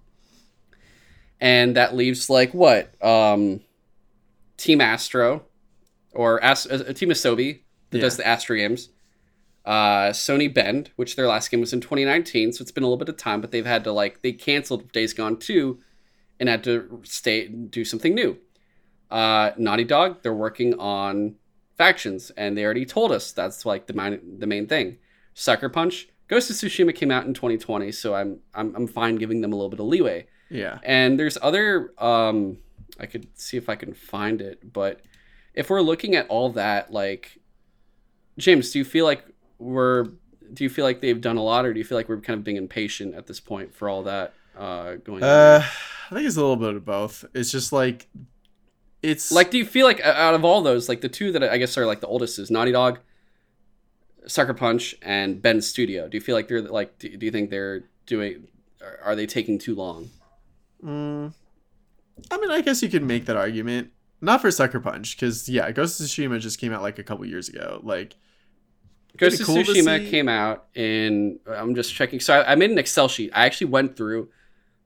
And that leaves like what? Um, Team Astro or Ast- uh, Team Asobi that Yeah. does the Astro games. Uh, Sony Bend, which their last game was in 2019, so it's been a little bit of time, but they've had to like they canceled Days Gone 2 and had to stay do something new. Uh, Naughty Dog, they're working on factions, and they already told us that's like the main the main thing. Sucker Punch, Ghost of Tsushima came out in 2020, so I'm I'm I'm fine giving them a little bit of leeway. Yeah. And there's other um I could see if I can find it, but if we're looking at all that, like James, do you feel like we're do you feel like they've done a lot or do you feel like we're kind of being impatient at this point for all that uh going on? Uh, I think it's a little bit of both. It's just like, it's Like do you feel like out of all those, like the two that I guess are like the oldest is Naughty Dog, Sucker Punch, and Bend Studio. Do you feel like they're like do do you think they're doing are- are they taking too long? Mm, I mean, I guess you could make that argument. Not for Sucker Punch, because yeah, Ghost of Tsushima just came out like a couple years ago. Like, Ghost of cool Tsushima came out in. I'm just checking. So I, I made an Excel sheet. I actually went through,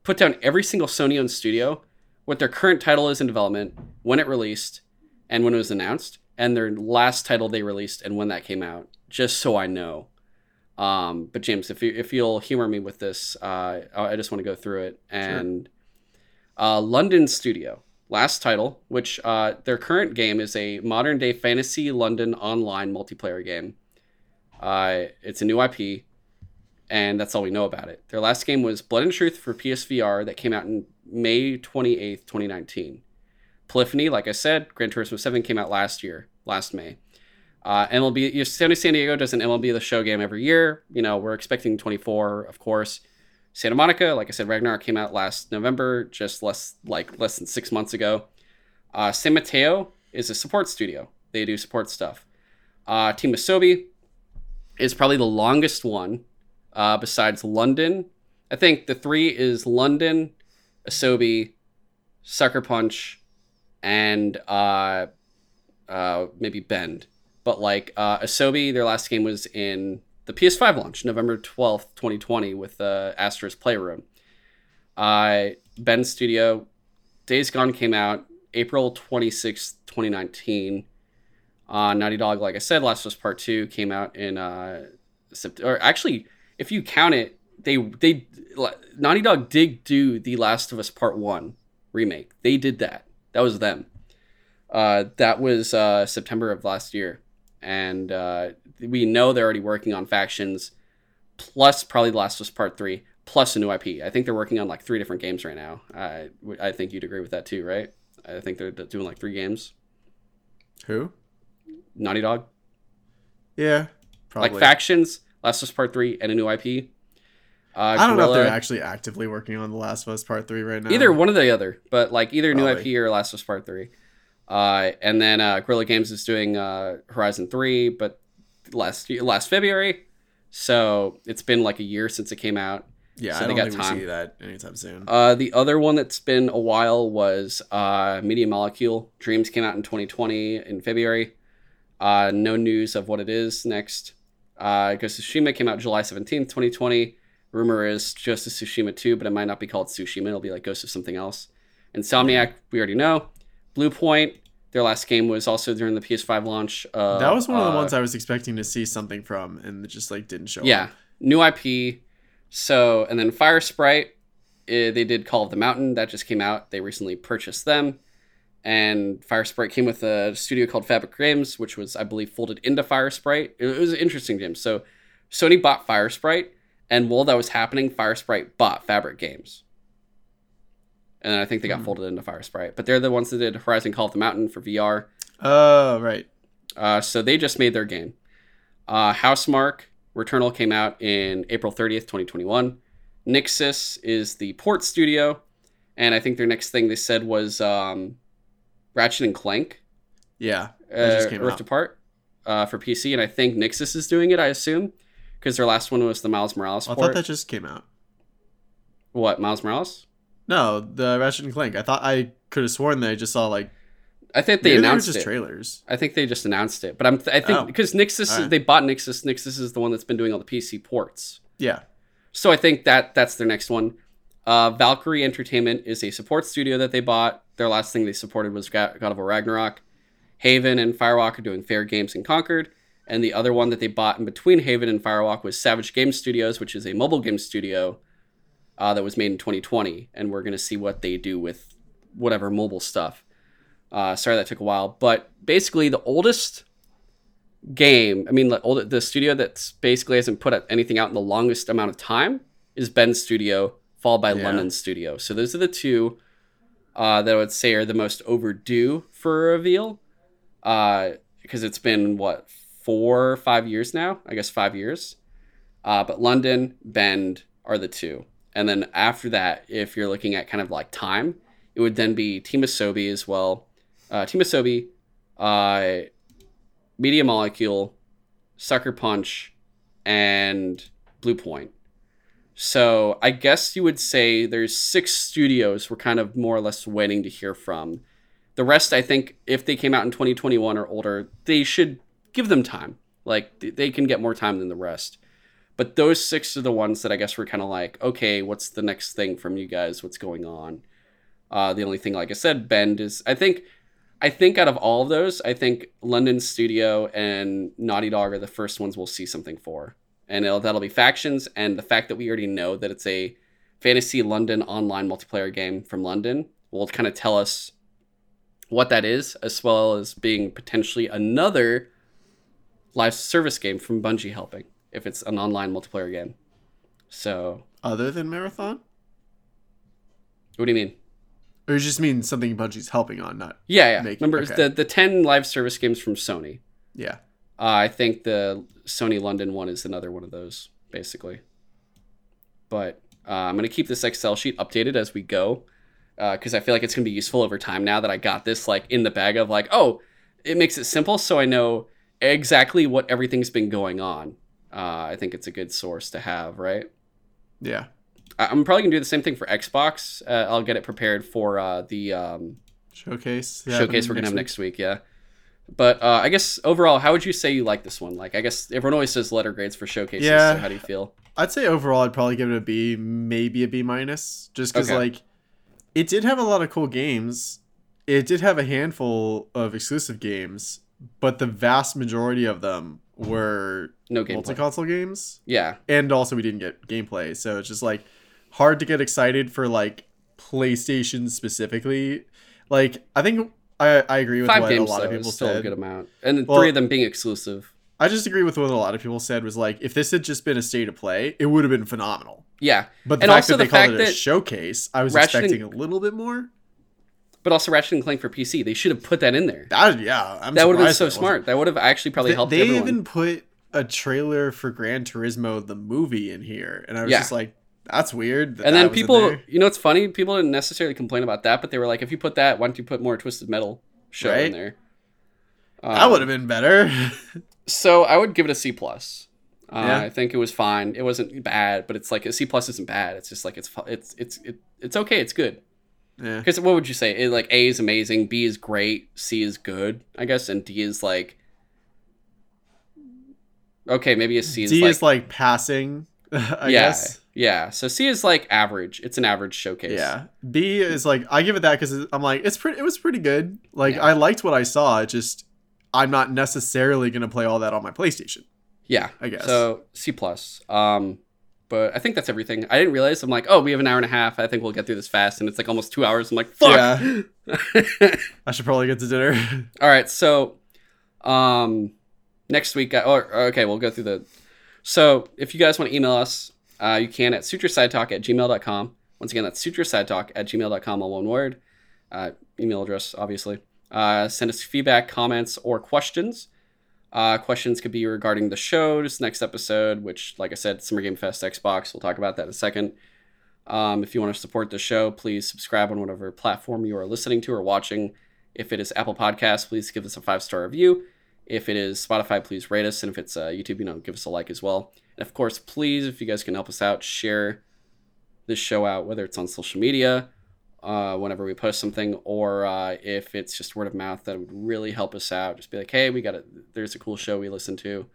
put down every single Sony owned studio, what their current title is in development, when it released, and when it was announced, and their last title they released and when that came out, just so I know. Um, but James, if you if you'll humor me with this, uh, I I just want to go through it. And uh, London Studio, last title, which uh, their current game is a modern day fantasy London online multiplayer game. Uh, it's a new IP, and that's all we know about it. Their last game was Blood and Truth for PSVR that came out in May 28th, 2019. Polyphony, like I said, Gran Turismo 7 came out last year, last May. Uh, MLB, Sony San Diego does an MLB The Show game every year. You know, we're expecting 24, of course. Santa Monica, like I said, Ragnarok came out last November, just less like less than six months ago. Uh, San Mateo is a support studio. They do support stuff. Uh, Team Asobi is probably the longest one, uh, besides London. I think the three is London, Asobi, Sucker Punch, and uh, uh, maybe Bend. But like uh, Asobi, their last game was in the PS5 launch, November 12th, 2020, with uh, Playroom. Uh, Bend Studio, Days Gone came out April 26th, 2019. Uh, Naughty Dog, like I said, Last of Us Part 2 came out in uh, September. Or actually, if you count it, they they Naughty Dog did do the Last of Us Part One remake. They did that. That was them. Uh, that was uh, September of last year, and uh, we know they're already working on factions, plus probably The Last of Us Part Three, plus a new IP. I think they're working on like three different games right now. I I think you'd agree with that too, right? I think they're doing like three games. Who? Naughty Dog. Yeah, probably. Like factions, Last of Us Part Three, and a new IP. Uh, I don't know if they're actually actively working on The Last of Us Part Three right now. Either one or the other, but like either new IP or Last of Us Part Three. Uh, and then uh, Guerrilla Games is doing uh, Horizon Three, but last last February, so it's been like a year since it came out. Yeah, so I don't think we see that anytime soon. Uh, the other one that's been a while was uh, Media Molecule. Dreams came out in 2020 in February. Uh, no news of what it is next. Uh, Ghost of Tsushima came out July 17th, 2020. Rumor is Ghost of Tsushima 2, but it might not be called Tsushima. It'll be like Ghost of something else. Insomniac, we already know. Blue Point, their last game was also during the PS5 launch. Uh, that was one of the uh, ones I was expecting to see something from, and it just like didn't show. Up. Yeah, up. new IP. So and then Fire Sprite, eh, they did Call of the Mountain that just came out. They recently purchased them, and Firesprite came with a studio called Fabric Games, which was I believe folded into Firesprite. It was an interesting game. So Sony bought Firesprite, and while that was happening, Firesprite bought Fabric Games. And I think they got Hmm. folded into Firesprite. But they're the ones that did Horizon Call of the Mountain for VR. Oh right. Uh, so they just made their game. Uh, Housemarque Returnal came out in April 30th, 2021. Nixxes is the port studio, and I think their next thing they said was um, Ratchet and Clank, Yeah. Uh, came Rift out. Apart uh, for PC, and I think Nixxes is doing it. I assume because their last one was the Miles Morales I port. thought that just came out. What Miles Morales? No, the Ratchet and Clank. I thought I could have sworn that I just saw like I think they announced just it. trailers. I think they just announced it, but I'm I think Oh. because Nixxes is, Alright. they bought Nixxes. Nixxes is the one that's been doing all the PC ports. Yeah. So I think that that's their next one. Uh, Valkyrie Entertainment is a support studio that they bought. Their last thing they supported was God of War Ragnarok. Haven and Firewalk are doing Fair Games and Concord. And the other one that they bought in between Haven and Firewalk was Savage Game Studios, which is a mobile game studio uh, that was made in 2020. And we're going to see what they do with whatever mobile stuff. Uh, sorry that took a while. But basically, the oldest game, I mean, the, old, the studio that's basically hasn't put anything out in the longest amount of time is Bend Studio, followed by Yeah. Studio. So those are the two uh, that I would say are the most overdue for a reveal. Because it's been, what, four or five years now? I guess five years. Uh, but London, Bend are the two. And then after that, if you're looking at kind of like time, it would then be Team Asobi as well. Uh, Team Asobi, uh, Media Molecule, Sucker Punch, and Blue Point. So I guess you would say there's six studios we're kind of more or less waiting to hear from. The rest, I think, if they came out in 2021 or older, they should give them time. Like they can get more time than the rest. But those six are the ones that I guess we're kind of like, okay, what's the next thing from you guys? What's going on? Uh, the only thing, like I said, Bend is. I think, I think out of all of those, I think London Studio and Naughty Dog are the first ones we'll see something for, and that'll be factions. And the fact that we already know that it's a fantasy London online multiplayer game from London will kind of tell us what that is, as well as being potentially another live service game from Bungie helping if it's an online multiplayer game. So, Other than Marathon? what do you mean? Or you just mean something Bungie's helping on, not Yeah, yeah. Make- Remember okay. the the ten live service games from Sony. yeah. Uh, I think the Sony London one is another one of those, basically. But uh, I'm gonna keep this Excel sheet updated as we go, because I feel like it's gonna be useful over time now that I got this like in the bag of like, oh, it makes it simple, so I know exactly what everything's been going on. Uh, I think it's a good source to have, right? Yeah. I- I'm probably gonna do the same thing for Xbox. Uh, I'll get it prepared for uh, the um, Showcase. showcase we're gonna have next week. Yeah. But uh, I guess overall, how would you say you like this one? Like, I guess everyone always says letter grades for showcases. Yeah. So how do you feel? I'd say overall, I'd probably give it a B, maybe a B minus, just because Okay. like it did have a lot of cool games. It did have a handful of exclusive games, but the vast majority of them were No multi-console games, Yeah, and also we didn't get gameplay. So it's just like hard to get excited for like PlayStation specifically. Like I think I, I agree with five what games a lot though, of people still a said. good amount, and Well- three of them being exclusive. I just agree with what a lot of people said was like if this had just been a state of play, it would have been phenomenal. Yeah, But the And fact that they the called it a showcase, I was Ratchet and- expecting a little bit more. but also Ratchet and Clank for PC. They should have put that in there. That yeah, I'm that would have been so smart. That would have actually probably They, helped they everyone. even put a trailer for Gran Turismo the movie in here, and I was Yeah. just like, "That's weird." that and then people, you know, it's funny. People didn't necessarily complain about that, but they were like, if you put that, why don't you put more Twisted Metal show in Right. there? that Um, would have been better. So I would give it a C plus. Uh, Yeah. I think it was fine. It wasn't bad, but it's like a C plus isn't bad. It's just like it's it's it's it, it's okay. It's good. yeah, Because what would you say? It, like A is amazing, B is great, C is good, I guess, and D is like okay, maybe a C is D like, is like passing. I yeah, guess. Yeah. So C is like average. It's an average showcase. Yeah. B is like I give it that because I'm like it's pretty. It was pretty good. Like Yeah. I liked what I saw. It just I'm not necessarily gonna play all that on my PlayStation. yeah. I guess. So C plus. Um, but I think that's everything. I didn't realize. I'm like, oh, we have an hour and a half. I think we'll get through this fast, and it's like almost two hours. I'm like, fuck. Yeah. I should probably get to dinner. All right, so um next week or okay, we'll go through the so if you guys want to email us, uh, you can at sutrosidetalk at gmail.com. Once again, that's sutrosidetalk at gmail.com, all one word. Uh, email address, obviously. Uh, send us feedback, comments, or questions. Uh, questions could be regarding the show, this next episode, which, like I said, Summer Game Fest Xbox. We'll talk about that in a second. Um, if you want to support the show, please subscribe on whatever platform you are listening to or watching. If it is Apple Podcasts, please give us a five star review. If it is Spotify, please rate us. And if it's uh, YouTube, you know, give us a like as well. And of course, please, if you guys can help us out, share this show out, whether it's on social media, uh, whenever we post something, or uh, if it's just word of mouth, that would really help us out. Just be like, hey, we got it. There's a cool show we listen to.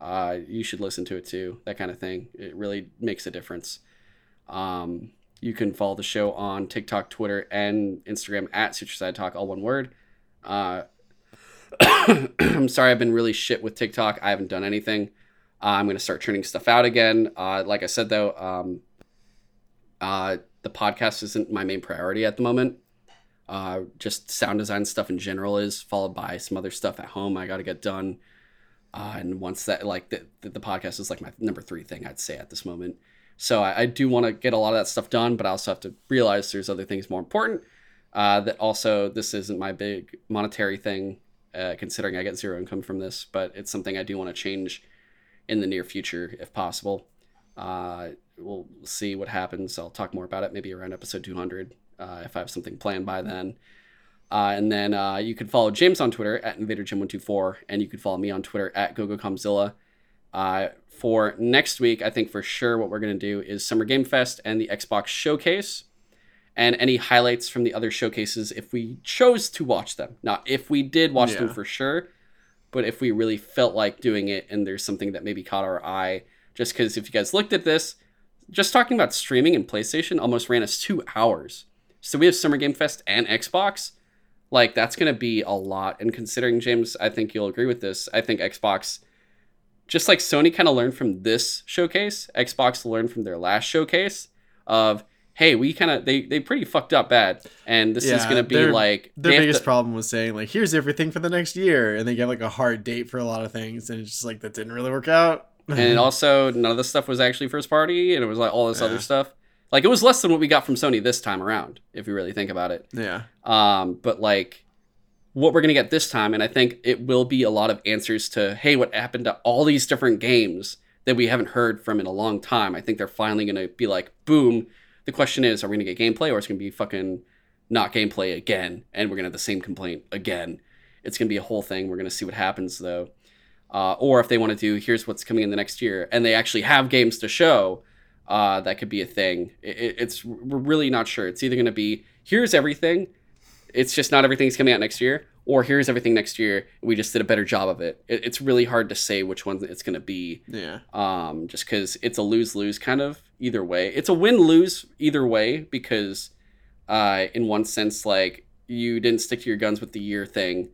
Uh, you should listen to it too. That kind of thing. It really makes a difference. Um, you can follow the show on TikTok, Twitter, and Instagram at Sutroside Talk, all one word. Uh, I'm sorry, I've been really shit with TikTok. I haven't done anything. Uh, I'm gonna start turning stuff out again. Uh, like I said though, um, uh, the podcast isn't my main priority at the moment. Uh, just sound design stuff in general is followed by some other stuff at home I got to get done. Uh, and once that, like the, the, the podcast is like my number three thing I'd say at this moment. So I, I do want to get a lot of that stuff done, but I also have to realize there's other things more important. Uh, that also this isn't my big monetary thing, uh, considering I get zero income from this, but it's something I do want to change in the near future if possible. Uh, we'll see what happens. I'll talk more about it maybe around episode 200 uh, if I have something planned by then. Uh, and then uh, you can follow James on Twitter at InvaderJim124, and you can follow me on Twitter at GoGoKamzilla. Uh, for next week, I think for sure what we're going to do is Summer Game Fest and the Xbox Showcase, and any highlights from the other showcases if we chose to watch them. Not if we did watch them for sure, but if we really felt like doing it and there's something that maybe caught our eye. Just because if you guys looked at this, just talking about streaming and PlayStation almost ran us two hours. So we have Summer Game Fest and Xbox. Like that's gonna be a lot. And considering James, I think you'll agree with this. I think Xbox, just like Sony kind of learned from this showcase, Xbox learned from their last showcase of hey, we kind of they they pretty fucked up bad, and this is gonna be their- like Their biggest to- problem was saying like, "Here's everything for the next year," and they gave like a hard date for a lot of things, and it's just like that didn't really work out. and also none of the stuff was actually first party, and it was like all this Yeah. other stuff. Like it was less than what we got from Sony this time around, if you really think about it. yeah, Um, but like what we're gonna get this time, and I think it will be a lot of answers to hey, what happened to all these different games that we haven't heard from in a long time. I think they're finally gonna be like, boom. The question is, are we gonna get gameplay or it's gonna be fucking not gameplay again, and we're gonna have the same complaint again. It's gonna be a whole thing. We're gonna see what happens though. Uh, or if they want to do, here's what's coming in the next year, and they actually have games to show, uh, that could be a thing. It- it's we're really not sure. It's either going to be here's everything, it's just not everything's coming out next year, or here's everything next year. We just did a better job of it. it it's really hard to say which one it's going to be, yeah, um, just because it's a lose lose kind of either way. It's a win lose either way because, uh, in one sense, like you didn't stick to your guns with the year thing,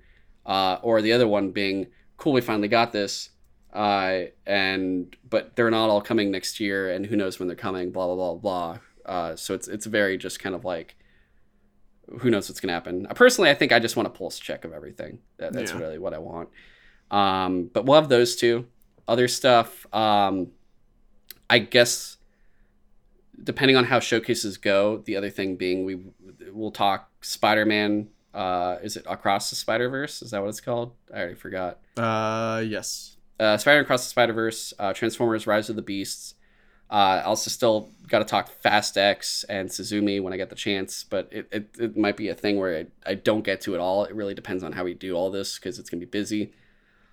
uh, or the other one being cool. We finally got this. Uh, and but they're not all coming next year, and who knows when they're coming? Blah blah blah blah. Uh, so it's it's very just kind of like who knows what's gonna happen. Uh, personally, I think I just want a pulse check of everything. That, that's Yeah. really what I want. Um, but we'll have those two. Other stuff, um, I guess, depending on how showcases go. The other thing being, we we'll talk Spider Man. Uh, is it Across the Spider Verse? Is that what it's called? I already forgot Uh, yes. uh, Spider-Man Across the Spider-Verse, uh, Transformers: Rise of the Beasts. Uh, I also still got to talk Fast X and Suzume when I get the chance, but it, it, it might be a thing where I, I don't get to it all. It really depends on how we do all this because it's gonna be busy.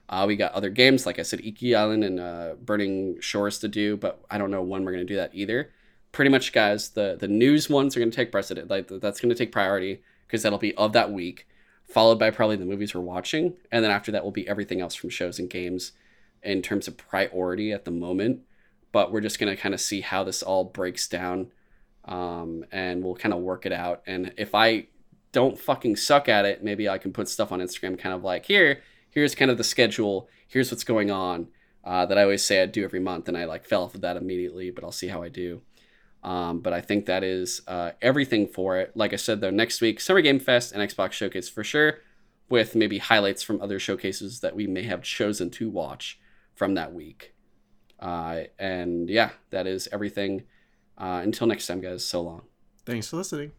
Uh, we got other games like I said, Iki Island and uh, Burning Shores to do, but I don't know when we're gonna do that either. Pretty much, guys, the the news ones are gonna take precedent. Like that's gonna take priority because that'll be of that week, followed by probably the movies we're watching, and then after that will be everything else from shows and games in terms of priority at the moment. But we're just gonna kind of see how this all breaks down, um, and we'll kind of work it out. And if I don't fucking suck at it, maybe I can put stuff on Instagram, kind of like here, here's kind of the schedule, here's what's going on. Uh, that I always say I'd do every month, and I like fell off of that immediately, but I'll see how I do. Um, but I think that is uh, everything for it. Like I said, though, next week, Summer Game Fest and Xbox Showcase for sure, with maybe highlights from other showcases that we may have chosen to watch from that week. Uh, and yeah, that is everything. Uh, until next time, guys, so long. Thanks for listening.